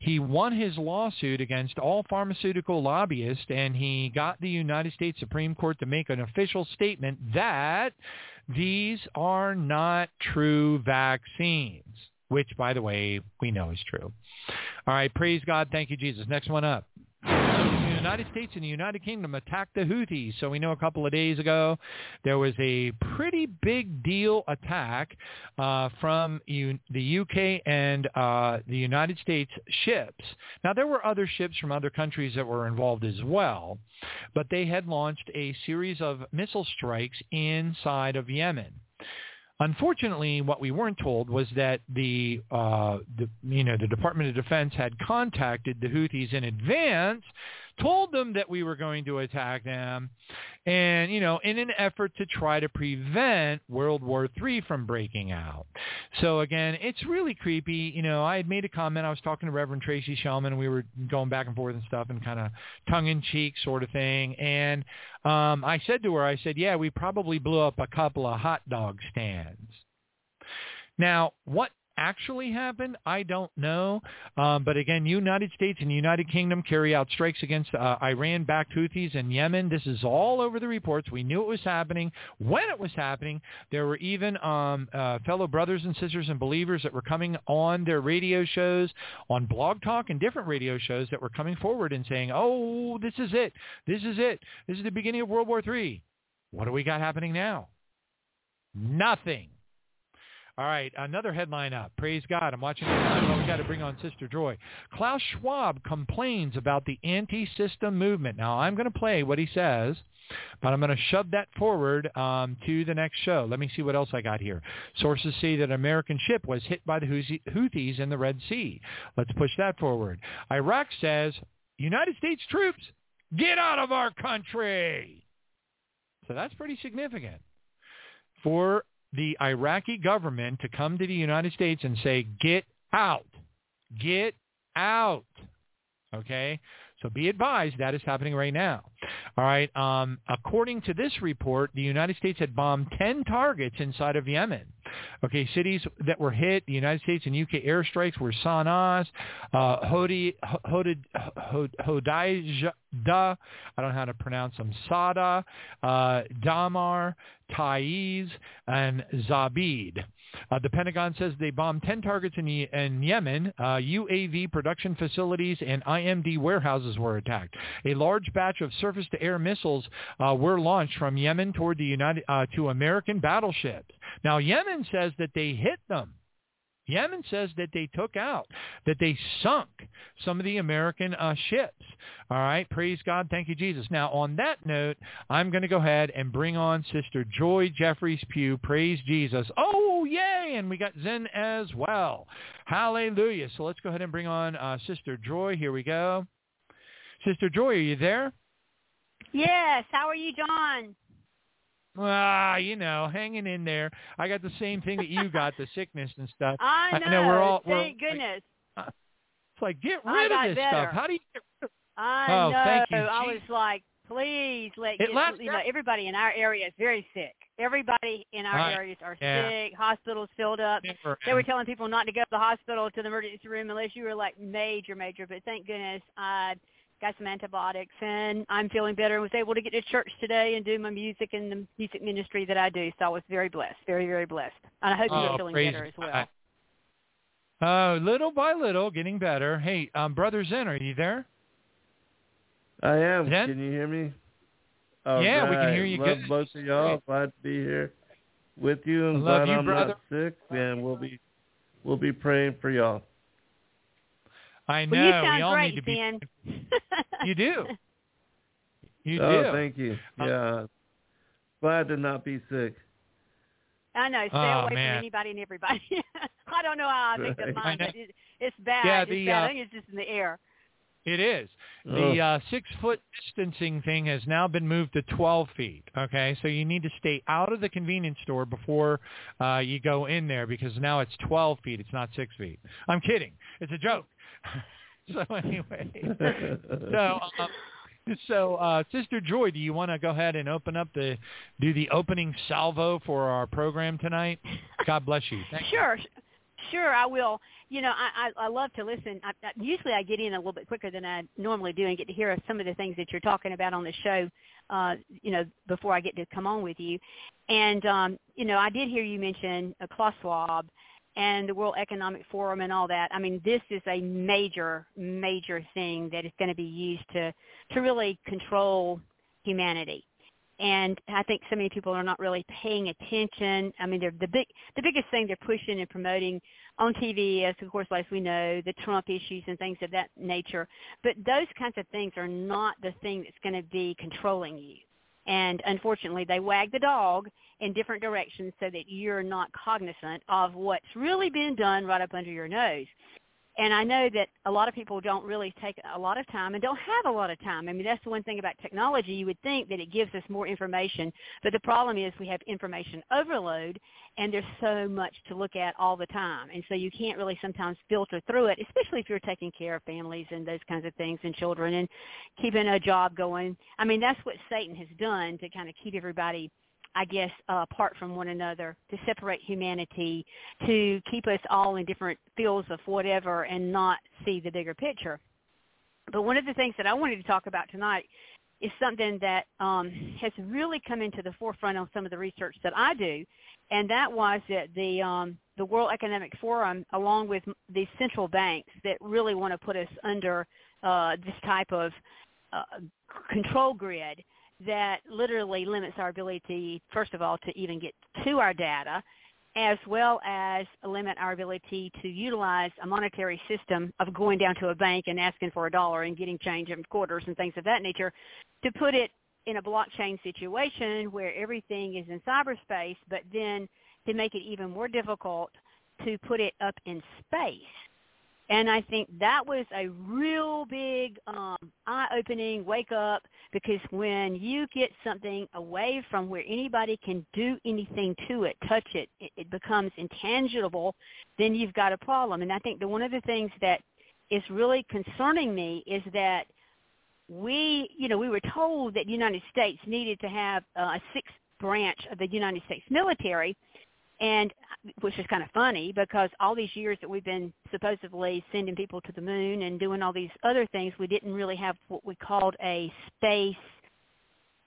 he won his lawsuit against all pharmaceutical lobbyists and he got the United States Supreme Court to make an official statement that these are not true vaccines, which, by the way, we know is true. All right, praise God. Thank you, Jesus. Next one up. United States and the United Kingdom attacked the Houthis. So we know a couple of days ago there was a pretty big deal attack uh, from U- the UK and uh, the United States ships. Now there were other ships from other countries that were involved as well, but they had launched a series of missile strikes inside of Yemen. Unfortunately, what we weren't told was that the, uh, the you know the Department of Defense had contacted the Houthis in advance told them that we were going to attack them and, you know, in an effort to try to prevent World War III from breaking out. So again, it's really creepy. You know, I had made a comment. I was talking to Reverend Tracy Shellman. And we were going back and forth and stuff and kind of tongue-in-cheek sort of thing. And um, I said to her, I said, yeah, we probably blew up a couple of hot dog stands. Now, what actually happened, I don't know. Um, but again, United States and United Kingdom carry out strikes against uh, Iran-backed Houthis in Yemen. This is all over the reports. We knew it was happening when it was happening. There were even um, uh, fellow brothers and sisters and believers that were coming on their radio shows, on Blog Talk and different radio shows that were coming forward and saying, "Oh, this is it. This is it. This is the beginning of World War III." What do we got happening now? Nothing. All right, another headline up. Praise God. I'm watching. Well, we got to bring on Sister Joye. Klaus Schwab complains about the anti-system movement. Now, I'm going to play what he says, but I'm going to shove that forward um, to the next show. Let me see what else I got here. Sources say that an American ship was hit by the Houthis in the Red Sea. Let's push that forward. Iraq says, United States troops, get out of our country. So that's pretty significant. For the Iraqi government to come to the United States and say, get out, get out. Okay? So be advised that is happening right now. All right. Um, according to this report, the United States had bombed 10 targets inside of Yemen. Okay, cities that were hit, the United States and UK airstrikes were Sana'a, uh, Hodi, Hodi, I don't know how to pronounce them, Sada, uh, Damar, Taiz, and Zabid. Uh, the Pentagon says they bombed 10 targets in, in Yemen. Uh, UAV production facilities and IMD warehouses were attacked. A large batch of surface-to-air missiles uh, were launched from Yemen toward the United uh, to American battleships. Now, Yemen says that they hit them. Yemen says that they took out, that they sunk some of the American uh, ships. All right, praise God, thank you, Jesus. Now, on that note, I'm going to go ahead and bring on Sister Joye Jeffries Pugh. Praise Jesus. Oh, yay! And we got Zen as well. Hallelujah. So let's go ahead and bring on uh, Sister Joye. Here we go. Sister Joye, are you there? Yes. How are you, John? Ah, you know, hanging in there. I got the same thing that you got, the sickness and stuff. I know. I know we're all. We're, Thank goodness. Like, uh, it's like get rid of this better. stuff. How do you get rid of? I oh, know. thank you. I was like, please let It get, left you know everybody in our area is very sick. Everybody in our Right. areas are Yeah. sick. Hospitals filled up. Never They were telling people not to go to the hospital to the emergency room unless you were like major, major. But thank goodness I got some antibiotics and I'm feeling better and was able to get to church today and do my music and the music ministry that I do. So I was very blessed, very, very blessed. And I hope Oh, you're feeling better as well. God. Uh, little by little, getting better. Hey, um, Brother Zen, are you there? I am. Zen? Can you hear me? All Yeah, we can hear you Love good. both of y'all. Glad to be here with you. I'm Love glad you, I'm brother. not sick, and we'll be we'll be praying for y'all. I know. Well, you sound we all great, need to be. Zen. You do. You oh, do. thank you. Uh, Yeah. Glad to not be sick. I know. Stay Oh, away man. from anybody and everybody. I don't know how I think of Right. mine, but it, it's bad. Yeah, it's the, bad. uh, I think it's just in the air. It is. The uh, six-foot distancing thing has now been moved to 12 feet. Okay, so you need to stay out of the convenience store before uh, you go in there because now it's 12 feet. It's not six feet. I'm kidding. It's a joke. so anyway, so uh, so uh, Sister Joye, do you want to go ahead and open up the do the opening salvo for our program tonight? God bless you. Thank you. Sure, sure, I will. You know, I I, I love to listen. I, I, usually, I get in a little bit quicker than I normally do and get to hear some of the things that you're talking about on the show. Uh, you know, before I get to come on with you, and um, you know, I did hear you mention uh, Klaus Schwab, and the World Economic Forum and all that. I mean, this is a major, major thing that is going to be used to to really control humanity. And I think so many people are not really paying attention. I mean, they're the big, the biggest thing they're pushing and promoting on TV, as of course, as we know, the Trump issues and things of that nature. But those kinds of things are not the thing that's going to be controlling you. And unfortunately, they wag the dog in different directions so that you're not cognizant of what's really being done right up under your nose. And I know that a lot of people don't really take a lot of time and don't have a lot of time. I mean, that's the one thing about technology. You would think that it gives us more information, but the problem is we have information overload and there's so much to look at all the time. And so you can't really sometimes filter through it, especially if you're taking care of families and those kinds of things and children and keeping a job going. I mean, that's what Satan has done to kind of keep everybody I guess, uh, apart from one another, to separate humanity, to keep us all in different fields of whatever and not see the bigger picture. But one of the things that I wanted to talk about tonight is something that um, has really come into the forefront on some of the research that I do, and that was that the um, the World Economic Forum, along with the central banks that really want to put us under uh, this type of uh, control grid, that literally limits our ability, first of all, to even get to our data, as well as limit our ability to utilize a monetary system of going down to a bank and asking for a dollar and getting change in quarters and things of that nature, to put it in a blockchain situation where everything is in cyberspace, but then to make it even more difficult to put it up in space and I think that was a real big um, eye-opening wake up because when you get something away from where anybody can do anything to it, touch it, it, it becomes intangible, then you've got a problem. And I think that one of the things that is really concerning me is that we, you know, we were told that the United States needed to have uh, a sixth branch of the United States military – and which is kind of funny because all these years that we've been supposedly sending people to the moon and doing all these other things, we didn't really have what we called a space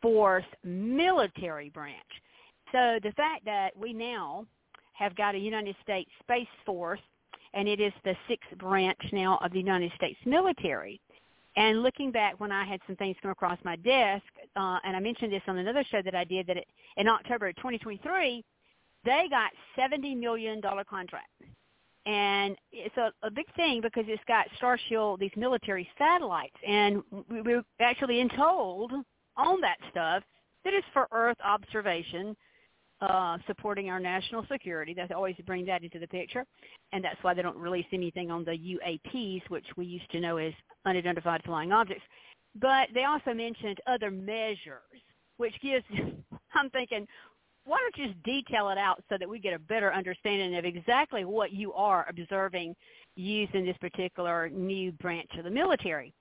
force military branch. So the fact that we now have got a United States Space Force, and it is the sixth branch now of the United States military. And looking back when I had some things come across my desk, uh, and I mentioned this on another show that I did, that it, in October of 2023, they got $70 million contract. And it's a, a big thing because it's got Starshield, these military satellites. And we were actually in told on that stuff that it's for Earth observation, uh, supporting our national security. They always bring that into the picture. And that's why they don't release anything on the UAPs, which we used to know as unidentified flying objects. But they also mentioned other measures, which gives, I'm thinking, why don't you just detail it out so that we get a better understanding of exactly what you are observing used in this particular new branch of the military.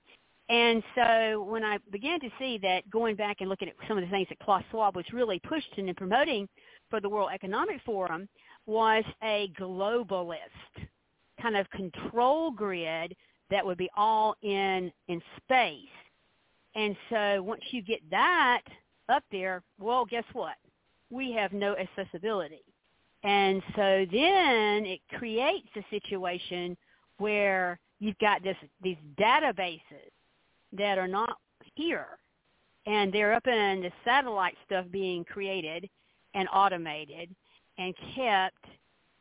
And so when I began to see that going back and looking at some of the things that Klaus Schwab was really pushing and promoting for the World Economic Forum was a globalist kind of control grid that would be all in in space. And so once you get that up there, well, guess what? We have no accessibility. And so then it creates a situation where you've got this these databases that are not here and they're up in the satellite stuff being created and automated and kept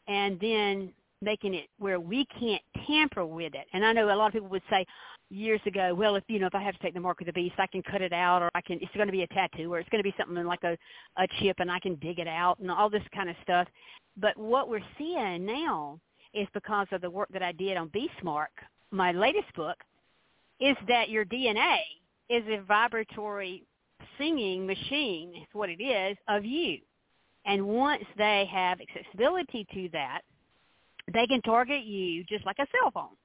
and then making it where we can't tamper with it. And I know a lot of people would say, years ago, well, if you know, if I have to take the mark of the beast, I can cut it out, or I can. It's going to be a tattoo, or it's going to be something like a a chip, and I can dig it out, and all this kind of stuff. But what we're seeing now is because of the work that I did on BeastMark, my latest book, is that your DNA is a vibratory singing machine. Is what it is of you. And once they have accessibility to that, they can target you just like a cell phone.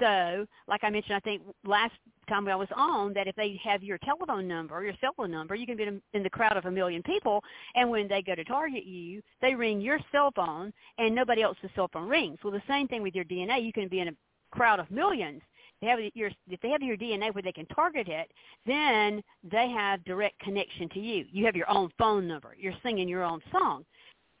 So, like I mentioned, I think last time I was on, that if they have your telephone number, your cell phone number, you can be in the crowd of a million people, and when they go to target you, they ring your cell phone, and nobody else's cell phone rings. Well, the same thing with your DNA. You can be in a crowd of millions. They have your, if they have your DNA where they can target it, then they have direct connection to you. You have your own phone number. You're singing your own song.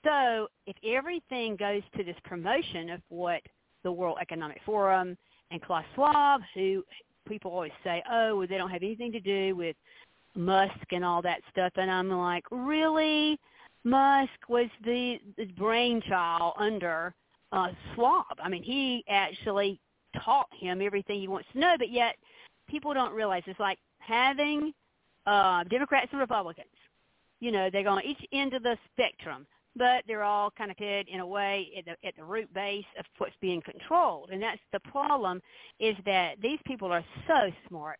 So if everything goes to this promotion of what the World Economic Forum and Klaus Schwab, who people always say, oh, well, they don't have anything to do with Musk and all that stuff, and I'm like, really? Musk was the, the brainchild under uh, Schwab. I mean, he actually taught him everything he wants to know, but yet people don't realize it's like having uh, Democrats and Republicans. You know, they're on each end of the spectrum, but they're all kind of good in a way at the, at the root base of what's being controlled. And that's the problem is that these people are so smart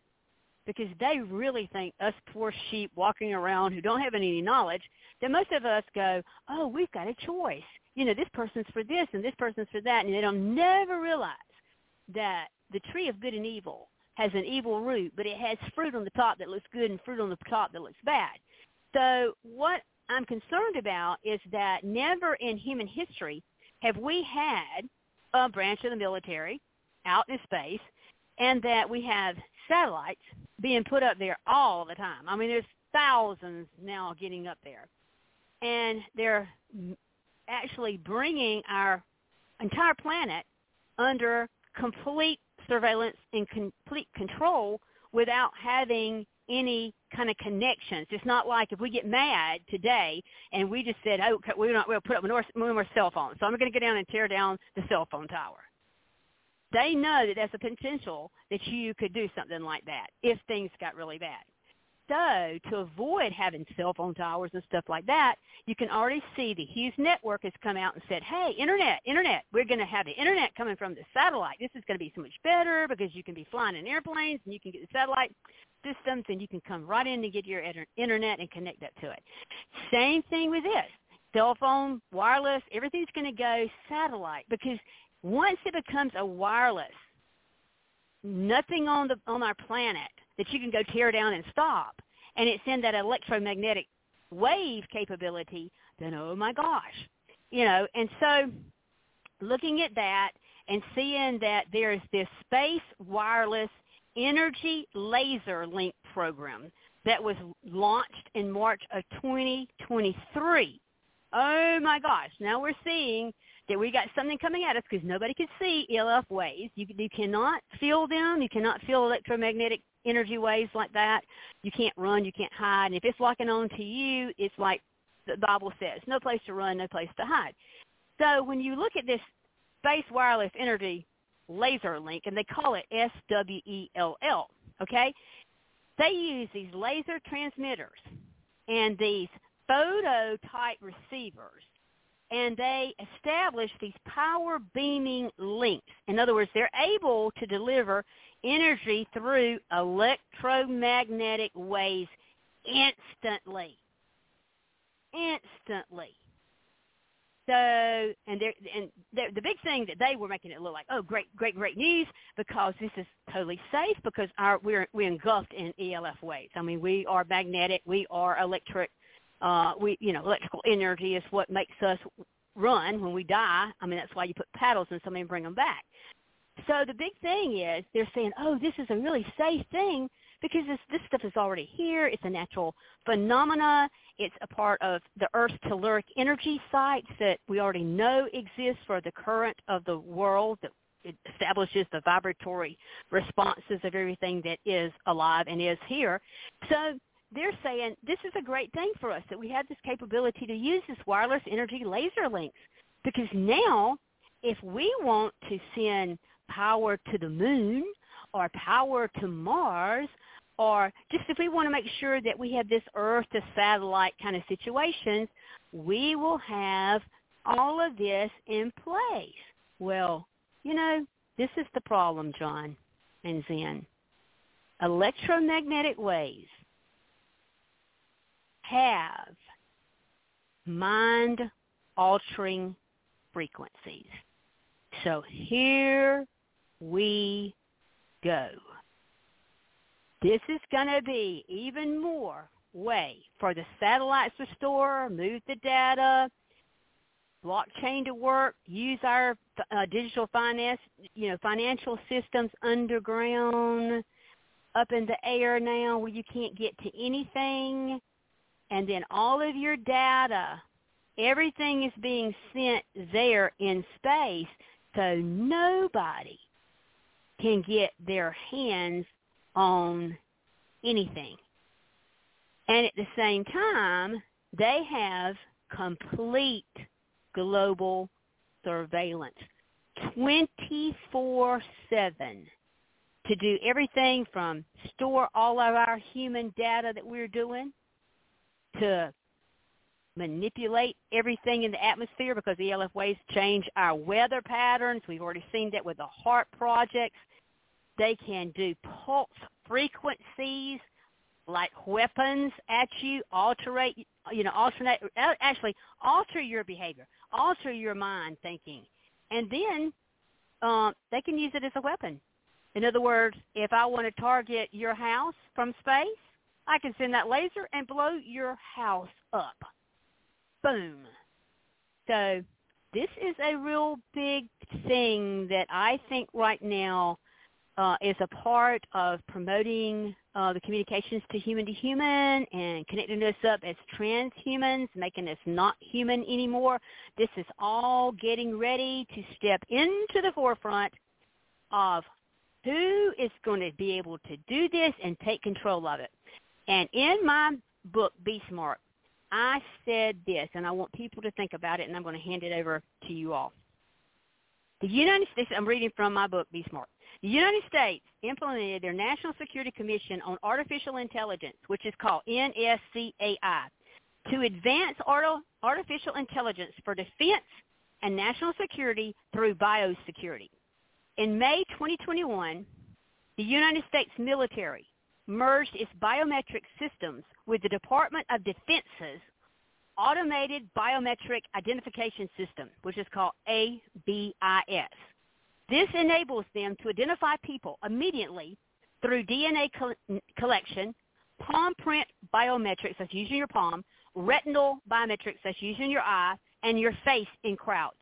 because they really think us poor sheep walking around who don't have any knowledge, that most of us go, oh, we've got a choice. You know, this person's for this and this person's for that. And they don't never realize that the tree of good and evil has an evil root, but it has fruit on the top that looks good and fruit on the top that looks bad. So what I'm concerned about is that never in human history have we had a branch of the military out in space and that we have satellites being put up there all the time. I mean, there's thousands now getting up there. And they're actually bringing our entire planet under complete surveillance and complete control without having any kind of connections. It's not like if we get mad today and we just said, "Oh, we're not. We'll put up more, more cell phones." So I'm going to go down and tear down the cell phone tower. They know that there's a potential that you could do something like that if things got really bad. So to avoid having cell phone towers and stuff like that, you can already see the Hughes Network has come out and said, hey, internet, internet, we're going to have the internet coming from the satellite. This is going to be so much better because you can be flying in airplanes and you can get the satellite systems and you can come right in and get your internet and connect up to it. Same thing with this. Cell phone, wireless, everything's going to go satellite because once it becomes a wireless, nothing on the on our planet that you can go tear down and stop, and it's in that electromagnetic wave capability, then oh my gosh, you know. And so, looking at that and seeing that there's this space wireless energy laser link program that was launched in March of 2023. Oh my gosh! Now we're seeing that we got something coming at us because nobody can see ELF waves. You, you cannot feel them. You cannot feel electromagnetic energy waves like that. You can't run. You can't hide. And if it's locking on to you, it's like the Bible says, no place to run, no place to hide. So when you look at this space wireless energy laser link, and they call it SWELL, okay? They use these laser transmitters and these photo type receivers and they establish these power beaming links. In other words, they're able to deliver energy through electromagnetic waves instantly. Instantly. So, and they're, and they're, the big thing that they were making it look like, oh, great, great, great news, because this is totally safe because our we're we're engulfed in ELF waves. I mean, we are magnetic, we are electric, uh, we, you know, electrical energy is what makes us run when we die. I mean, that's why you put paddles in somebody and bring them back. So the big thing is they're saying, oh, this is a really safe thing because this, this stuff is already here. It's a natural phenomena. It's a part of the Earth's telluric energy sites that we already know exist for the current of the world that it establishes the vibratory responses of everything that is alive and is here. So they're saying this is a great thing for us that we have this capability to use this wireless energy laser links because now if we want to send power to the moon or power to Mars or just if we want to make sure that we have this earth to satellite kind of situations, we will have all of this in place. Well, you know, this is the problem, John and Zen. Electromagnetic waves have mind-altering frequencies. So here we go. This is going to be even more way for the satellites to store, move the data, blockchain to work, use our uh, digital finance, you know, financial systems underground, up in the air now where you can't get to anything and then all of your data Everything is being sent there in space, so nobody can get their hands on anything. And at the same time, they have complete global surveillance 24-7 to do everything from store all of our human data that we're doing to manipulate everything in the atmosphere because the ELF waves change our weather patterns. We've already seen that with the HAARP projects. They can do pulse frequencies like weapons at you, alterate, you know, alternate, actually alter your behavior, alter your mind thinking, and then um, they can use it as a weapon. In other words, if I want to target your house from space, I can send that laser and blow your house up. Boom. So this is a real big thing that I think right now uh, is a part of promoting uh, the communications to human to human and connecting us up as transhumans, making us not human anymore. This is all getting ready to step into the forefront of who is going to be able to do this and take control of it. And in my book, BeastMark, I said this, and I want people to think about it, and I'm going to hand it over to you all. The United States, I'm reading from my book, BeastMark. The United States implemented their National Security Commission on Artificial Intelligence, which is called NSCAI, to advance artificial intelligence for defense and national security through biosecurity. In May 2021, the United States military merged its biometric systems with the Department of Defense's Automated Biometric Identification System, which is called ABIS. This enables them to identify people immediately through DNA collection, palm print biometrics, that's using your palm, retinal biometrics, that's using your eye, and your face in crowds.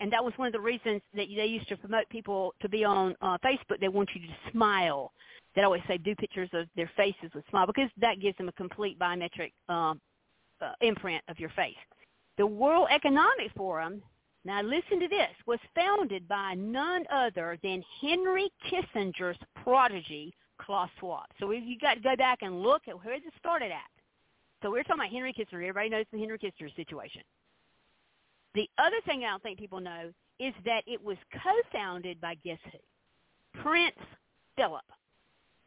And that was one of the reasons that they used to promote people to be on uh, Facebook. They want you to smile. They always say do pictures of their faces with smile because that gives them a complete biometric um, uh, imprint of your face. The World Economic Forum now listen to this, was founded by none other than Henry Kissinger's prodigy, Klaus Schwab. So you got to go back and look at where this started at. So we're talking about Henry Kissinger. Everybody knows the Henry Kissinger situation. The other thing I don't think people know is that it was co-founded by guess who? Prince Philip,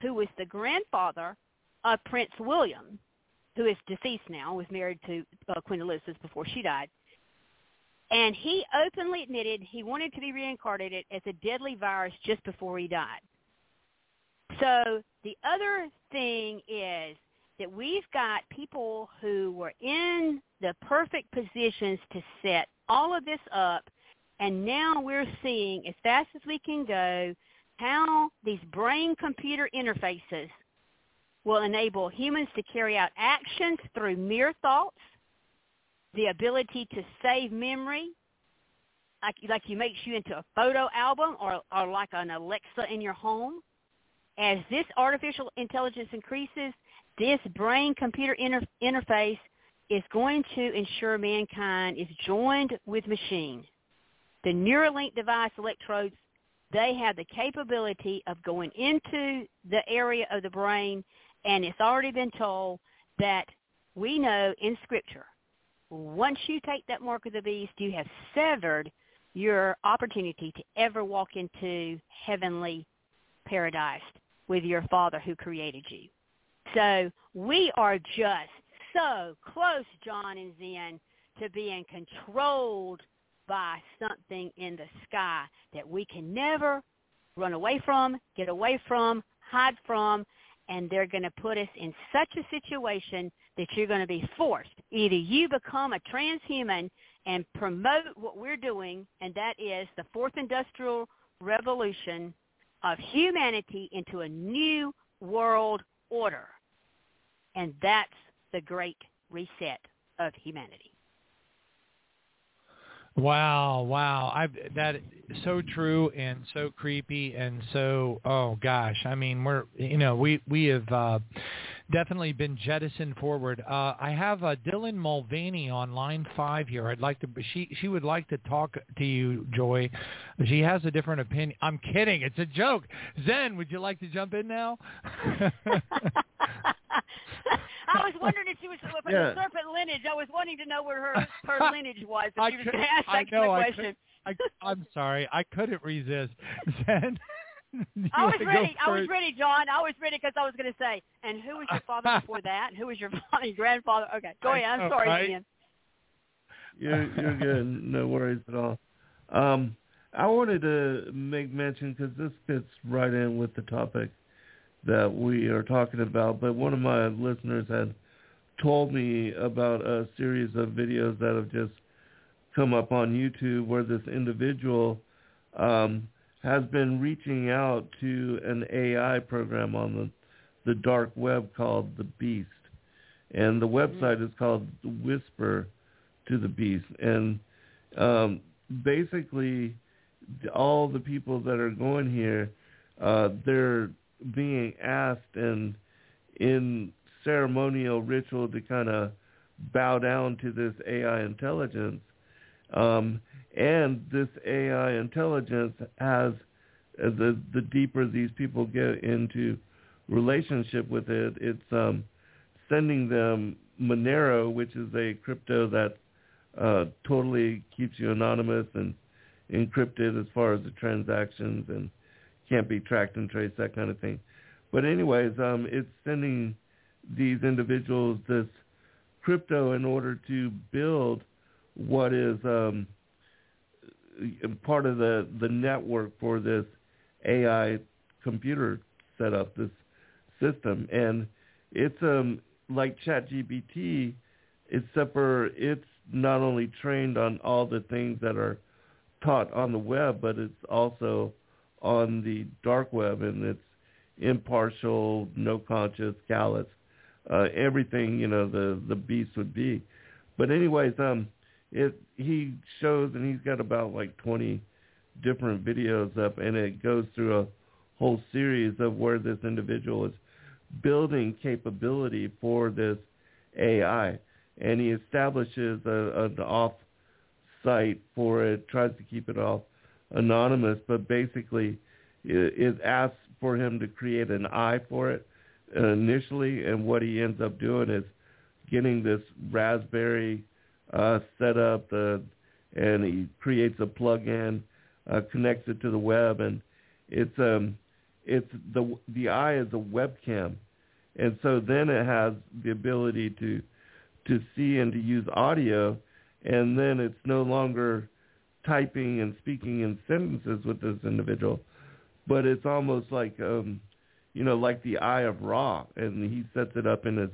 who was the grandfather of Prince William, who is deceased now, was married to uh, Queen Elizabeth before she died. And he openly admitted he wanted to be reincarnated as a deadly virus just before he died. So the other thing is that we've got people who were in the perfect positions to set all of this up, and now we're seeing, as fast as we can go, how these brain-computer interfaces will enable humans to carry out actions through mere thoughts the ability to save memory, like like you makes you into a photo album or or like an Alexa in your home. As this artificial intelligence increases, this brain computer inter- interface is going to ensure mankind is joined with machine. The Neuralink device electrodes, they have the capability of going into the area of the brain, and it's already been told that we know in Scripture once you take that mark of the beast, you have severed your opportunity to ever walk into heavenly paradise with your Father who created you. So we are just so close, John and Zen, to being controlled by something in the sky that we can never run away from, get away from, hide from, and they're going to put us in such a situation that you're going to be forced. Either you become a transhuman and promote what we're doing, and that is the fourth industrial revolution of humanity into a new world order. And that's the great reset of humanity. Wow, wow. I that so true and so creepy and so oh gosh. I mean, we're you know, we we have uh definitely been jettisoned forward. Uh I have uh, Dylan Mulvaney on line 5 here. I'd like to she she would like to talk to you, Joye. She has a different opinion. I'm kidding. It's a joke. Zen, would you like to jump in now? I was wondering if she was from Yeah. the serpent lineage. I was wanting to know where her her lineage was. If I she was could- going to ask I that know, I question. I, I'm sorry. I couldn't resist. Zen, I was ready. I was ready, John. I was ready because I was going to say, and who was your father before that? And who was your father, your grandfather? Okay, go ahead. I'm know, sorry, right? Ian. You're you're good. No worries at all. Um, I wanted to make mention because this fits right in with the topic that we are talking about. But one of my listeners had told me about a series of videos that have just come up on YouTube where this individual um, has been reaching out to an AI program on the the dark web called the Beast, and the website is called Whisper to the Beast, and um, basically all the people that are going here, uh, they're being asked and in ceremonial ritual to kind of bow down to this AI intelligence. Um, and this AI intelligence has uh, the the deeper these people get into relationship with it, it's um, sending them Monero, which is a crypto that uh, totally keeps you anonymous and encrypted as far as the transactions and can't be tracked and traced, that kind of thing. But anyways, um, it's sending these individuals this crypto in order to build what is um, part of the, the network for this AI computer setup, this system. And it's um, like ChatGPT, except for it's not only trained on all the things that are taught on the web, but it's also on the dark web and it's impartial, no conscious, callous, uh, everything, you know, the, the beast would be. But anyways, um, it, he shows and he's got about like 20 different videos up and it goes through a whole series of where this individual is building capability for this AI. And he establishes a, an off site for it, tries to keep it all anonymous, but basically it, asks for him to create an eye for it uh, initially, and what he ends up doing is getting this Raspberry uh, set up, the, and he creates a plug-in, uh, connects it to the web, and it's um, it's the the eye is a webcam, and so then it has the ability to to see and to use audio, and then it's no longer typing and speaking in sentences with this individual, but it's almost like um, you know, like the Eye of Ra, and he sets it up in his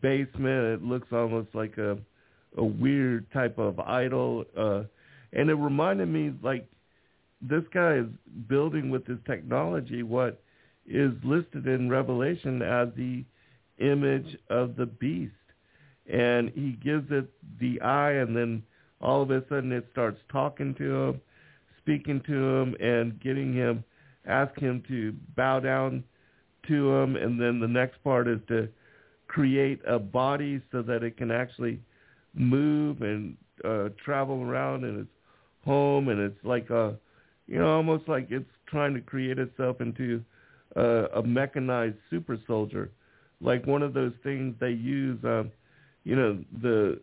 basement. It looks almost like a a weird type of idol, uh, and it reminded me like this guy is building with this technology what is listed in Revelation as the image of the beast, and he gives it the eye, and then all of a sudden it starts talking to him, speaking to him, and getting him, ask him to bow down to him, and then the next part is to create a body so that it can actually move and uh, travel around in its home, and it's like a, you know, almost like it's trying to create itself into uh, a mechanized super soldier, like one of those things they use, um, you know, the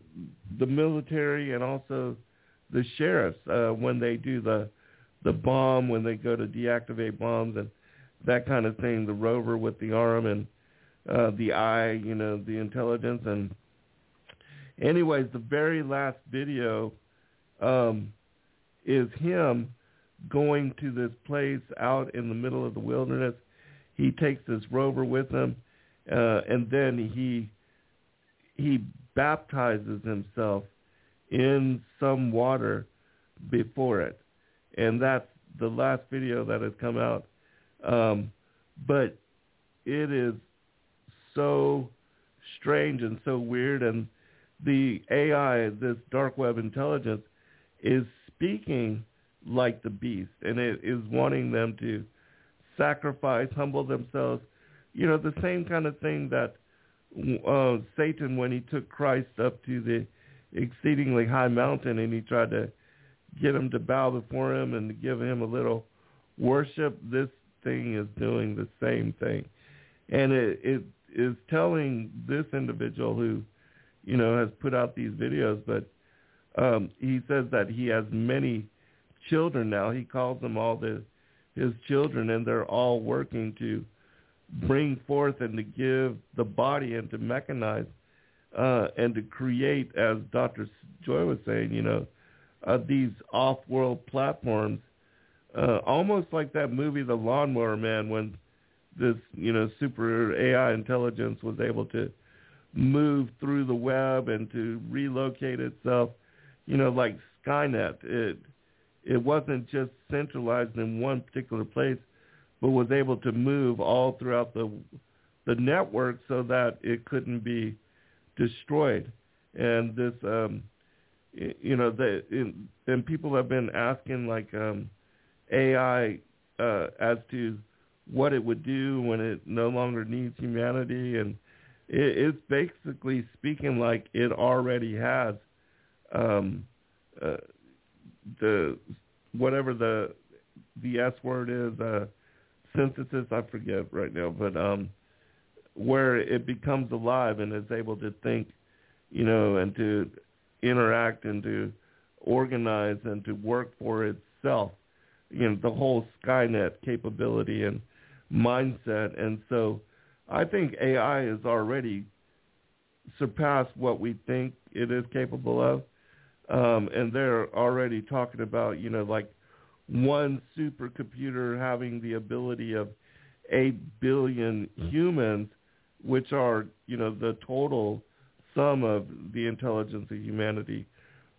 the military and also the sheriffs uh, when they do the the bomb when they go to deactivate bombs and that kind of thing. The rover with the arm and uh, the eye, you know, the intelligence. And anyways, the very last video um, is him going to this place out in the middle of the wilderness. He takes this rover with him, uh, and then he he baptizes himself in some water before it, and that's the last video that has come out. Um, but it is so strange and so weird, and the AI, this dark web intelligence, is speaking like the beast, and it is wanting them to sacrifice, humble themselves. You know, the same kind of thing that uh, Satan, when he took Christ up to the exceedingly high mountain and he tried to get him to bow before him and to give him a little worship, this thing is doing the same thing. And it, it is telling this individual who, you know, has put out these videos, but um, he says that he has many children now. He calls them all the his children, and they're all working to bring forth and to give the body and to mechanize uh, and to create, as Dr. Joye was saying, you know, uh, these off-world platforms, uh, almost like that movie, The Lawnmower Man, when this, you know, super AI intelligence was able to move through the web and to relocate itself, you know, like Skynet. It it wasn't just centralized in one particular place, but was able to move all throughout the the network so that it couldn't be destroyed. And this, um, you know, the and people have been asking like um, AI uh, as to what it would do when it no longer needs humanity, and it, it's basically speaking like it already has um, uh, the whatever the the S word is, uh, synthesis. I forget right now, but um, where it becomes alive and is able to think, you know, and to interact and to organize and to work for itself. You know, the whole Skynet capability and mindset. And so I think AI has already surpassed what we think it is capable of. Um, and they're already talking about, you know, like one supercomputer having the ability of 8 billion humans, which are, you know, the total sum of the intelligence of humanity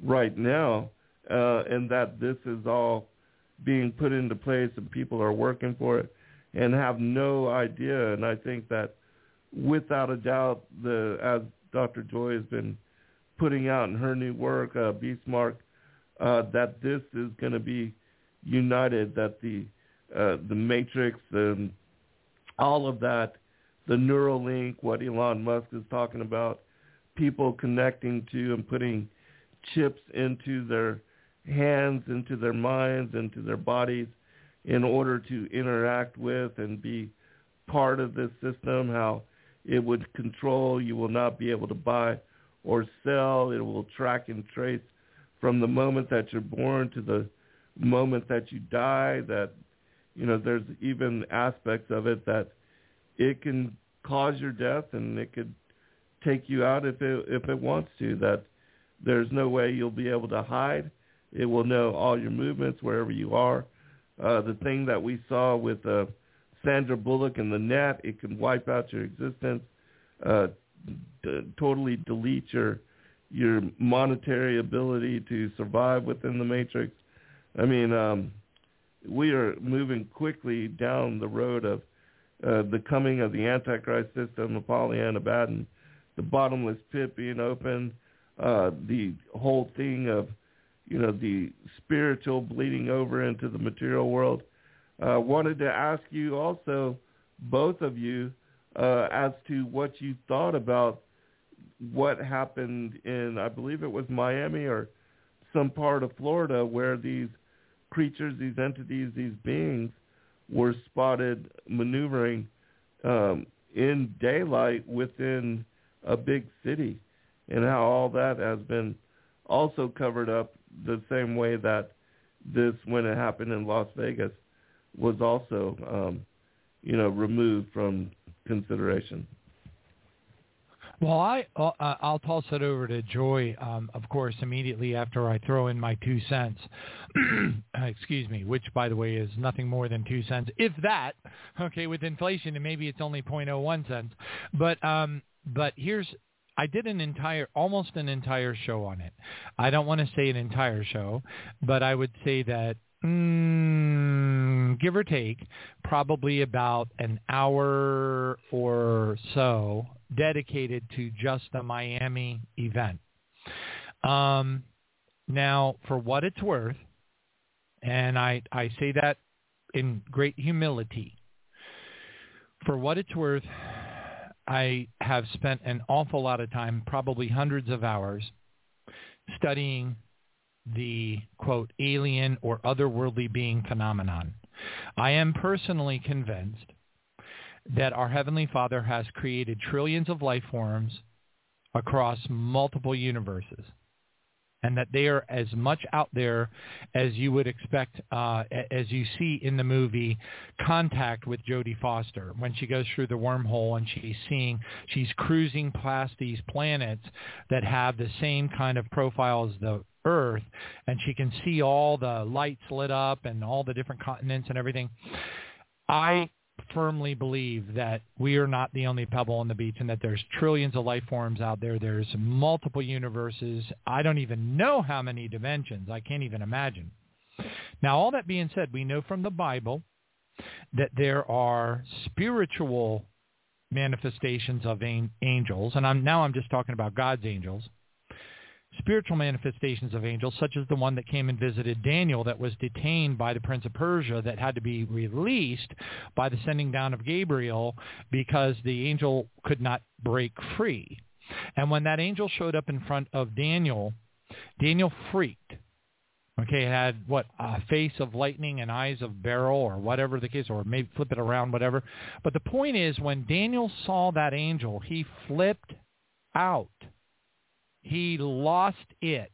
right now, uh, and that this is all being put into place and people are working for it and have no idea. And I think that without a doubt, the as Dr. Joye has been putting out in her new work, uh, Beastmark, uh, that this is going to be united, that the uh, the Matrix and all of that, the Neuralink, what Elon Musk is talking about, people connecting to and putting chips into their hands, into their minds, into their bodies in order to interact with and be part of this system, how it would control, you will not be able to buy or sell. It will track and trace from the moment that you're born to the moment that you die. That you know, there's even aspects of it that it can cause your death and it could take you out if it if it wants to. That there's no way you'll be able to hide. It will know all your movements wherever you are. Uh, the thing that we saw with uh, Sandra Bullock and the net, it can wipe out your existence. Uh, d- totally delete your your monetary ability to survive within the matrix. I mean, um, we are moving quickly down the road of uh, the coming of the Antichrist system, of Apollyon Abaddon, the bottomless pit being opened, uh, the whole thing of, you know, the spiritual bleeding over into the material world. Uh, wanted to ask you also, both of you, uh, as to what you thought about what happened in, I believe it was Miami or some part of Florida where these creatures, these entities, these beings were spotted maneuvering um, in daylight within a big city and how all that has been also covered up the same way that this, when it happened in Las Vegas, was also, um, you know, removed from consideration. Well, I uh, I'll toss it over to Joye, um, of course, immediately after I throw in my two cents. Excuse me, which by the way is nothing more than two cents, if that. Okay, with inflation, and maybe it's only 0.01 cents. But um, but here's I did an entire, almost an entire show on it. I don't want to say an entire show, but I would say that mm, give or take, probably about an hour or so dedicated to just the Miami event. Um, Now, for what it's worth, and I, I say that in great humility, for what it's worth, I have spent an awful lot of time, probably hundreds of hours, studying the, quote, alien or otherworldly being phenomenon. I am personally convinced that our Heavenly Father has created trillions of life forms across multiple universes and that they are as much out there as you would expect, uh, as you see in the movie Contact with Jodie Foster, when she goes through the wormhole and she's seeing, she's cruising past these planets that have the same kind of profile as the Earth, and she can see all the lights lit up and all the different continents and everything. I firmly believe that we are not the only pebble on the beach and that there's trillions of life forms out there. There's multiple universes. I don't even know how many dimensions. I can't even imagine. Now, all that being said, we know from the Bible that there are spiritual manifestations of angels, and I'm now I'm just talking about God's angels spiritual manifestations of angels, such as the one that came and visited Daniel that was detained by the prince of Persia that had to be released by the sending down of Gabriel because the angel could not break free. And when that angel showed up in front of Daniel, Daniel freaked. Okay, had what a face of lightning and eyes of beryl, or whatever the case, or maybe flip it around, whatever. But the point is, when Daniel saw that angel, he flipped out. He lost it.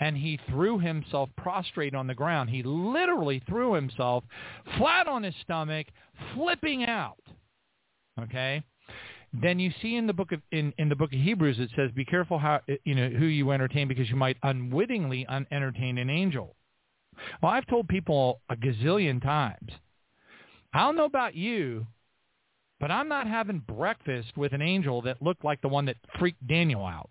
And he threw himself prostrate on the ground. He literally threw himself flat on his stomach, flipping out. Okay? Then you see in the book of in, in the book of Hebrews it says, "Be careful how you know who you entertain, because you might unwittingly un- entertain an angel." Well, I've told people a gazillion times. I don't know about you, but I'm not having breakfast with an angel that looked like the one that freaked Daniel out.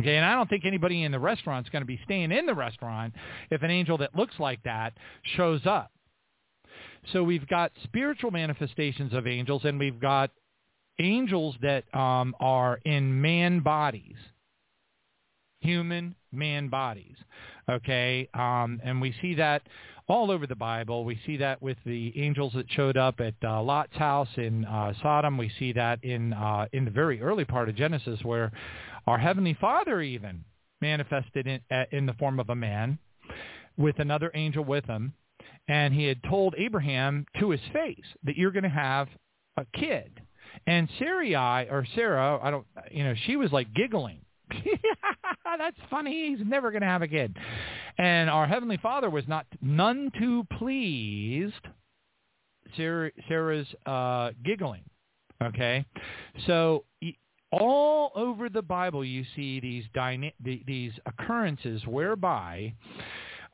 Okay, and I don't think anybody in the restaurant is going to be staying in the restaurant if an angel that looks like that shows up. So we've got spiritual manifestations of angels, and we've got angels that um, are in man bodies, human man bodies. Okay, um, and we see that all over the Bible. We see that with the angels that showed up at uh, Lot's house in uh, Sodom. We see that in uh, in the very early part of Genesis, where our heavenly Father even manifested in, uh, in the form of a man with another angel with him, and he had told Abraham to his face that you're going to have a kid. And Sarai or Sarah, I don't, you know, she was like giggling That's funny. He's never going to have a kid. And our Heavenly Father was not none too pleased Sarah, Sarah's uh, giggling. Okay? So all over the Bible you see these dyna- these occurrences whereby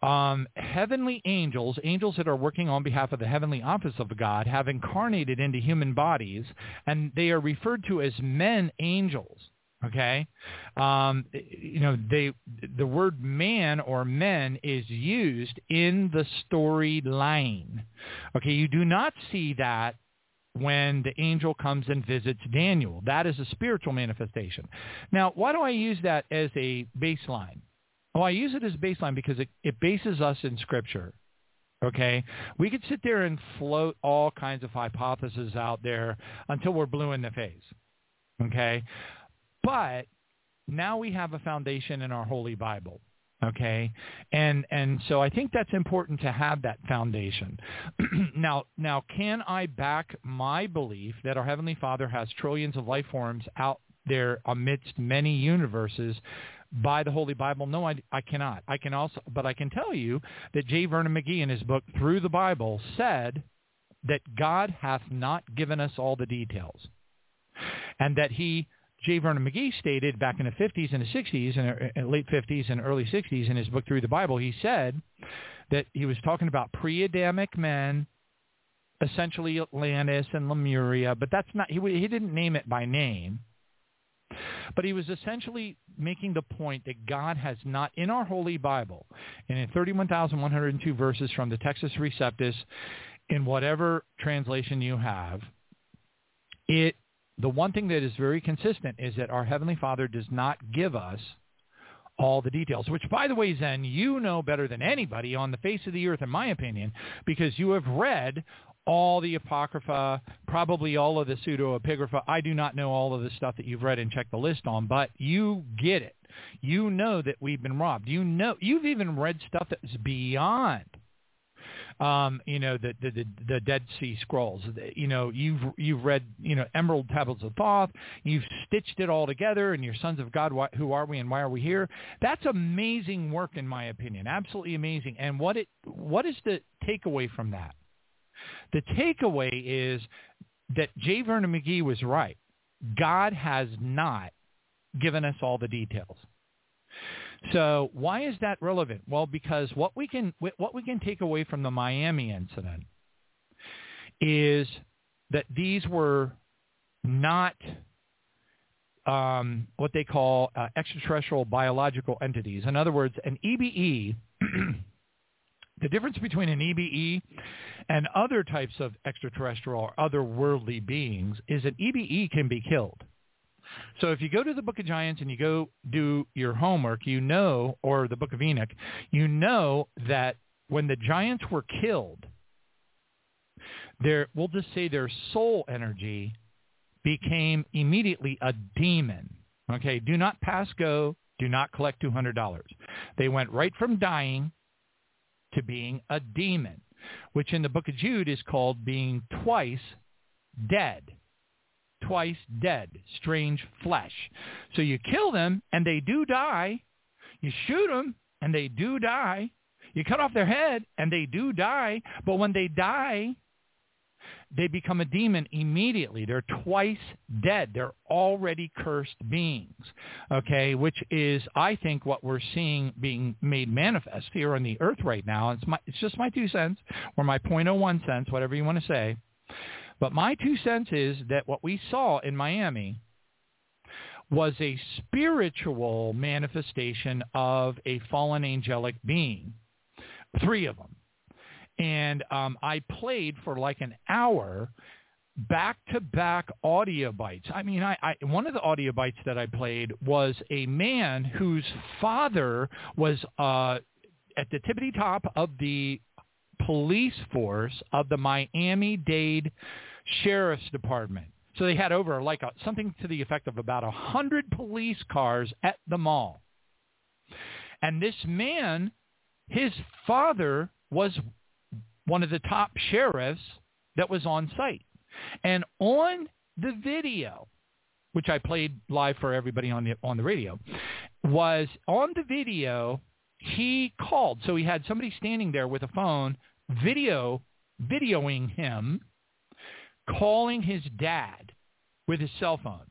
um, heavenly angels, angels that are working on behalf of the heavenly office of God, have incarnated into human bodies, and they are referred to as men angels. Okay, um, you know they the word man or men is used in the storyline. Okay, you do not see that when the angel comes and visits Daniel. That is a spiritual manifestation. Now, why do I use that as a baseline? Oh, I use it as a baseline because it, it bases us in Scripture. Okay, we could sit there and float all kinds of hypotheses out there until we're blue in the face. Okay, but now we have a foundation in our Holy Bible. Okay, and and so I think that's important to have that foundation. now, now, can I back my belief that our Heavenly Father has trillions of life forms out there amidst many universes by the Holy Bible? No, I, I cannot. I can also, but I can tell you that J. Vernon McGee in his book Through the Bible said that God hath not given us all the details, and that He J. Vernon McGee stated back in the 50s and the 60s and uh, late 50s and early 60s in his book Through the Bible, he said that he was talking about pre-Adamic men, essentially Atlantis and Lemuria, but that's not, he, he didn't name it by name. But he was essentially making the point that God has not, in our Holy Bible, and in 31,102 verses from the Textus Receptus, in whatever translation you have, it the one thing that is very consistent is that our Heavenly Father does not give us all the details, which by the way, Zen, you know better than anybody on the face of the earth, in my opinion, because you have read all the Apocrypha, probably all of the pseudo-epigrapha. I do not know all of the stuff that you've read and checked the list on, but you get it. You know that we've been robbed. You know, you've even read stuff that's beyond um, you know, the, the, the, Dead Sea Scrolls. You know, you've, you've read, you know, Emerald Tablets of Thoth. You've stitched it all together and your sons of God, why, who are we and why are we here? That's amazing work in my opinion. Absolutely amazing. And what it, what is the takeaway from that? The takeaway is that J. Vernon McGee was right. God has not given us all the details. So why is that relevant? Well, because what we can what we can take away from the Miami incident is that these were not um, what they call uh, extraterrestrial biological entities. In other words, an EBE, the difference between an EBE and other types of extraterrestrial or otherworldly beings is an EBE can be killed. So if you go to the Book of Giants and you go do your homework, you know, or the Book of Enoch, you know that when the giants were killed, their we'll just say their soul energy became immediately a demon. Okay, do not pass go, do not collect two hundred dollars. They went right from dying to being a demon, which in the book of Jude is called being twice dead twice dead, strange flesh. So you kill them and they do die. You shoot them and they do die. You cut off their head and they do die. But when they die, they become a demon immediately. They're twice dead. They're already cursed beings, okay, which is, I think, what we're seeing being made manifest here on the earth right now. It's, my, it's just my two cents or my 0.01 cents, whatever you want to say. But my two cents is that what we saw in Miami was a spiritual manifestation of a fallen angelic being, three of them. And um, I played for like an hour back-to-back audio bites. I mean, I, I, one of the audio bites that I played was a man whose father was uh, at the tippity top of the police force of the Miami-Dade sheriff's department. So they had over like a, something to the effect of about a hundred police cars at the mall. And this man, his father was one of the top sheriffs that was on site. And on the video, which I played live for everybody on the on the radio, was on the video he called. So he had somebody standing there with a phone, video videoing him calling his dad with his cell phone.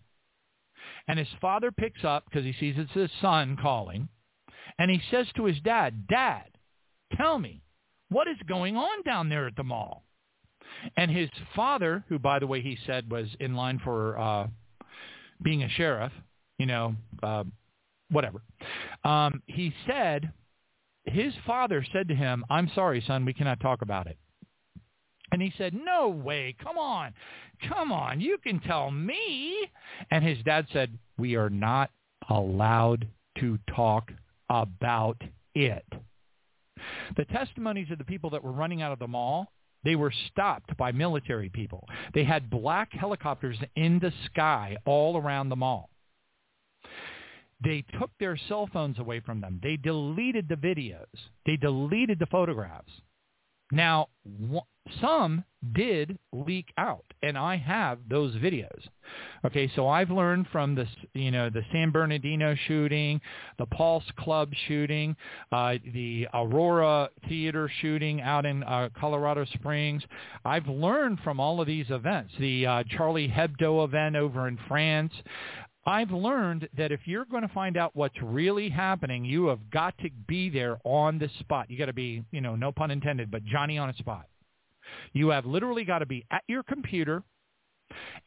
And his father picks up because he sees it's his son calling. And he says to his dad, Dad, tell me, what is going on down there at the mall? And his father, who, by the way, he said was in line for uh, being a sheriff, you know, uh, whatever, um, he said, his father said to him, I'm sorry, son, we cannot talk about it. And he said, no way, come on, come on, you can tell me. And his dad said, we are not allowed to talk about it. The testimonies of the people that were running out of the mall, they were stopped by military people. They had black helicopters in the sky all around the mall. They took their cell phones away from them. They deleted the videos. They deleted the photographs. Now, some did leak out, and I have those videos. Okay, so I've learned from the you know the San Bernardino shooting, the Pulse Club shooting, uh, the Aurora Theater shooting out in uh, Colorado Springs. I've learned from all of these events. The uh, Charlie Hebdo event over in France. I've learned that if you're going to find out what's really happening, you have got to be there on the spot. You got to be, you know, no pun intended, but Johnny on a spot. You have literally got to be at your computer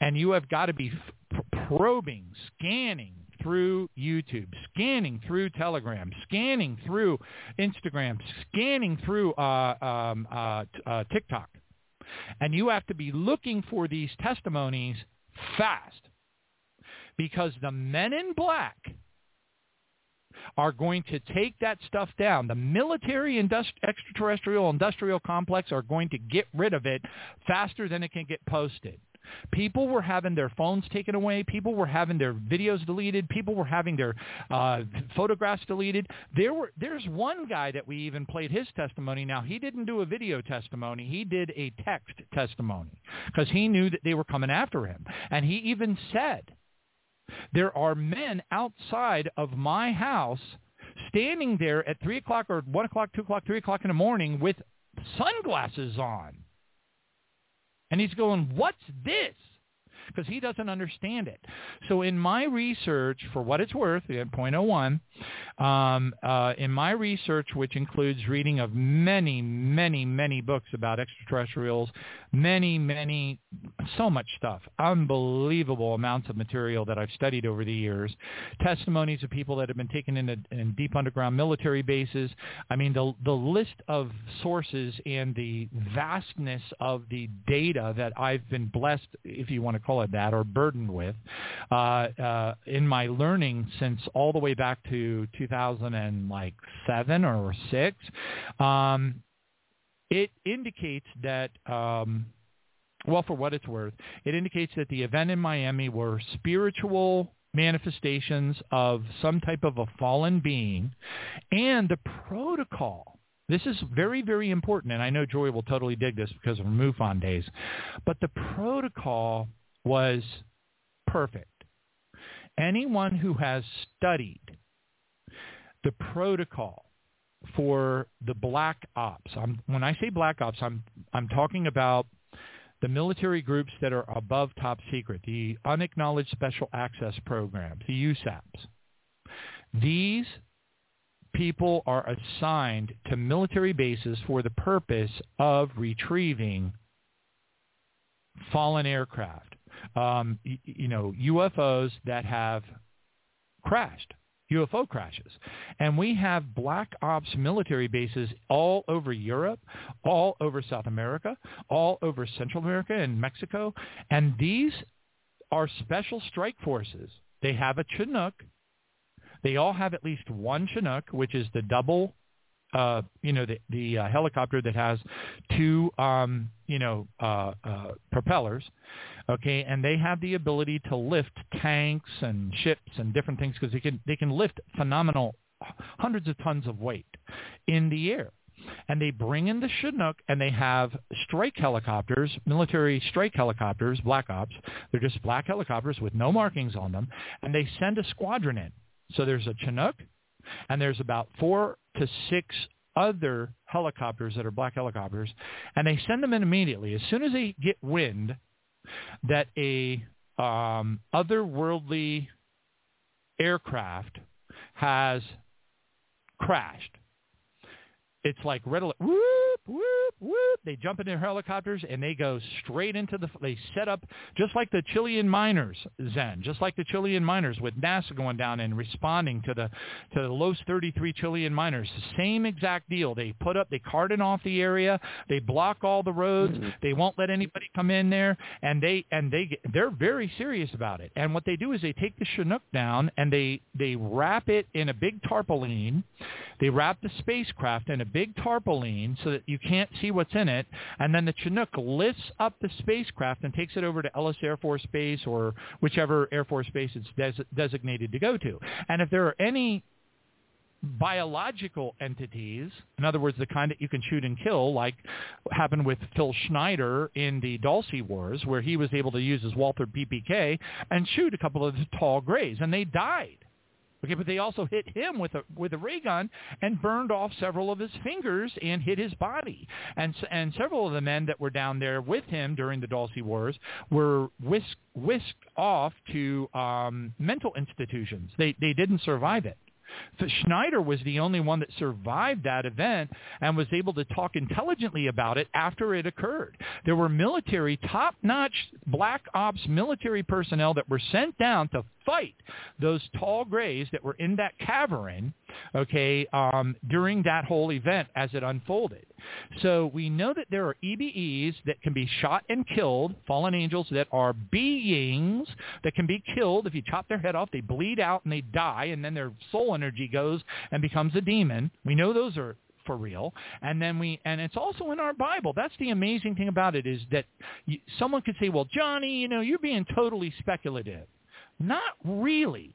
and you have got to be probing, scanning through YouTube, scanning through Telegram, scanning through Instagram, scanning through uh, um, uh, uh, TikTok. And you have to be looking for these testimonies fast because the men in black are going to take that stuff down. The military industri- extraterrestrial industrial complex are going to get rid of it faster than it can get posted. People were having their phones taken away. People were having their videos deleted. People were having their uh, photographs deleted. There were there's one guy that we even played his testimony. Now he didn't do a video testimony. He did a text testimony because he knew that they were coming after him. And he even said, "There are men outside of my house." Standing there at three o'clock or one o'clock, two o'clock, three o'clock in the morning with sunglasses on. And he's going, what's this? Because he doesn't understand it. So in my research, for what it's worth, at .01, um, uh, in my research, which includes reading of many, many, many books about extraterrestrials, many, many, so much stuff, unbelievable amounts of material that I've studied over the years, testimonies of people that have been taken into in deep underground military bases. I mean, the the list of sources and the vastness of the data that I've been blessed, if you want to call it that, or burdened with, uh, uh, in my learning since all the way back to 2007 or six. Um, it indicates that, um, well, for what it's worth, it indicates that the event in Miami were spiritual manifestations of some type of a fallen being and the protocol. This is very, very important, and I know Joye will totally dig this because of MUFON days. But the protocol was perfect. Anyone who has studied the protocol for the black ops. I'm, when I say black ops, I'm I'm talking about the military groups that are above top secret, the unacknowledged special access programs, the USAPs. These people are assigned to military bases for the purpose of retrieving fallen aircraft, um, you, you know, UFOs that have crashed UFO crashes. And we have black ops military bases all over Europe, all over South America, all over Central America and Mexico. And these are special strike forces. They have a Chinook. They all have at least one Chinook, which is the double uh, you know, the, the uh, helicopter that has two, um, you know, uh, uh, propellers, okay, and they have the ability to lift tanks and ships and different things because they can they can lift phenomenal hundreds of tons of weight in the air. And they bring in the Chinook and they have strike helicopters, military strike helicopters, black ops. They're just black helicopters with no markings on them. And they send a squadron in. So there's a Chinook, and there's about four to six other helicopters that are black helicopters, and they send them in immediately. As soon as they get wind that a um, otherworldly aircraft has crashed, it's like red alert, whoop, whoop, whoop. They jump in their helicopters and they go straight into the, they set up just like the Chilean miners, Zen, just like the Chilean miners with NASA going down and responding to the, to the Los 33 Chilean miners. Same exact deal. They put up, they cordon off the area, they block all the roads, mm-hmm. they won't let anybody come in there, and they, and they, get, they're very serious about it. And what they do is they take the Chinook down and they, they wrap it in a big tarpaulin, they wrap the spacecraft in a big tarpaulin so that you can't see what's in it, and then the Chinook lifts up the spacecraft and takes it over to Nellis Air Force Base or whichever Air Force Base it's des- designated to go to. And if there are any biological entities, in other words, the kind that you can shoot and kill, like happened with Phil Schneider in the Dulce Wars, where he was able to use his Walther PPK and shoot a couple of the tall grays, and they died. Okay, but they also hit him with a with a ray gun and burned off several of his fingers and hit his body. And and several of the men that were down there with him during the Dulce Wars were whisked whisked off to um, mental institutions. They they didn't survive it. So Schneider was the only one that survived that event and was able to talk intelligently about it after it occurred. There were military, top-notch black ops military personnel that were sent down to fight those tall grays that were in that cavern, okay, um, during that whole event as it unfolded. So we know that there are EBEs that can be shot and killed, fallen angels that are beings that can be killed. If you chop their head off, they bleed out and they die, and then their soul energy goes and becomes a demon. We know those are for real and then we and it's also in our bible that's the amazing thing about it is that you, someone could say well johnny you know you're being totally speculative not really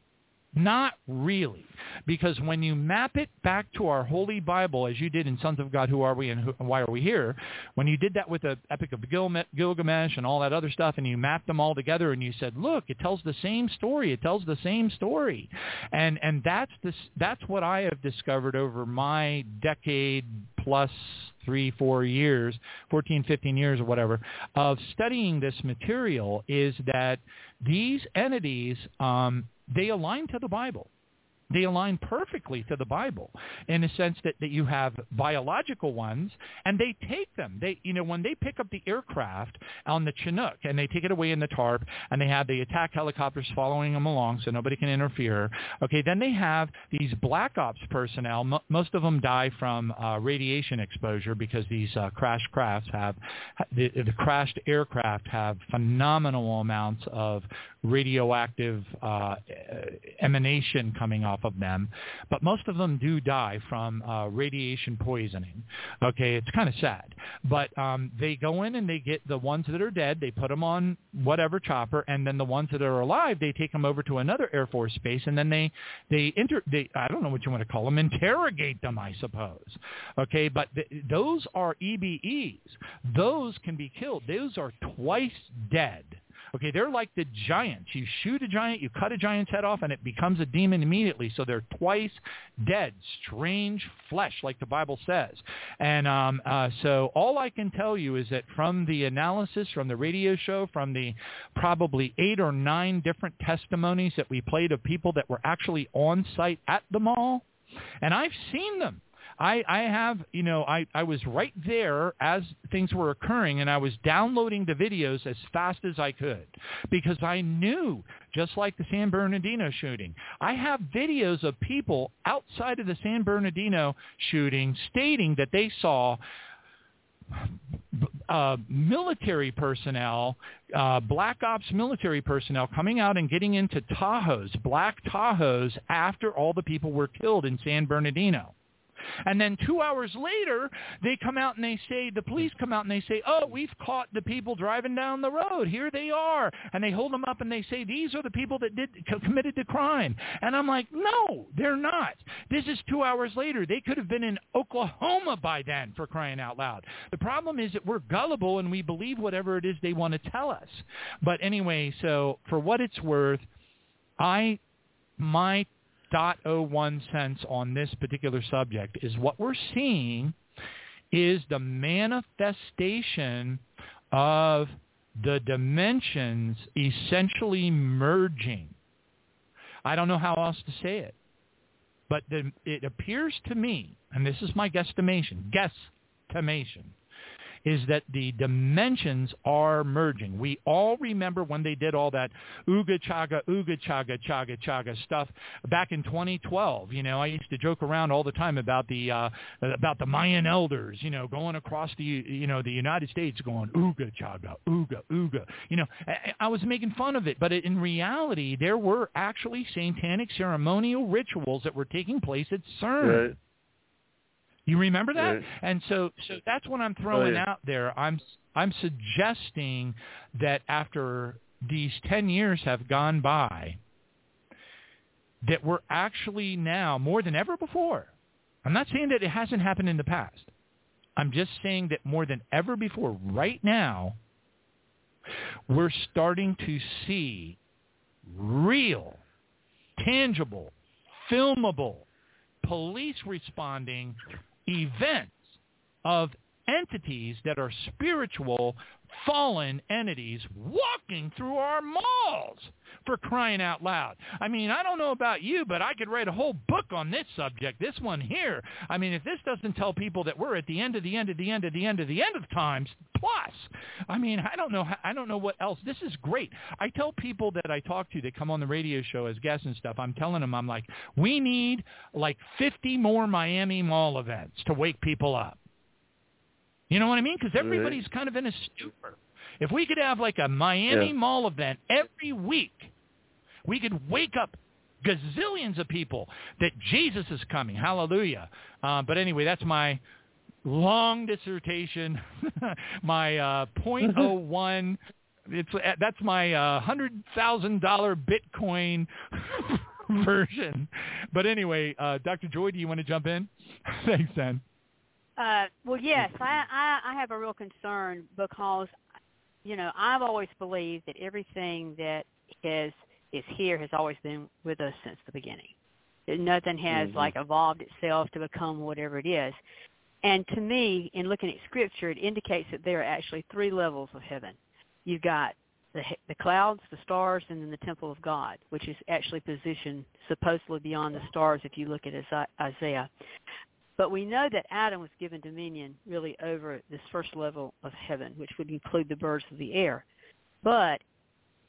not really. Because when you map it back to our Holy Bible, as you did in Sons of God, Who Are We and, who, Why Are We Here, when you did that with the Epic of Gilgamesh and all that other stuff, and you mapped them all together and you said, look, it tells the same story. It tells the same story. And, and that's, this, that's what I have discovered over my decade plus three, four years, 14, 15 years or whatever, of studying this material is that these entities um, they align to the Bible. They align perfectly to the Bible in the sense that, that you have biological ones and they take them. They, you know, when they pick up the aircraft on the Chinook and they take it away in the tarp and they have the attack helicopters following them along so nobody can interfere. Okay, then they have these black ops personnel. M- most of them die from uh, radiation exposure because these uh, crash crafts have, the, the crashed aircraft have phenomenal amounts of radioactive uh, emanation coming off of them, but most of them do die from uh, radiation poisoning. Okay, it's kind of sad, but um, they go in and they get the ones that are dead, they put them on whatever chopper, and then the ones that are alive, they take them over to another Air Force base, and then they they inter they I don't know what you want to call them, interrogate them, I suppose. Okay, but th- those are EBEs. Those can be killed. Those are twice dead. Okay, they're like the giants. You shoot a giant, you cut a giant's head off, and it becomes a demon immediately. So they're twice dead, strange flesh, like the Bible says. And um, uh, so all I can tell you is that from the analysis, from the radio show, from the probably eight or nine different testimonies that we played of people that were actually on site at the mall, and I've seen them. I, I have, you know, I, I was right there as things were occurring and I was downloading the videos as fast as I could because I knew, just like the San Bernardino shooting, I have videos of people outside of the San Bernardino shooting stating that they saw uh, military personnel, uh, black ops military personnel coming out and getting into Tahoes, black Tahoes, after all the people were killed in San Bernardino. And then two hours later, they come out and they say, the police come out and they say, oh, we've caught the people driving down the road. Here they are. And they hold them up and they say, these are the people that did committed the crime. And I'm like, no, they're not. This is two hours later. They could have been in Oklahoma by then for crying out loud. The problem is that we're gullible and we believe whatever it is they want to tell us. But anyway, so for what it's worth, I my 0.01 cents on this particular subject is what we're seeing is the manifestation of the dimensions essentially merging. I don't know how else to say it, but the, it appears to me, and this is my guesstimation, guesstimation, is that the dimensions are merging. We all remember when they did all that ooga chaga, ooga chaga, chaga chaga stuff back in 2012. You know, I used to joke around all the time about the uh, about the Mayan elders. You know, going across the you know the United States, going ooga chaga, ooga ooga. You know, I, I was making fun of it, but in reality, there were actually satanic ceremonial rituals that were taking place at CERN. Right. You remember that? Right. And so, so that's what I'm oh, throwing Oh, yeah. out there. I'm I'm suggesting that after these 10 years have gone by, that we're actually now more than ever before. I'm not saying that it hasn't happened in the past. I'm just saying that more than ever before, right now, we're starting to see real, tangible, filmable, police responding events of entities that are spiritual fallen entities walking through our malls for crying out loud. I mean, I don't know about you, but I could write a whole book on this subject, this one here. I mean, if this doesn't tell people that we're at the end of the end of the end of the end of the end of times plus, I mean, I don't know I don't know what else. This is great. I tell people that I talk to that come on the radio show as guests and stuff, I'm telling them I'm like, we need like 50 more Miami Mall events to wake people up. You know what I mean? Because everybody's kind of in a stupor. If we could have like a Miami Yeah. Mall event every week, we could wake up gazillions of people that Jesus is coming. Hallelujah. Uh, but anyway, that's my long dissertation, my uh, .01. It's uh, that's my uh, hundred thousand dollar Bitcoin version. But anyway, uh, Dr. Joye, do you want to jump in? Thanks, Sam. Uh, well, yes, I, I, I have a real concern because, you know, I've always believed that everything that is is here has always been with us since the beginning. Nothing has Mhm. like evolved itself to become whatever it is. And to me, in looking at Scripture, it indicates that there are actually three levels of heaven. You've got the the clouds, the stars, and then the temple of God, which is actually positioned supposedly beyond the stars if you look at Isaiah. But we know that Adam was given dominion really over this first level of heaven, which would include the birds of the air. But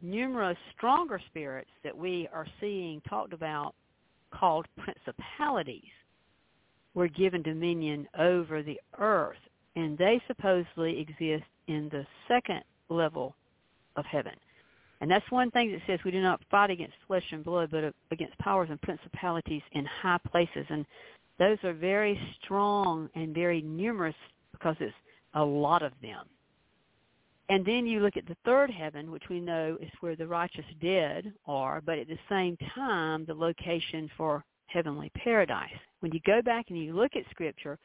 numerous stronger spirits that we are seeing talked about called principalities were given dominion over the earth, and they supposedly exist in the second level of heaven. And that's one thing that says we do not fight against flesh and blood, but against powers and principalities in high places. And those are very strong and very numerous because it's a lot of them. And then you look at the third heaven, which we know is where the righteous dead are, but at the same time, the location for heavenly paradise. When you go back and you look at Scripture,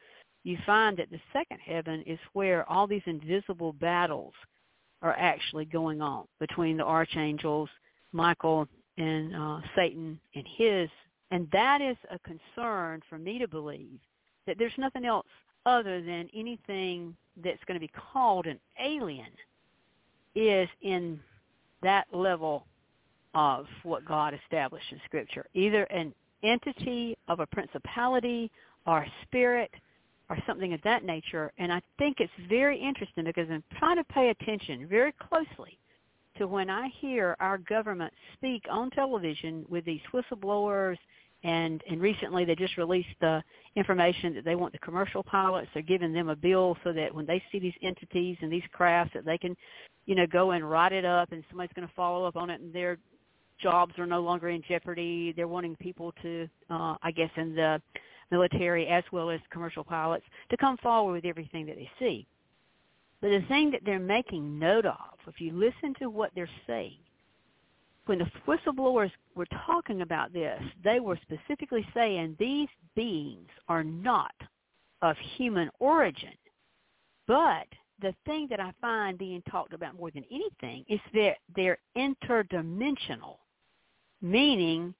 you find that the second heaven is where all these invisible battles are actually going on between the archangels, Michael and uh, Satan and his. And that is a concern for me to believe that there's nothing else other than anything that's going to be called an alien is in that level of what God established in Scripture. Either an entity of a principality or a spirit or something of that nature. And I think it's very interesting because I'm trying to pay attention very closely to when I hear our government speak on television with these whistleblowers and and recently they just released the information that they want the commercial pilots. They're giving them a bill so that when they see these entities and these crafts that they can you know go and write it up and somebody's going to follow up on it and their jobs are no longer in jeopardy. They're wanting people to uh i guess in the military as well as commercial pilots to come forward with everything that they see. But the thing that they're making note of if you listen to what they're saying when the whistleblowers were talking about this, they were specifically saying these beings are not of human origin. But the thing that I find being talked about more than anything is that they're interdimensional, meaning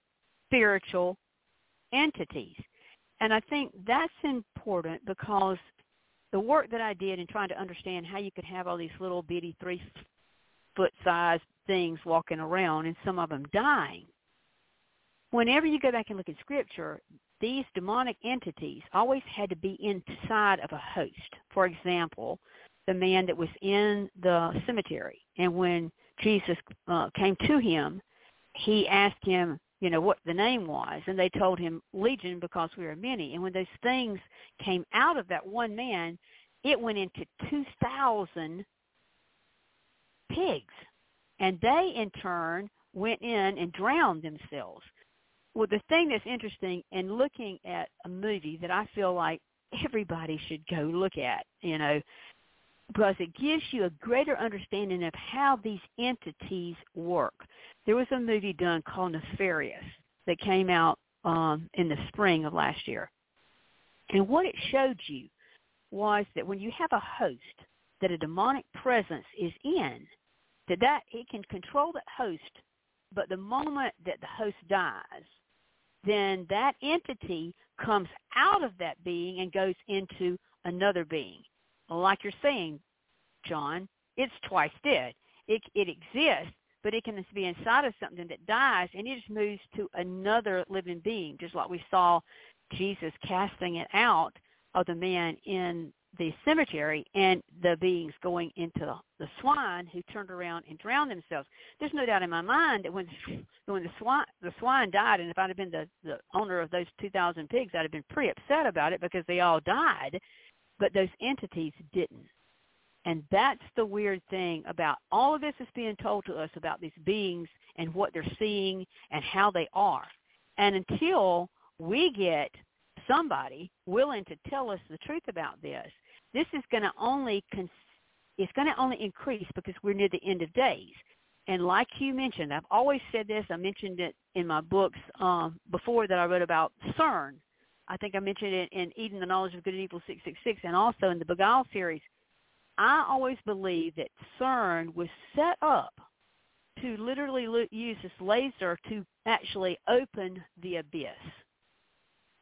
spiritual entities. And I think that's important because the work that I did in trying to understand how you could have all these little bitty three foot sized things walking around and some of them dying. Whenever you go back and look at scripture, these demonic entities always had to be inside of a host. For example, the man that was in the cemetery and when Jesus uh, came to him, he asked him, you know, what the name was, and they told him Legion because we are many. And when those things came out of that one man, it went into 2,000 pigs. And they, in turn, went in and drowned themselves. Well, the thing that's interesting in looking at a movie that I feel like everybody should go look at, you know, because it gives you a greater understanding of how these entities work. There was a movie done called Nefarious that came out um, in the spring of last year. And what it showed you was that when you have a host that a demonic presence is in, that that it can control that host, but the moment that the host dies, then that entity comes out of that being and goes into another being. Like you're saying, John, it's twice dead. It it exists, but it can be inside of something that dies, and it just moves to another living being, just like we saw Jesus casting it out of the man in the cemetery and the beings going into the, the swine who turned around and drowned themselves. There's no doubt in my mind that when when the swine the swine died, and if I'd have been the the owner of those 2,000 pigs, I'd have been pretty upset about it because they all died, but those entities didn't. And that's the weird thing about all of this is being told to us about these beings and what they're seeing and how they are. And until we get somebody willing to tell us the truth about this, this is going to only cons- it's going to only increase because we're near the end of days. And like you mentioned, I've always said this. I mentioned it in my books um, before that I wrote about CERN. I think I mentioned it in Eden the Knowledge of Good and Evil 666 and also in the Beguile series. I always believe that CERN was set up to literally use this laser to actually open the abyss.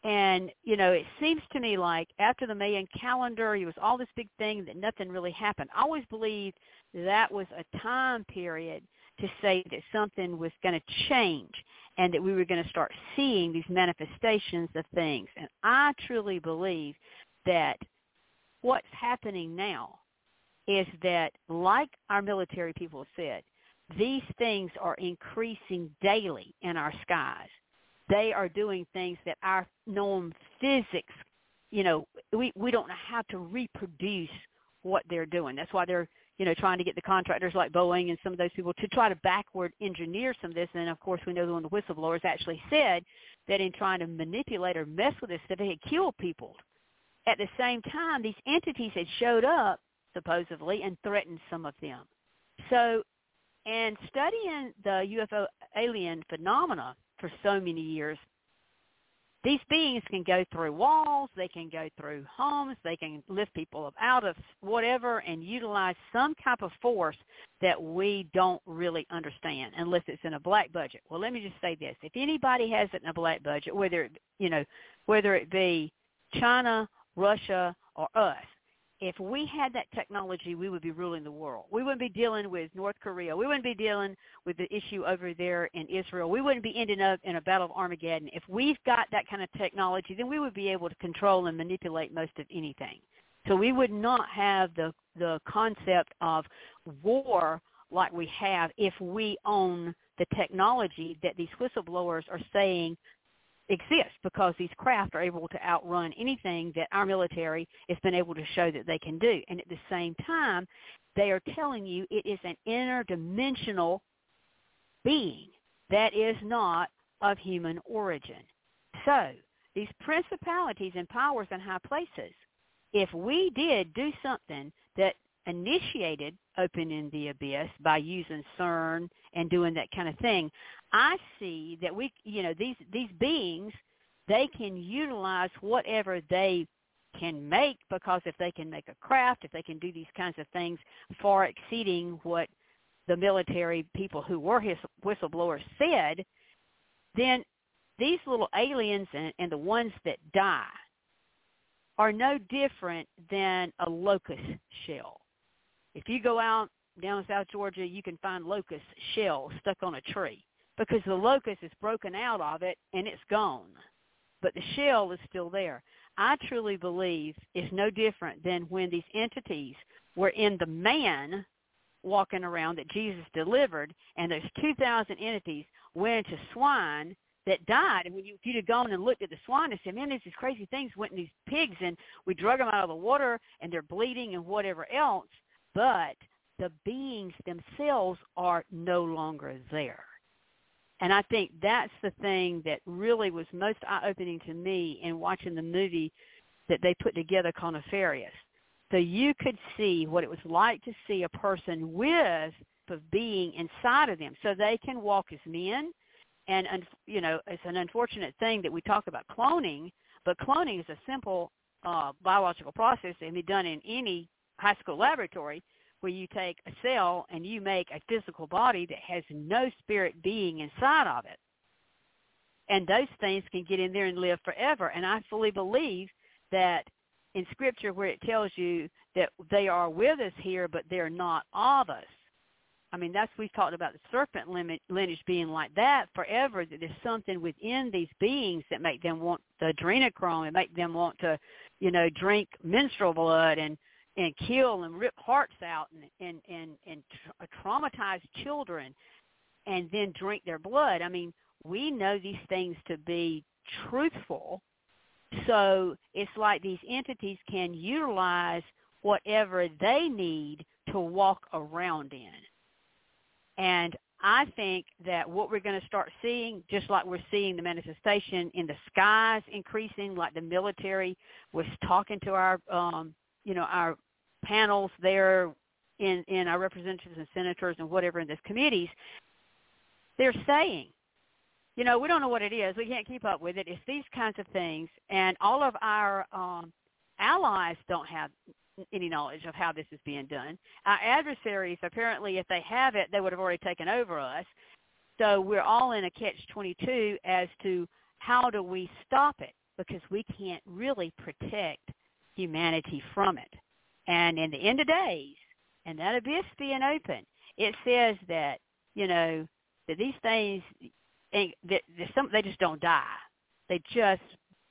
And, you know, it seems to me like after the Mayan calendar, it was all this big thing that nothing really happened. I always believed that was a time period to say that something was going to change and that we were going to start seeing these manifestations of things. And I truly believe that what's happening now is that, like our military people have said, these things are increasing daily in our skies they are doing things that our known physics, you know, we we don't know how to reproduce what they're doing. That's why they're you know trying to get the contractors like Boeing and some of those people to try to backward engineer some of this. And of course, we know the one the whistleblowers actually said that in trying to manipulate or mess with this stuff, they had killed people. At the same time, these entities had showed up supposedly and threatened some of them. So, and studying the UFO alien phenomena, for so many years. These beings can go through walls, they can go through homes, they can lift people up out of whatever and utilize some type of force that we don't really understand unless it's in a black budget. Well, let me just say this. If anybody has it in a black budget, whether, you know, whether it be China, Russia, or us, if we had that technology, we would be ruling the world. We wouldn't be dealing with North Korea. We wouldn't be dealing with the issue over there in Israel. We wouldn't be ending up in a battle of Armageddon. If we've got that kind of technology, then we would be able to control and manipulate most of anything. So we would not have the the concept of war like we have if we own the technology that these whistleblowers are saying exist because these craft are able to outrun anything that our military has been able to show that they can do. And at the same time, they are telling you it is an interdimensional being that is not of human origin. So these principalities and powers in high places, if we did do something that initiated opening the abyss by using CERN and doing that kind of thing, I see that we, you know, these these beings, they can utilize whatever they can make because if they can make a craft, if they can do these kinds of things far exceeding what the military people who were his whistleblowers said, then these little aliens and, and the ones that die are no different than a locust shell. If you go out down in South Georgia, you can find locust shells stuck on a tree because the locust is broken out of it and it's gone. But the shell is still there. I truly believe it's no different than when these entities were in the man walking around that Jesus delivered, and those 2,000 entities went into swine that died. And when you, if you'd have gone and looked at the swine and said, man, there's these crazy things went in these pigs, and we drug them out of the water, and they're bleeding and whatever else, but the beings themselves are no longer there. And I think that's the thing that really was most eye-opening to me in watching the movie that they put together called Nefarious. So you could see what it was like to see a person with the being inside of them so they can walk as men. And, you know, it's an unfortunate thing that we talk about cloning, but cloning is a simple uh, biological process and be done in any high school laboratory where you take a cell and you make a physical body that has no spirit being inside of it. And those things can get in there and live forever. And I fully believe that in Scripture where it tells you that they are with us here, but they're not of us, I mean, that's we've talked about the serpent lineage being like that forever. That there's something within these beings that make them want the adrenochrome and make them want to, you know, drink menstrual blood and and kill and rip hearts out and and and, and tra- traumatize children, and then drink their blood. I mean, we know these things to be truthful, so it's like these entities can utilize whatever they need to walk around in. And I think that what we're going to start seeing, just like we're seeing the manifestation in the skies increasing, like the military was talking to our, um, you know, our panels there in, in our representatives and senators and whatever in these committees, they're saying, you know, we don't know what it is. We can't keep up with it. It's these kinds of things. And all of our um, allies don't have any knowledge of how this is being done. Our adversaries, apparently, if they have it, they would have already taken over us. So we're all in a catch-22 as to how do we stop it because we can't really protect humanity from it. And in the end of days, and that abyss being open, it says that, you know, that these things, that some, they just don't die. They just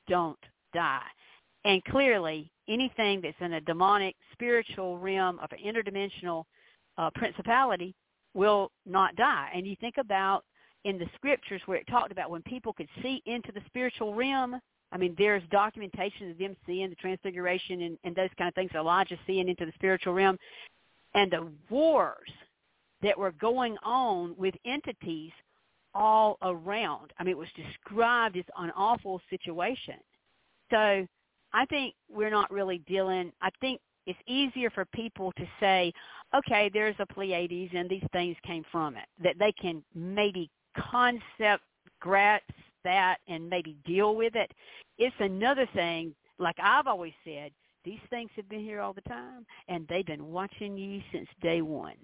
don't die. And clearly, anything that's in a demonic spiritual realm of an interdimensional uh, principality will not die. And you think about in the scriptures where it talked about when people could see into the spiritual realm. I mean, there's documentation of them seeing the transfiguration and, and those kind of things. Elijah seeing into the spiritual realm, and the wars that were going on with entities all around. I mean, it was described as an awful situation. So I think we're not really dealing. I think it's easier for people to say, okay, there's a Pleiades and these things came from it. That they can maybe concept grasp that and maybe deal with it. It's another thing, like I've always said, these things have been here all the time and they've been watching you since day one.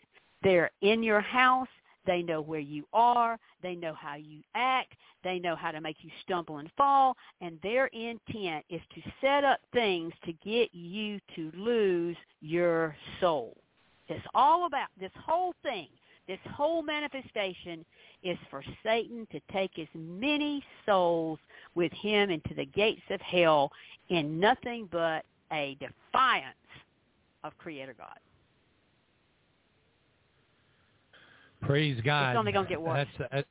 They're in your house. They know where you are. They know how you act. They know how to make you stumble and fall. And their intent is to set up things to get you to lose your soul. It's all about this whole thing. This whole manifestation is for Satan to take as many souls with him into the gates of hell in nothing but a defiance of Creator God. Praise God. It's only going to get worse. That's, uh,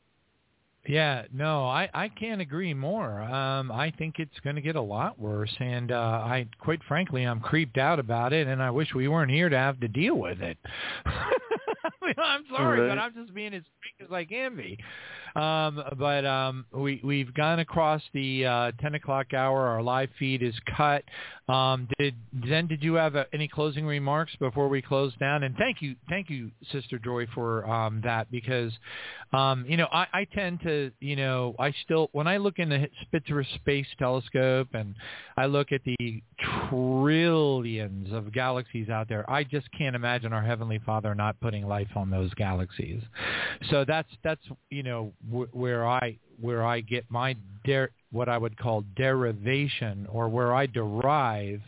yeah, no, I I can't agree more. Um, I think it's going to get a lot worse, and uh, I quite frankly I'm creeped out about it, and I wish we weren't here to have to deal with it. I mean, I'm sorry, Right. but I'm just being as frank as I can be. Um, but um, we we've gone across the uh, 10 o'clock hour. Our live feed is cut. Um, did Zen? Did you have uh, any closing remarks before we close down? And thank you, thank you, Sister Joye, for um, that because um, you know I, I tend to you know I still when I look in the Spitzer Space Telescope and I look at the trillions of galaxies out there, I just can't imagine our Heavenly Father not putting life on those galaxies. So that's that's you know wh- where I where I get my der- what I would call derivation or where I derive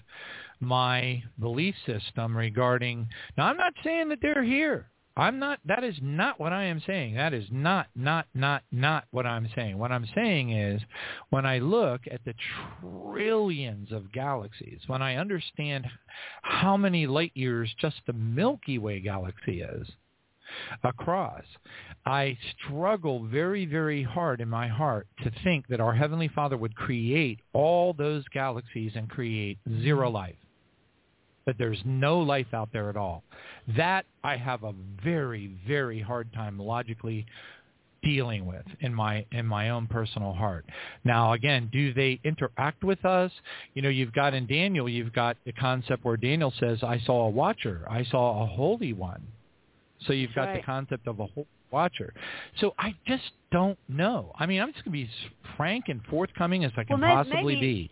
my belief system regarding now I'm not saying that they're here. I'm not that is not what I am saying. That is not not not not what I'm saying. What I'm saying is when I look at the trillions of galaxies, when I understand how many light years just the Milky Way galaxy is, across. I struggle very, very hard in my heart to think that our Heavenly Father would create all those galaxies and create zero mm-hmm. life. That there's no life out there at all. That I have a very, very hard time logically dealing with in my in my own personal heart. Now again, do they interact with us? You know, you've got in Daniel, you've got the concept where Daniel says, "I saw a watcher, I saw a holy one." So you've got the concept of a whole watcher. So I just don't know. I mean, I'm just going to be as frank and forthcoming as I can Well, possibly maybe- be.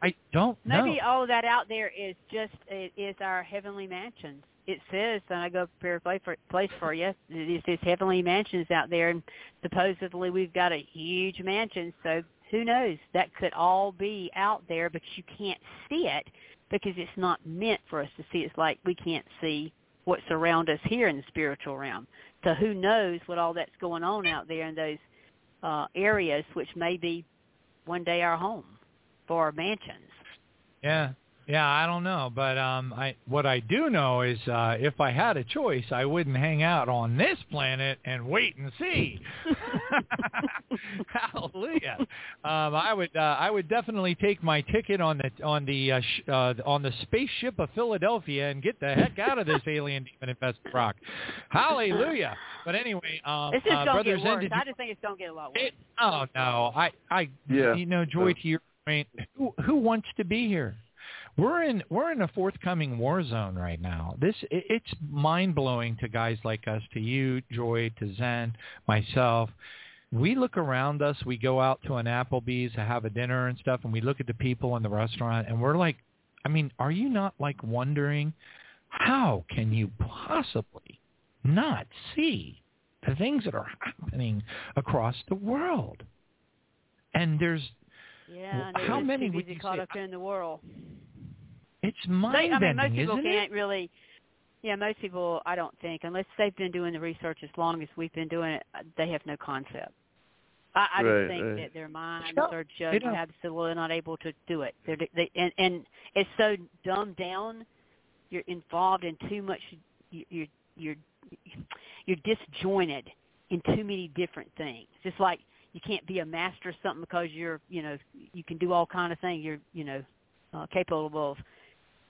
I don't know. Maybe all that out there is just it is our heavenly mansions. It says, and I go prepare a place for, place for you. It says heavenly mansions out there, and supposedly we've got a huge mansion. So who knows? That could all be out there, but you can't see it because it's not meant for us to see. It's like we can't see what surround us here in the spiritual realm. So who knows what all that's going on out there in those uh, areas, which may be one day our home for our mansions. Yeah. Yeah, I don't know, but um I what I do know is uh if I had a choice, I wouldn't hang out on this planet and wait and see. Hallelujah. Um I would uh, I would definitely take my ticket on the on the uh, sh- uh on the spaceship of Philadelphia and get the heck out of this alien demon infested rock. Hallelujah. But anyway, um It's just uh, gonna Brother get worse. Zen, I just think it's gonna get a lot worse. it, oh no, I I Yeah. you know Joye to your point. Who who wants to be here? We're in we're in a forthcoming war zone right now. This it, it's mind blowing to guys like us, to you, Joye, to Zen, myself. We look around us. We go out to an Applebee's to have a dinner and stuff, and we look at the people in the restaurant, and we're like, I mean, are you not like wondering how can you possibly not see the things that are happening across the world? And there's Yeah, How many would you caught say- up in the world. It's They, I mean, most mind-bending, people isn't can't it? really. Yeah, most people, I don't think, unless they've been doing the research as long as we've been doing it, uh, they have no concept. I, I Right, just think right. that their minds No, are just don't. absolutely not able to do it. They're they and and it's so dumbed down. You're involved in too much. you- You're you're you're disjointed in too many different things. Just like you can't be a master of something because you're you know you can do all kind of things. You're you know uh, capable of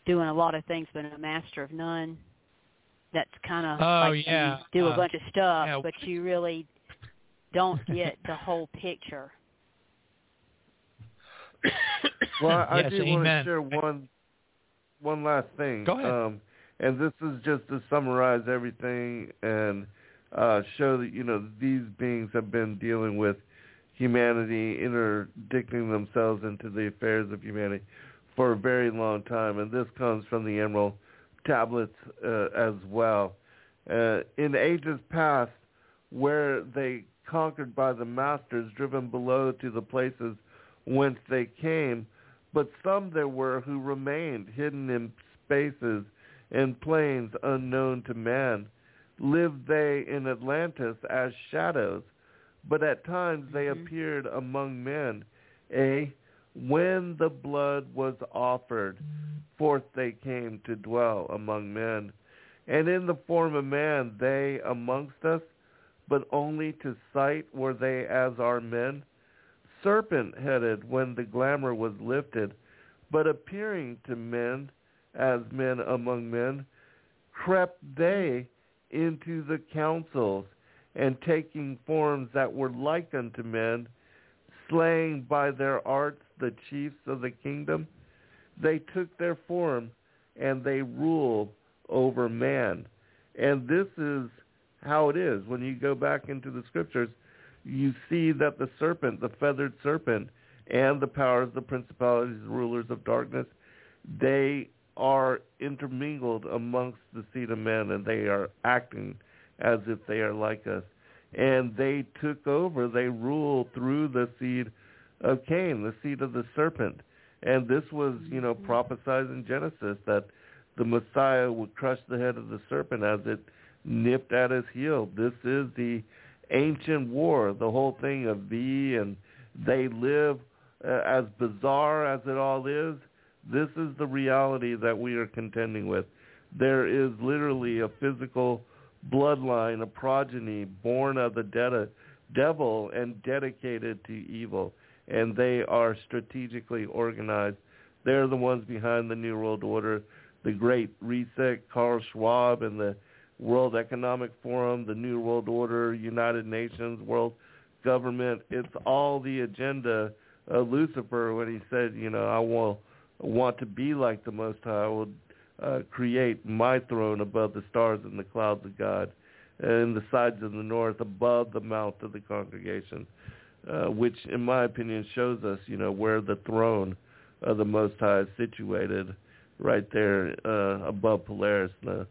doing a lot of things, but a master of none. That's kind of Oh, like yeah, you do a uh, bunch of stuff, yeah. but you really don't get the whole picture. Well, I Yes, do want to share one one last thing. Go ahead. Um, and this is just to summarize everything and uh, show that you know these beings have been dealing with humanity, interdicting themselves into the affairs of humanity for a very long time, and this comes from the Emerald tablets uh, as well. Uh, in ages past, where they conquered by the masters, driven below to the places whence they came, but some there were who remained hidden in spaces and plains unknown to man. Lived they in Atlantis as shadows, but at times they Mhm. appeared among men. A, when the blood was offered, forth they came to dwell among men. And in the form of man they amongst us, but only to sight were they as our men serpent-headed when the glamour was lifted, but appearing to men as men among men, crept they into the councils, and taking forms that were like unto men, slaying by their arts the chiefs of the kingdom, they took their form and they rule over man. And this is how it is. When you go back into the scriptures, you see that the serpent, the feathered serpent, and the powers, the principalities, the rulers of darkness, they are intermingled amongst the seed of men, and they are acting as if they are like us. And they took over, they rule through the seed of Cain, the seed of the serpent. And this was, you know, prophesied in Genesis that the Messiah would crush the head of the serpent as it nipped at his heel. This is the ancient war, the whole thing of thee and they live, uh, as bizarre as it all is, this is the reality that we are contending with. There is literally a physical bloodline, a progeny born of the de- devil and dedicated to evil, and they are strategically organized. They're the ones behind the New World Order, the Great Reset, Carl Schwab, and the World Economic Forum, the New World Order, United Nations, World Government. It's all the agenda of Lucifer when he said, you know, I will want to be like the Most High. I will uh, create my throne above the stars and the clouds of God, and the sides of the north above the mouth of the congregation, uh, which, in my opinion, shows us, you know, where the throne of the Most High is situated, right there uh, above Polaris. Uh,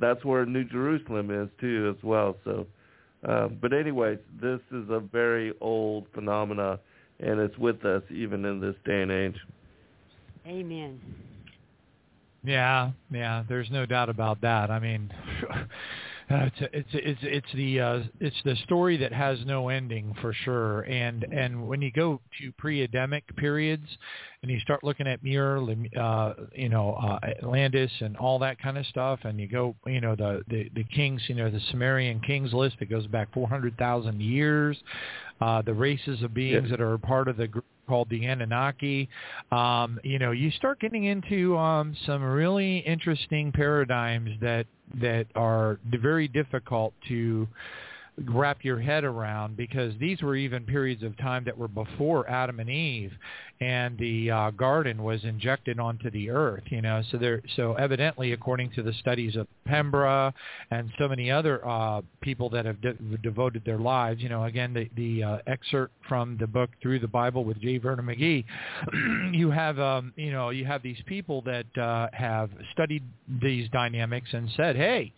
that's where New Jerusalem is too, as well. So, uh, but anyways, this is a very old phenomena, and it's with us even in this day and age. Amen. Yeah, yeah. There's no doubt about that. I mean, Uh, it's it's it's it's the uh, it's the story that has no ending for sure. And and when you go to pre-Adamic periods, and you start looking at Muir, uh, you know, uh, Atlantis, and all that kind of stuff, and you go, you know, the the the kings, you know, the Sumerian kings list that goes back 400,000 years, uh, the races of beings Yeah. that are part of the group called the Anunnaki. Um, you know, you start getting into um, some really interesting paradigms that that are very difficult to wrap your head around because these were even periods of time that were before Adam and Eve and the uh, garden was injected onto the earth you know so there so evidently according to the studies of Pember and so many other uh, people that have de- devoted their lives you know again the the uh, excerpt from the book through the Bible with J. Vernon McGee you have um, you know you have these people that uh, have studied these dynamics and said hey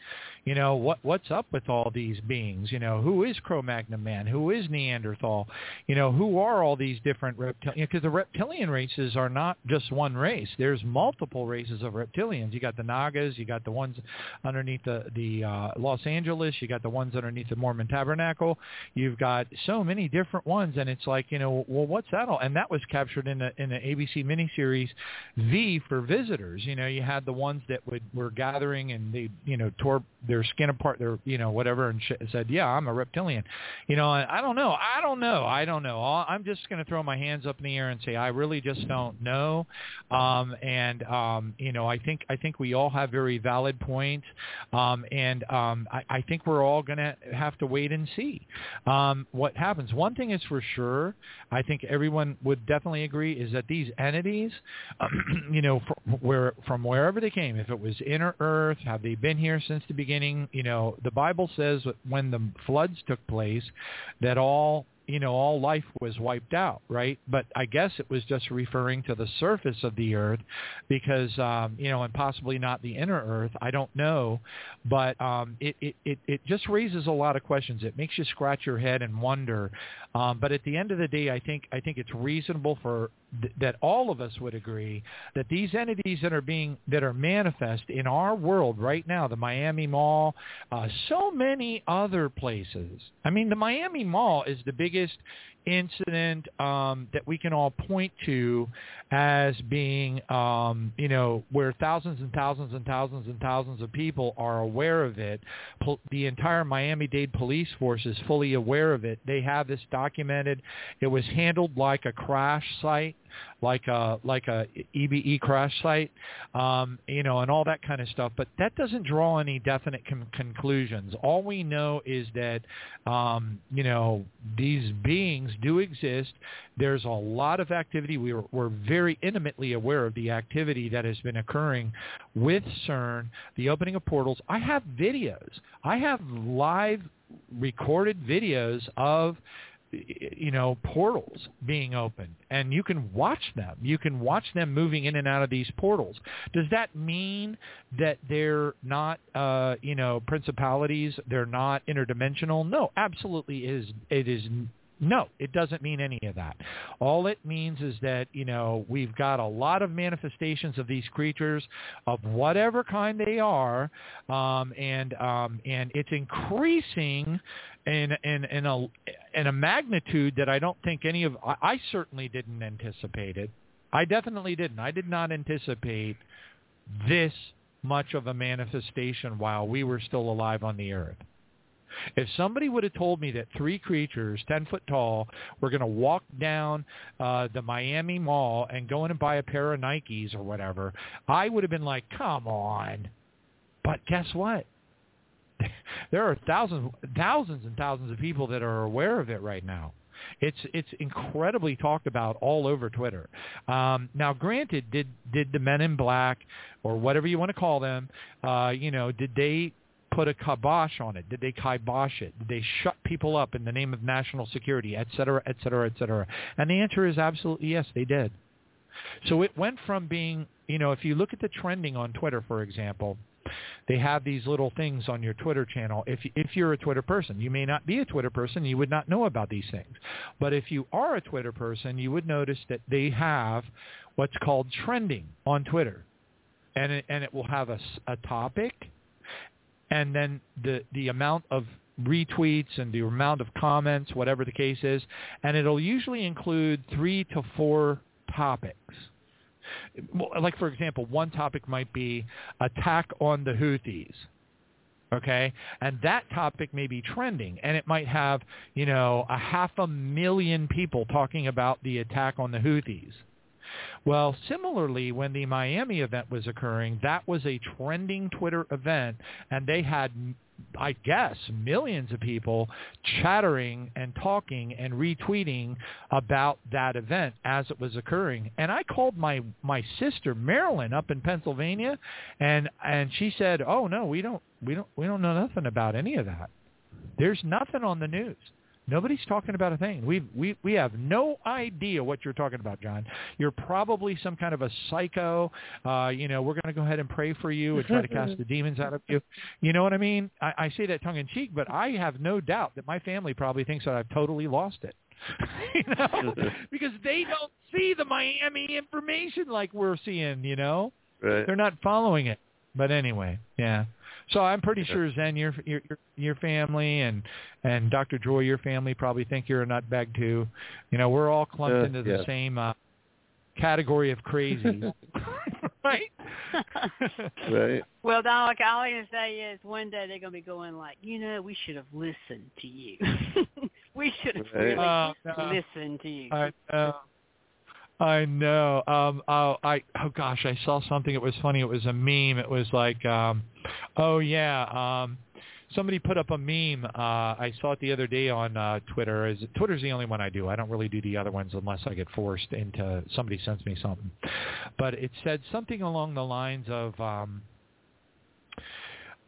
you know what what's up with all these beings? You know who is cro-magnon man? Who is neanderthal? You know who are all these different reptilian because the reptilian races are not just one race. There's multiple races of reptilians. You got the nagas you got the ones underneath the the uh, los angeles you got the ones underneath the mormon tabernacle. You've got so many different ones and it's like you know well what's that all? And that was captured in the in the abc miniseries v for visitors. You know you had the ones that would were gathering and they you know tore their skin apart, their you know whatever, and sh- said, "Yeah, I'm a reptilian." You know, I don't know. I don't know. I don't know. I'm just going to throw my hands up in the air and say I really just don't know. Um, and um, you know, I think I think we all have very valid points, um, and um, I, I think we're all going to have to wait and see um, what happens. One thing is for sure, I think everyone would definitely agree is that these entities, you know, from where from wherever they came, if it was inner Earth, have they been here since the beginning? You know, the Bible says that when the floods took place, that all you know all life was wiped out right? But i guess it was just referring to the surface of the earth because um you know and possibly not the inner earth. I don't know. But um it it it, it just raises a lot of questions. It makes you scratch your head and wonder. Um but at the end of the day i think i think it's reasonable for th- that all of us would agree that these entities that are being that are manifest in our world right now the miami mall uh so many other places i mean the miami mall is the biggest incident um, that we can all point to as being, um, you know, where thousands and thousands and thousands and thousands of people are aware of it. The entire Miami-Dade police force is fully aware of it. They have this documented. It was handled like a crash site like a like a EBE crash site, um, you know, and all that kind of stuff. But that doesn't draw any definite con- conclusions. All we know is that um, you know these beings do exist. There's a lot of activity. We were, we're very intimately aware of the activity that has been occurring with CERN, the opening of portals. I have videos. I have live recorded videos of you know portals being opened and you can watch them. You can watch them moving in and out of these portals. Does that mean that they're not uh you know principalities? They're not interdimensional? No absolutely is. It is no, it doesn't mean any of that. All it means is that, you know, we've got a lot of manifestations of these creatures of whatever kind they are, um, and um, and it's increasing in in in a in a magnitude that I don't think any of I, I certainly didn't anticipate it. I definitely didn't. I did not anticipate this much of a manifestation while we were still alive on the earth. If somebody would have told me that three creatures, 10 foot tall, were going to walk down uh, the Miami Mall and go in and buy a pair of Nikes or whatever, I would have been like, come on. But guess what? There are thousands, thousands and thousands of people that are aware of it right now. It's it's incredibly talked about all over Twitter. Um, now, granted, did did the Men in Black or whatever you want to call them, uh, you know, did they put a kibosh on it? Did they kibosh it? Did they shut people up in the name of national security, et cetera, et cetera, et cetera? And the answer is absolutely yes, they did. So it went from being, you know, if you look at the trending on Twitter, for example, they have these little things on your Twitter channel. If if you're a Twitter person, you may not be a Twitter person, you would not know about these things. But if you are a Twitter person, you would notice that they have what's called trending on Twitter. and it, and it will have a topic, and then the the amount of retweets and the amount of comments, whatever the case is, and it'll usually include three to four topics. Like for example, one topic might be attack on the Houthis okay and that topic may be trending and it might have you know a half a million people talking about the attack on the houthis well similarly when the miami event was occurring that was a trending twitter event and they had i guess millions of people chattering and talking and retweeting about that event as it was occurring. And i called my my sister marilyn up in pennsylvania and and she said oh no we don't we don't we don't know nothing about any of that. There's nothing on the news nobody's talking about a thing. We we we have no idea what you're talking about john. You're probably some kind of a psycho. Uh you know we're going to go ahead and pray for you and try to cast the demons out of you. You know what i mean? I, I say that tongue in cheek but i have no doubt that my family probably thinks that i've totally lost it. You know? Because they don't see the miami information like we're seeing you know? Right. they're not following it. But anyway, yeah. So I'm pretty sure Zen, your your your- your family and and Dr. Joye, your family probably think you're a nutbag too. You know, we're all clumped Uh, into the yeah. same uh, category of crazy, right? Right. Well, Don, like I always say is one day they're going to be going like, you know, we should have listened to you. we should have Right. really no. listened to you. I know. I know. Um oh I oh gosh, I saw something it was funny. It was a meme. It was like um oh yeah, um somebody put up a meme. Uh I saw it the other day on uh Twitter. Is Twitter's the only one I do. I don't really do the other ones unless I get forced into somebody sends me something. But it said something along the lines of um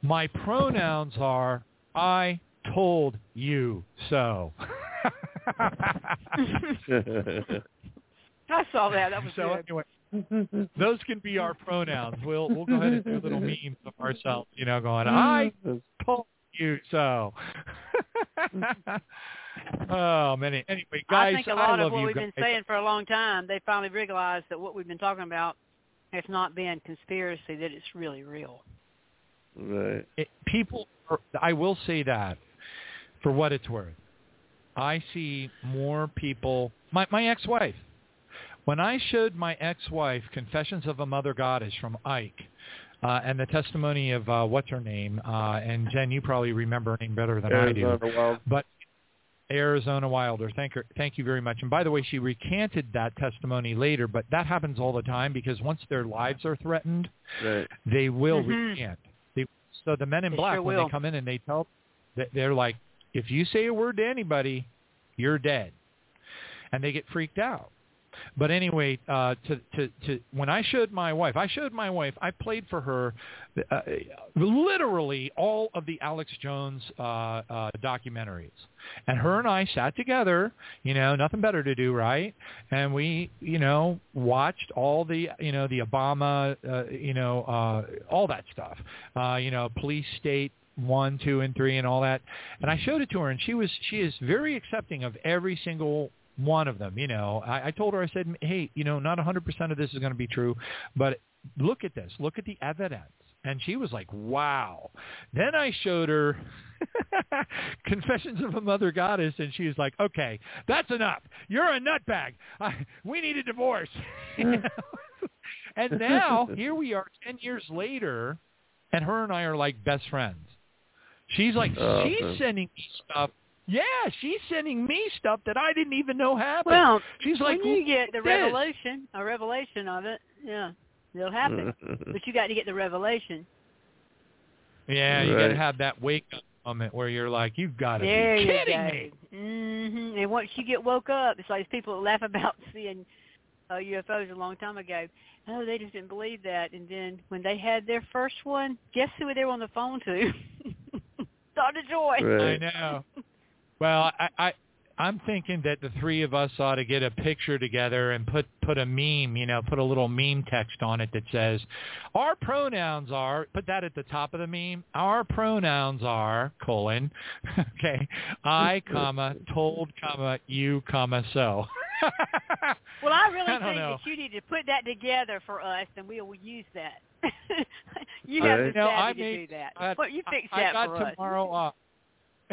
my pronouns are I told you so. I saw that. That was so good. anyway, those can be our pronouns. We'll we'll go ahead and do little memes of ourselves, you know, going, I told you so. oh man. Anyway, guys, I think a lot love of what we've been saying for a long time, they finally realized that what we've been talking about has not been conspiracy, that it's really real. Right. It, people, are, I will say that for what it's worth. I see more people. My my ex-wife. When I showed my ex-wife Confessions of a Mother Goddess from Icke, uh, and the testimony of uh, what's her name, uh, and Zen, you probably remember her name better than I do. Arizona Wild. But Arizona Wilder, thank her, thank you very much. And by the way, she recanted that testimony later, but that happens all the time because once their lives are threatened, Right. they will Mhm. recant. They, so the men in They black, sure when will. they come in and they tell, they're like, if you say a word to anybody, you're dead, and they get freaked out. But anyway, uh, to, to, to when I showed my wife, I showed my wife, I played for her uh, literally all of the Alex Jones uh, uh, documentaries. And her and I sat together, you know, nothing better to do, right? And we, you know, watched all the, you know, the Obama, uh, you know, uh, all that stuff, uh, you know, police state one, two, and three, and all that. And I showed it to her, and she was she is very accepting of every single one of them. You know, I, I told her, I said, hey, you know, not 100% of this is going to be true, but look at this, look at the evidence. And she was like, wow. Then I showed her Confessions of a Mother Goddess, and she was like, okay, that's enough. You're a nutbag. I, we need a divorce. Hmm. And now here we are 10 years later, and her and I are like best friends. She's like, Oh, she's okay. sending me stuff. Yeah, she's sending me stuff that I didn't even know happened. Well, she's like, when you get the "Look this." revelation, a revelation of it, yeah, it'll happen. but you got to get the revelation. Yeah, you got to have that wake up moment where you're like, you've got to There be you kidding go. me. hmm And once you get woke up, it's like people that laugh about seeing uh, UFOs a long time ago. Oh, they just didn't believe that. And then when they had their first one, guess who they were on the phone to? Dr. Joye. I know. Well, I, I I'm thinking that the three of us ought to get a picture together and put put a meme, you know, put a little meme text on it that says, "Our pronouns are." Put that at the top of the meme. Our pronouns are colon, okay, I comma told comma you comma so. Well, I really I think know. that you need to put that together for us, and we will use that. you have the You know, I to made- do that. I- Well, you fix I that got for us. tomorrow off.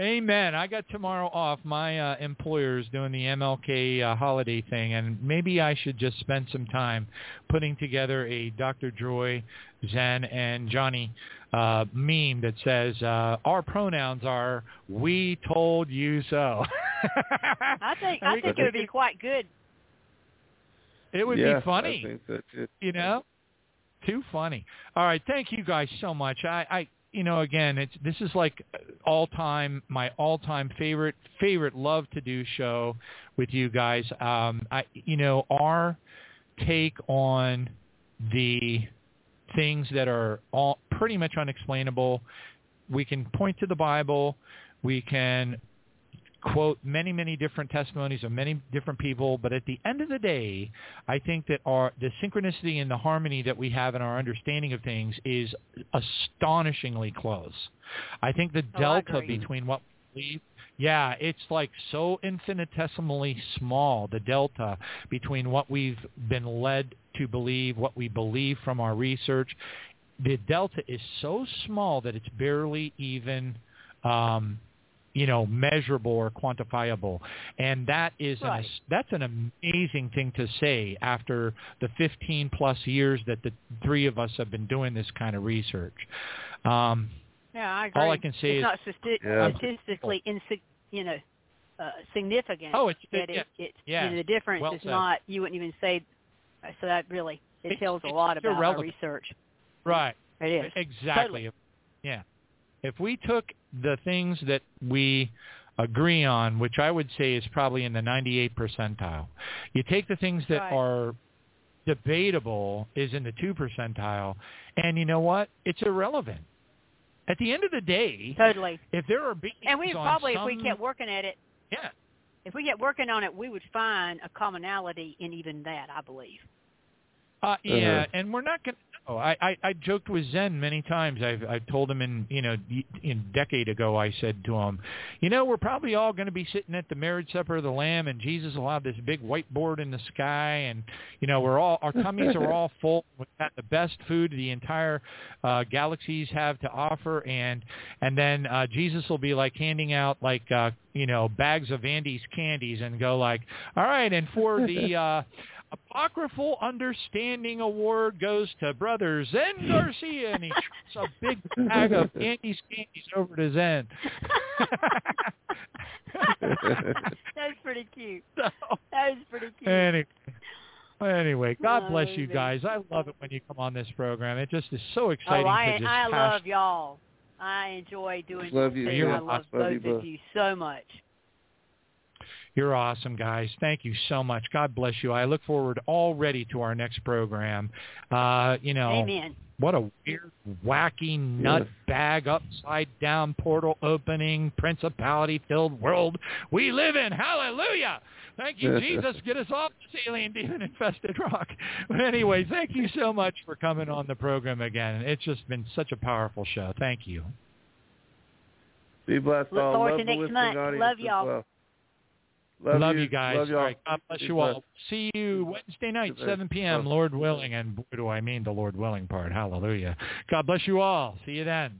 Amen. I got tomorrow off. My uh, employer's doing the MLK uh, holiday thing, and maybe I should just spend some time putting together a Dr. Joye, Zen, and Johnny uh, meme that says uh, our pronouns are "We told you so." I think I think it would be quite good. It would yeah, be funny. I think so too. you know too funny all right thank you guys so much i i you know again it's this is like all time my all time favorite favorite love to do show with you guys. Um i you know our take on the things that are all pretty much unexplainable we can point to the bible we can quote many, many different testimonies of many different people, but at the end of the day, I think that our the synchronicity and the harmony that we have in our understanding of things is astonishingly close. I think the Oh, delta between what we believe yeah, it's like so infinitesimally small, the delta between what we've been led to believe, what we believe from our research. The delta is so small that it's barely even um, you know, measurable or quantifiable. And that is Right. an, that's an amazing thing to say after the 15 plus years that the three of us have been doing this kind of research. Um, Yeah, I agree. All I can say it's is- not stati- Yeah. statistically insi- you know, uh, significant. Oh, it's- that yeah, it, it yeah. you know, the difference Well is said. not. You wouldn't even say. So that really it It's- tells a lot about our research. right. It is Exactly. Totally. Yeah. If we took the things that we agree on, which I would say is probably in the 98 percentile, you take the things that Right. are debatable is in the 2 percentile, and you know what? It's irrelevant. At the end of the day, totally. if there are beings And we probably, some, if we kept working at it, yeah, if we kept working on it, we would find a commonality in even that. I believe. Uh, yeah, Uh-huh. and we're not going to. Oh, I, I I joked with Zen many times. I've I've told him in you know in decade ago. I said to him, you know, we're probably all going to be sitting at the marriage supper of the Lamb, and Jesus will have this big whiteboard in the sky, and you know we're all our tummies are all full. We've got the best food the entire uh, galaxies have to offer, and and then uh, Jesus will be like handing out like uh, you know bags of Andes candies and go like, all right, and for the uh, Apocryphal Understanding Award goes to Brother Zen Garcia, and he throws a big bag of Andes candies over to Zen. That's pretty cute. So, That is pretty cute. anyway, anyway, God bless you guys. I love it when you come on this program. It just is so oh, exciting oh, I to just I love y'all. I enjoy doing Love this you. too. You're I awesome. love Love you of you so much. You're awesome, guys. Thank you so much. God bless you. I look forward already to our next program. Uh, you know, Amen. what a weird, wacky, nut bag, upside down portal opening, principality filled world we live in. Hallelujah. Thank you, Jesus. Get us off this alien demon infested rock. But anyway, thank you so much for coming on the program again. It's just been such a powerful show. Thank you. Be blessed Look all. forward Love to next month. audience Love y'all. well. Love, you. you guys. Love. All right. God bless Be you blessed. all. See you Wednesday night, Good 7 p.m., Lord willing. And boy, do I mean the Lord willing part. Hallelujah. God bless you all. See you then.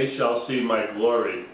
They shall see my glory.